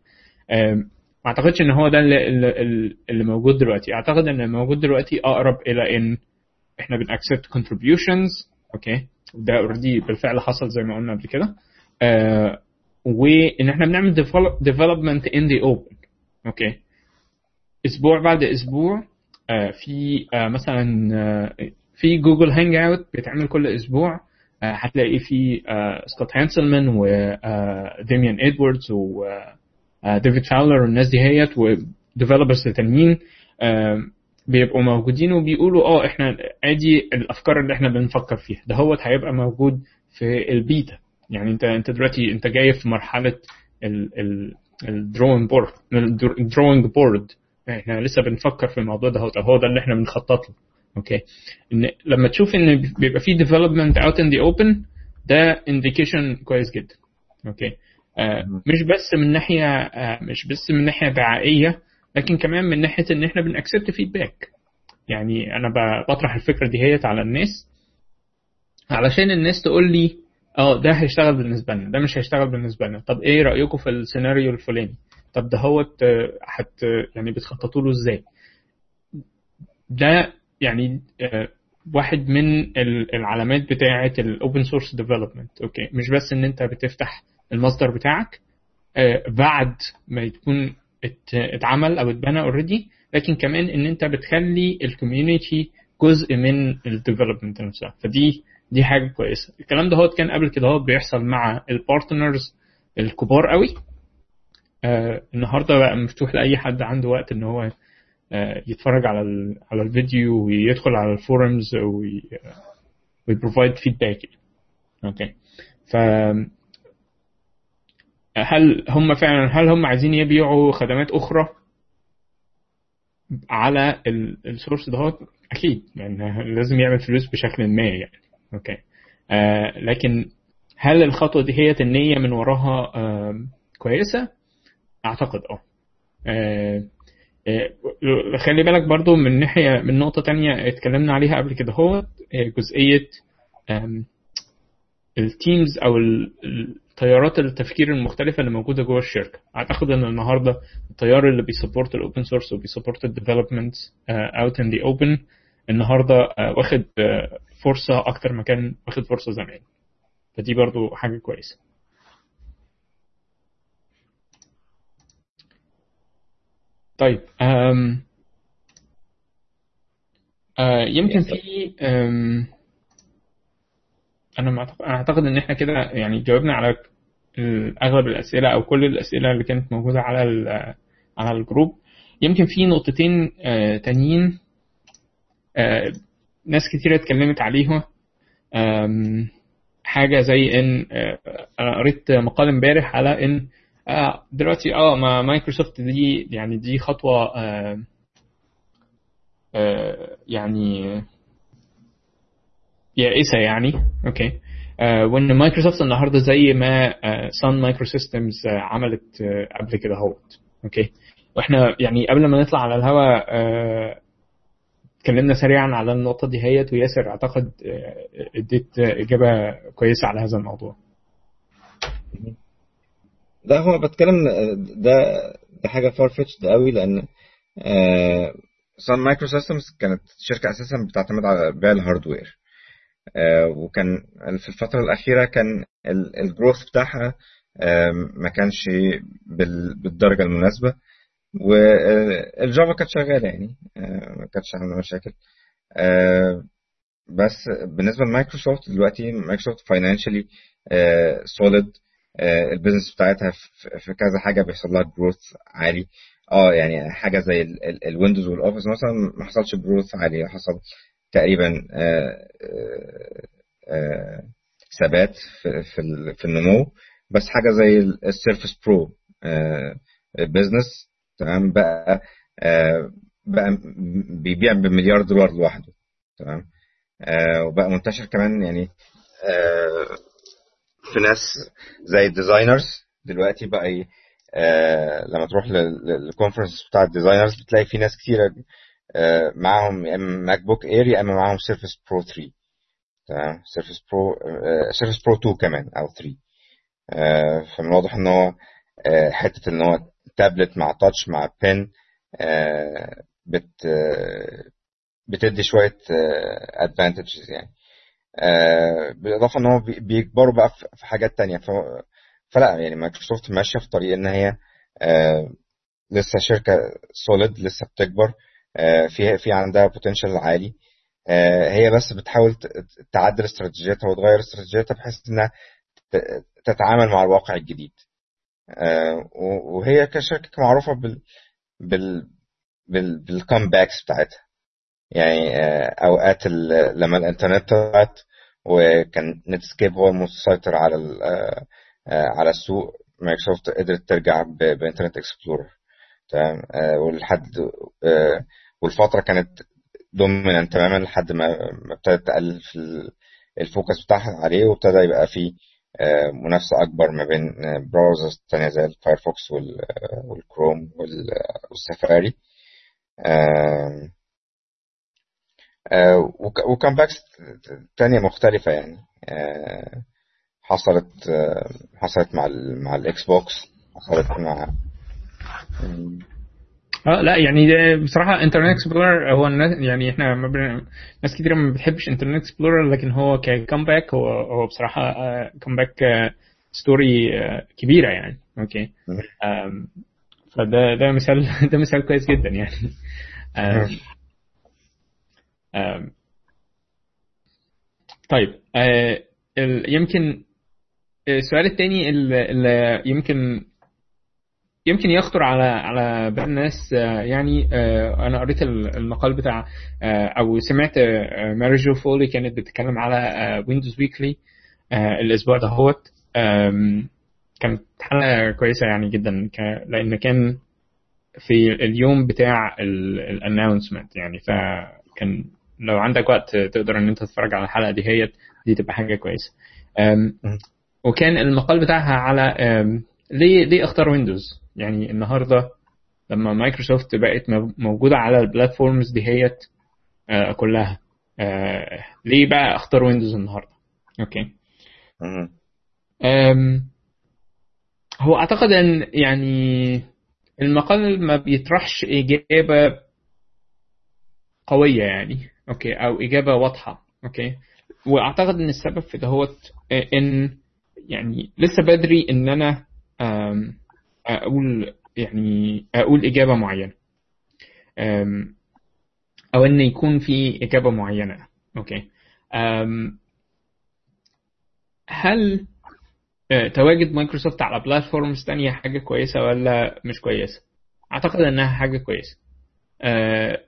ما أعتقدش إن هو ده اللي, اللي, موجود دلوقتي. أعتقد إن الموجود دلوقتي أقرب إلى إن إحنا بن accept contributions. أوكي؟ ده already بالفعل حصل زي ما قلنا قبل كده. آه وإن إحنا بنعمل development in the open. أوكي أسبوع بعد أسبوع آه في آه مثلا في جوجل hangout بيتعمل كل أسبوع. هتلاقي في سكوت هانسلمان وديميان ادواردز وديفيد فاولر والناس دي هيت و developers تانيين بيبقوا موجودين وبيقولوا آه إحنا ادي الأفكار اللي إحنا بنفكر فيها. ده هو هيبقى موجود في البيتا. يعني أنت أنت دلوقتي أنت جاي في مرحلة ال drawing board ال drawing board إحنا لسه بنفكر في الموضوع ده هو هو ده اللي إحنا بنخطط له. أوكي؟ إن لما تشوف إن بيبقى في development out in the open ده indication كويس جدا. أوكي؟ آه مش بس من ناحية آه مش بس من ناحية دعائيه لكن كمان من ناحية إن إحنا بن accept feedback يعني أنا بطرح الفكرة دي هيت على الناس علشان الناس تقول لي آه ده هيشتغل بالنسبة لنا ده مش هيشتغل بالنسبة لنا. طب إيه رأيكم في السيناريو الفلاني؟ طب ده هو حت يعني بتخططوا له إزاي؟ ده يعني آه، واحد من ال- العلامات بتاعة ال open source development أوكي؟ مش بس إن أنت بتفتح المصدر بتاعك آه، بعد ما يكون اتعمل أو اتبنى already لكن كمان إن أنت بتخلي ال community جزء من ال development نفسها. فدي دي حاجة كويسة. الكلام ده كان قبل كده بيحصل مع ال partners الكبار قوي. آه النهارده بقى مفتوح لأي حد عنده وقت إن هو آه يتفرج على على الفيديو ويدخل على ال forums وي provide feedback أوكي ف هل هم فعلا هل هم عايزين يبيعوا خدمات أخرى على ال source ده أكيد يعني لازم يعمل فلوس بشكل ما يعني. أوكي. آه لكن هل الخطوة دي هي النية من وراها آه كويسة؟ أعتقد آه. آه، آه، خلي بالك برضو من ناحيه من نقطة تانية اتكلمنا عليها قبل كده هو آه، جزئية ال teams أو ال- التيارات التفكير المختلفة اللي موجودة جوه الشركة. أعتقد إن النهارده التيار اللي بيسبورت الاوبن سورس وبيسبورت الديفلوبمنت out in the open النهارده آه، واخد آه، فرصة أكتر ما كان واخد فرصة زمان. فدي برضو حاجة كويسة. طيب أم آه يمكن في أنا أعتقد إن إحنا كده يعني جاوبنا على اغلب الأسئلة أو كل الأسئلة اللي كانت موجودة على على الجروب. يمكن في نقطتين آه تانيين آه ناس كتير اتكلمت عليهم. آم، حاجة زي إن آه أنا قريت مقال إمبارح على آه دلوقتي آه ما مايكروسوفت دي يعني دي آه يعني يائسة يعني. أوكي وان مايكروسوفت النهارده زي ما سان مايكرو سيستمز عملت آه، قبل كده اهوت. أوكي وإحنا يعني قبل ما نطلع على الهواء آه، اتكلمنا سريعا على النقطة دي هيت وياسر أعتقد آه، اديت إجابة كويسة على هذا الموضوع. لا هو بتكلم ده ده حاجة far fetched قوي لأن سان مايكرو سيستمز كانت شركة أساسا بتعتمد على بيع ال hardware وكان في الفترة الأخيرة كان ال growth بتاعها آه، ما كانش بال- بالدرجة المناسبة. والجافا كانت شغالة يعني آه، ما كانتش عاملة مشاكل. آه، بس بالنسبة لمايكروسوفت دلوقتي مايكروسوفت financially solid ال business بتاعتها في كذا حاجة بيحصل لها growth عالي. آه يعني حاجة زي الويندوز والاوفيس مثلا ما حصلش growth عالي حصل تقريبا آه، آه، آه، ثبات في في ال- في النمو. بس حاجة زي ال Surface Pro business تمام؟ بقى بقى بيبيع بمليار دولار لوحده تمام؟ وبقى منتشر كمان يعني في ناس زي ال designers دلوقتي بقى لما تروح لل conference بتاع ال designers بتلاقي في ناس كتيرة آه، معاهم يا إما MacBook Air يا إما معاهم Surface Pro 3 تمام؟ Surface Pro Surface Pro 2 كمان أو 3 آه، فمن الواضح إن هو آه، حتة إن هو تابلت مع touch مع pen بت آه، بتدي شوية advantages يعني. آه، بالإضافة إن هو بي- بيكبروا بقى في حاجات تانية. فلا يعني مايكروسوفت ماشية في طريق إن هي آه، لسه شركة solid لسه بتكبر. آه، في في عندها potential عالي. آه، هي بس بتحاول تعدل استراتيجيتها وتغير استراتيجيتها بحيث إنها تتعامل مع الواقع الجديد. آه، وهي كشركة معروفة بال بال بال بال comebacks بتاعتها. يعني آه، أوقات لما الإنترنت طلعت وكان Netscape هو المسيطر على آه، آه، على السوق مايكروسوفت قدرت ترجع ب Internet Explorer تمام؟ آه، ولحد آه، والفترة كانت dominant تماما لحد ما ابتدت تقلل في ال- ال focus بتاعها عليه وابتدى يبقى فيه آه، منافسة أكبر ما بين browsers تانية زي ال Firefox وال- آه، والكروم وال- آه، والسفاري آه، آه، وك- و comebacks تانية مختلفة يعني. آه، حصلت آه، حصلت مع ال مع ال Xbox حصلت مع آه لا يعني ده بصراحة Internet Explorer هو الناس يعني إحنا ما بن... ناس كتير ما بتحبش Internet Explorer لكن هو ك comeback هو هو بصراحة comeback story كبيرة يعني. okay. فده ده مثال *laughs* ده مثال كويس جدا يعني. آم، آم، طيب آه، يمكن السؤال الثاني اللي يمكن يمكن يخطر على على بال الناس آه، يعني آه، أنا قريت ال- المقال بتاع آه، أو سمعت Mary Jo Foley كانت بتتكلم على Windows Weekly الأسبوع ده هوت آم، كانت حلقة كويسة يعني جدا لأن كان في اليوم بتاع ال announcement يعني. فكان لو عندك وقت تقدر إن أنت تتفرج على الحلقة دي هي دي تبقى حاجة كويسة. وكان المقال بتاعها على ليه ليه اختار Windows يعني النهارده لما مايكروسوفت بقت مو- موجودة على ال platforms دي هي كلها. آه، ليه بقى أختار Windows النهارده؟ okay. أم، هو أعتقد إن يعني المقال ما بيطرحش إجابة قوية يعني. okay أو إجابة واضحة. okay. وأعتقد إن السبب في دهوت إن يعني لسه بدري إن أنا أم، أقول يعني أقول إجابة معينة. أو إن يكون في إجابة معينة. okay. هل آه، تواجد مايكروسوفت على platforms تانية حاجة كويسة ولا مش كويسة؟ أعتقد إنها حاجة كويسة. آه،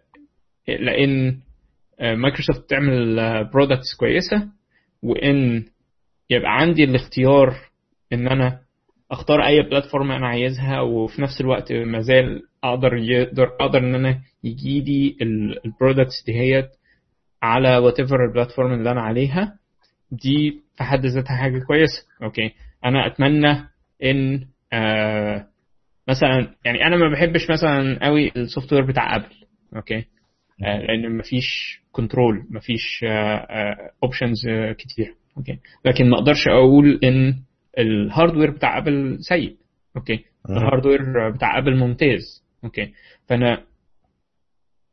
لأن آه، مايكروسوفت تعمل products كويسة وإن يبقى عندي الاختيار إن أنا أختار أي platform أنا عايزها وفي نفس الوقت ما زال أقدر يقدر أقدر إن أنا يجي لي ال products دهيت على whatever ال platform اللي أنا عليها. دي في حد ذاتها حاجة كويسة. okay. أنا أتمنى إن آه مثلا يعني أنا ما بحبش مثلا قوي ال software بتاع Apple okay. آه لأن مفيش control مفيش options آه كتير. okay. لكن ما أقدرش أقول إن ال hardware بتاع Apple سيء. okay ال hardware بتاع Apple ممتاز. okay فأنا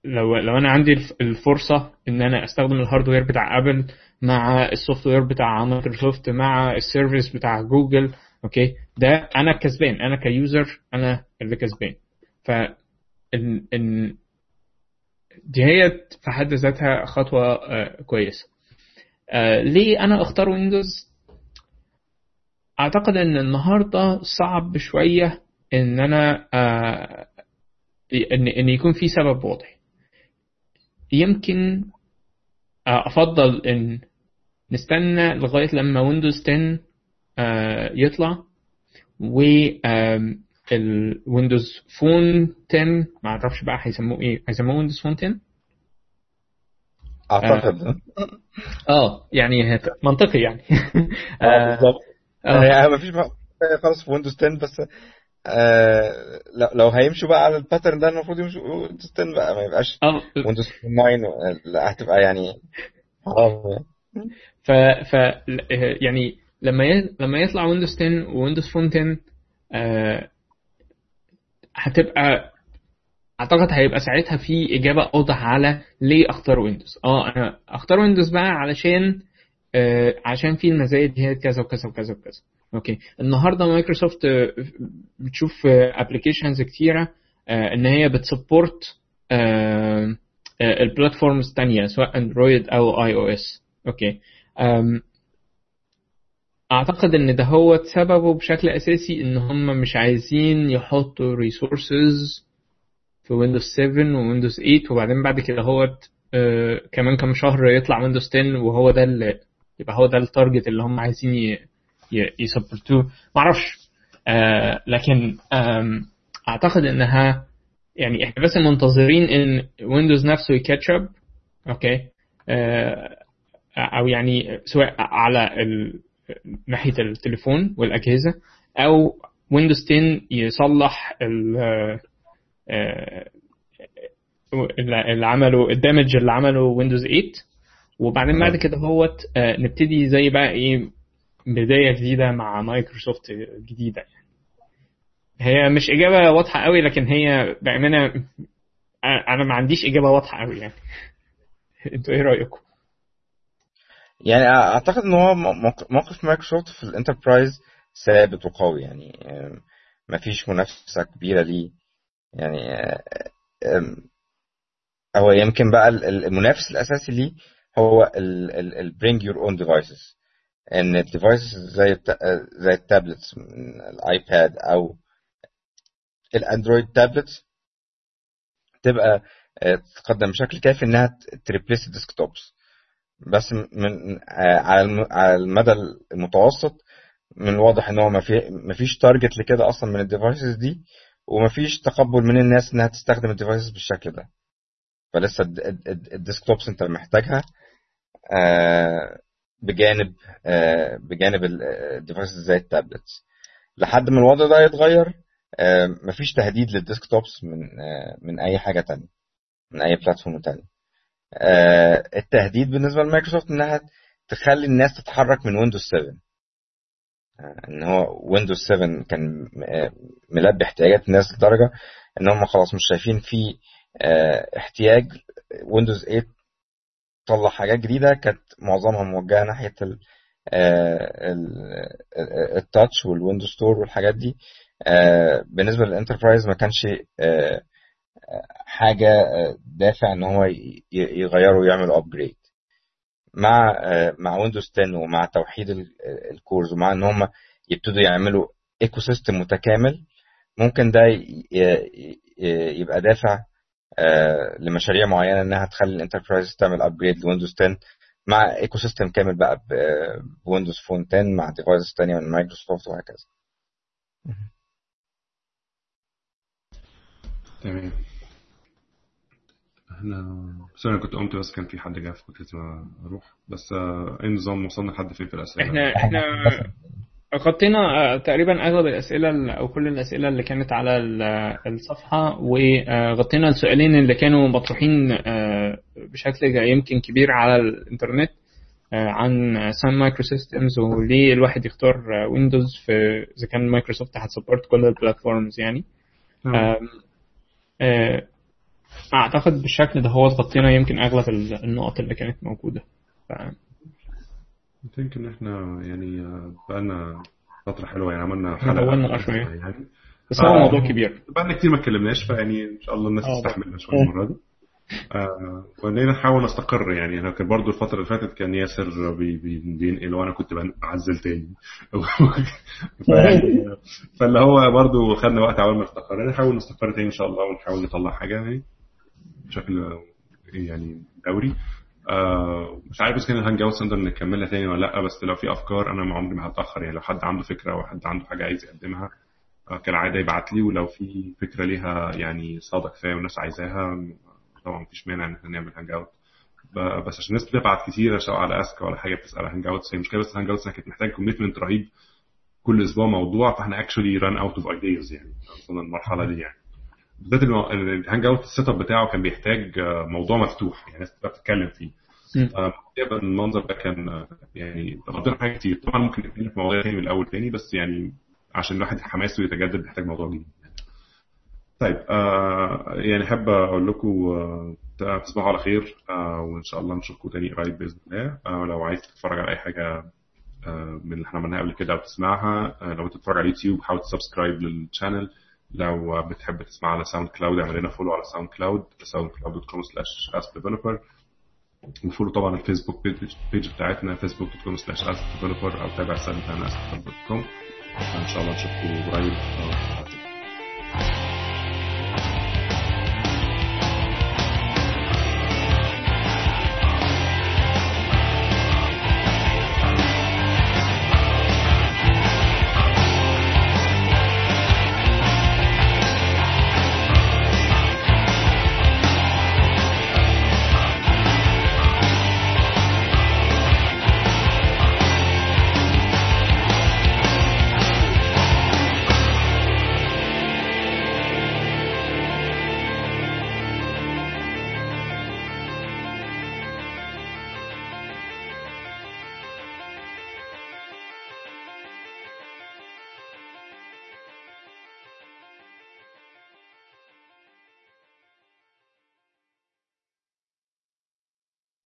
لو لو أنا عندي الفرصة إن أنا أستخدم ال hardware بتاع Apple مع ال software بتاع مايكروسوفت مع ال service بتاع جوجل okay ده أنا كسبان. أنا ك user أنا اللي كسبان. ف إن دي هي في حد ذاتها خطوة آه كويسة. آه ليه أنا أختار Windows أعتقد إن النهارده صعب شوية إن أنا آه إن إن يكون في سبب واضح. يمكن أفضل إن نستنى لغاية لما Windows 10 يطلع و ال Windows Phone 10 ما أعرفش بقى هيسموه إيه هيسموه Windows Phone 10 أعتقد. آه يعني منطقي يعني. *laughs* آه بالظبط يعني ما فيش خالص في Windows 10 بس آه لو هيمشوا بقى على ال pattern ده المفروض يمشوا Windows 10 بقى ما يبقاش Windows 9 هتبقى يعني حرام يعني. ف ف يعني لما ي... لما يطلع Windows 10 و Windows Phone 10 آه هتبقى أعتقد هيبقى ساعتها في إجابة أوضح على ليه أختار Windows آه أنا أختار Windows بقى علشان آه عشان في المزايا دي كذا وكذا وكذا وكذا. okay. النهارده مايكروسوفت بتشوف applications كتيرة إن هي بت support ال platforms الثانية سواء اندرويد أو iOS okay. أعتقد إن ده هو سببه بشكل أساسي إن هم مش عايزين يحطوا resources في ويندوز 7 وويندوز 8 وبعدين بعد كده هو كمان كام شهر يطلع ويندوز 10 وهو ده اللي يبقى هو ده ال target اللي هم عايزين ي support وه. معرفش آه لكن أعتقد إنها يعني إحنا بس منتظرين إن ويندوز نفسه ي catch up okay؟ آه أو يعني سواء على ناحية التليفون والأجهزة أو ويندوز 10 يصلح اللي عمله ال damage اللي عمله ويندوز 8 وبعدين بعد كده هوت نبتدي زي بقى إيه بداية جديدة مع مايكروسوفت جديدة يعني. هي مش إجابة واضحة قوي لكن هي بأمانة أنا ما عنديش إجابة واضحة قوي يعني. *laughs* أنتوا إيه رأيكم؟ يعني أعتقد إن هو موقف مايكروسوفت في ال enterprise ثابت وقوي يعني. ما فيش منافسة كبيرة ليه. يعني هو يمكن بقى المنافس الأساسي ليه هو ال bring your own devices. إن ال devices زي زي ال tablets الآيباد أو الأندرويد tablets تبقى تتقدم بشكل كافي إنها ت replace ال desktops. بس من على المدى المتوسط من الواضح إن هو ما فيش target لكده أصلا من الديفايسز دي وما فيش تقبل من الناس إنها تستخدم ال devices بالشكل ده. فلسه ال desktops أنت محتاجها بجانب بجانب ال devices زي ال tablets. لحد ما الوضع ده يتغير مفيش تهديد لل desktops من من أي حاجة تانية من أي platform تانية. التهديد بالنسبة لمايكروسوفت إنها تخلي الناس تتحرك من ويندوز 7 إن هو ويندوز 7 كان ملبي احتياجات الناس لدرجة إن هم خلاص مش شايفين في احتياج ويندوز 8 طلع حاجات جديدة كانت معظمها موجهة ناحية ال touch والويندوز store والحاجات دي. بالنسبة لل enterprise ما كانش حاجة دافع إن هو يغيروا ويعملوا upgrade مع مع ويندوز 10 ومع توحيد ال cores ومع إن هم يبتدوا يعملوا ecosystem متكامل ممكن ده يبقى دافع لمشاريع معينة إنها تخلي ال enterprise تعمل upgrade لويندوز 10 مع ecosystem كامل بقى بويندوز فون 10 مع devices ثانية من مايكروسوفت وهكذا. تمام. إحنا بس أنا كنت قمت بس كان في حد جاي فكنت لازم أروح. بس آه، إيه النظام وصلنا لحد فين في الأسئلة؟ إحنا إحنا غطينا آه، تقريبا أغلب الأسئلة ال- أو كل الأسئلة اللي كانت على ال- الصفحة وغطينا السؤالين اللي كانوا مطروحين آه، بشكل يمكن كبير على الإنترنت آه، عن سان مايكرو سيستمز وليه الواحد يختار ويندوز في إذا كان مايكروسوفت هت support كل ال platforms يعني. آه، أعتقد بالشكل ده هو غطينا يمكن أغلب ال- النقط اللي كانت موجودة. ف- يمكن إحنا يعني آه، بقالنا فترة حلوة يعني عملنا حلقة طولنا شوية. يعني بس هو آه. موضوع كبير بقالنا كتير ما اتكلمناش فيعني إن شاء الله الناس آه. تستحملنا شوية المرة دي آه واننا نحاول نستقر يعني أنا كان برضو الفترة اللي فاتت كان ياسر بي بي بينقل وأنا كنت بعزل تاني *laughs* *laughs* فاللي هو برضو خدنا وقت عبال ما استقرنا نحاول نستقر تاني إن شاء الله ونحاول نطلع حاجة يعني بشكل يعني دوري آه مش عارف بس كان ال hangout نقدر نكملها تاني ولا لأ بس لو في أفكار أنا ما عمري ما هتأخر. يعني لو حد عنده فكرة أو حد عنده حاجة عايز يقدمها آه، كالعادة يبعت لي ولو في فكرة ليها يعني صادق كفاية والناس عايزاها طبعا مفيش مانع إن إحنا نعمل hangout. بس عشان الناس بتبعت كتير سواء على اسك ولا حاجة بتسأل hangout. هي المشكلة بس ال hangout كانت محتاج commitment رهيب كل أسبوع موضوع فإحنا actually ran out of ideas يعني وصلنا المرحله دي يعني. بالذات ال hangout ال setup بتاعه كان بيحتاج آه، موضوع مفتوح يعني الناس تبقى بتتكلم فيه. مم. آه، تقريبا المنظر ده كان آه، يعني قضينا حاجات كتير. طبعا ممكن نتكلم في مواضيع تاني من الأول تاني بس يعني عشان الواحد حماسه يتجدد محتاج موضوع جديد. طيب آه يعني احب أقول لكم آه تصبحوا على خير آه وإن شاء الله نشوفكم تاني قريب بإذن الله. آه لو عايز تتفرج على أي حاجة آه من اللي إحنا عملناها قبل كده أو تسمعها آه لو أنت بتتفرج على اليوتيوب حاول ت subscribe لل channel لو بتحب تسمع على ساوند كلاود اعمل لنا follow على ساوند كلاود soundcloud.com slash ask developer. و follow طبعا الفيسبوك page, بتاعتنا facebook.com slash ask developer أو تابع ال site بتاعنا ask developer.com إن شاء الله نشوفكم قريب.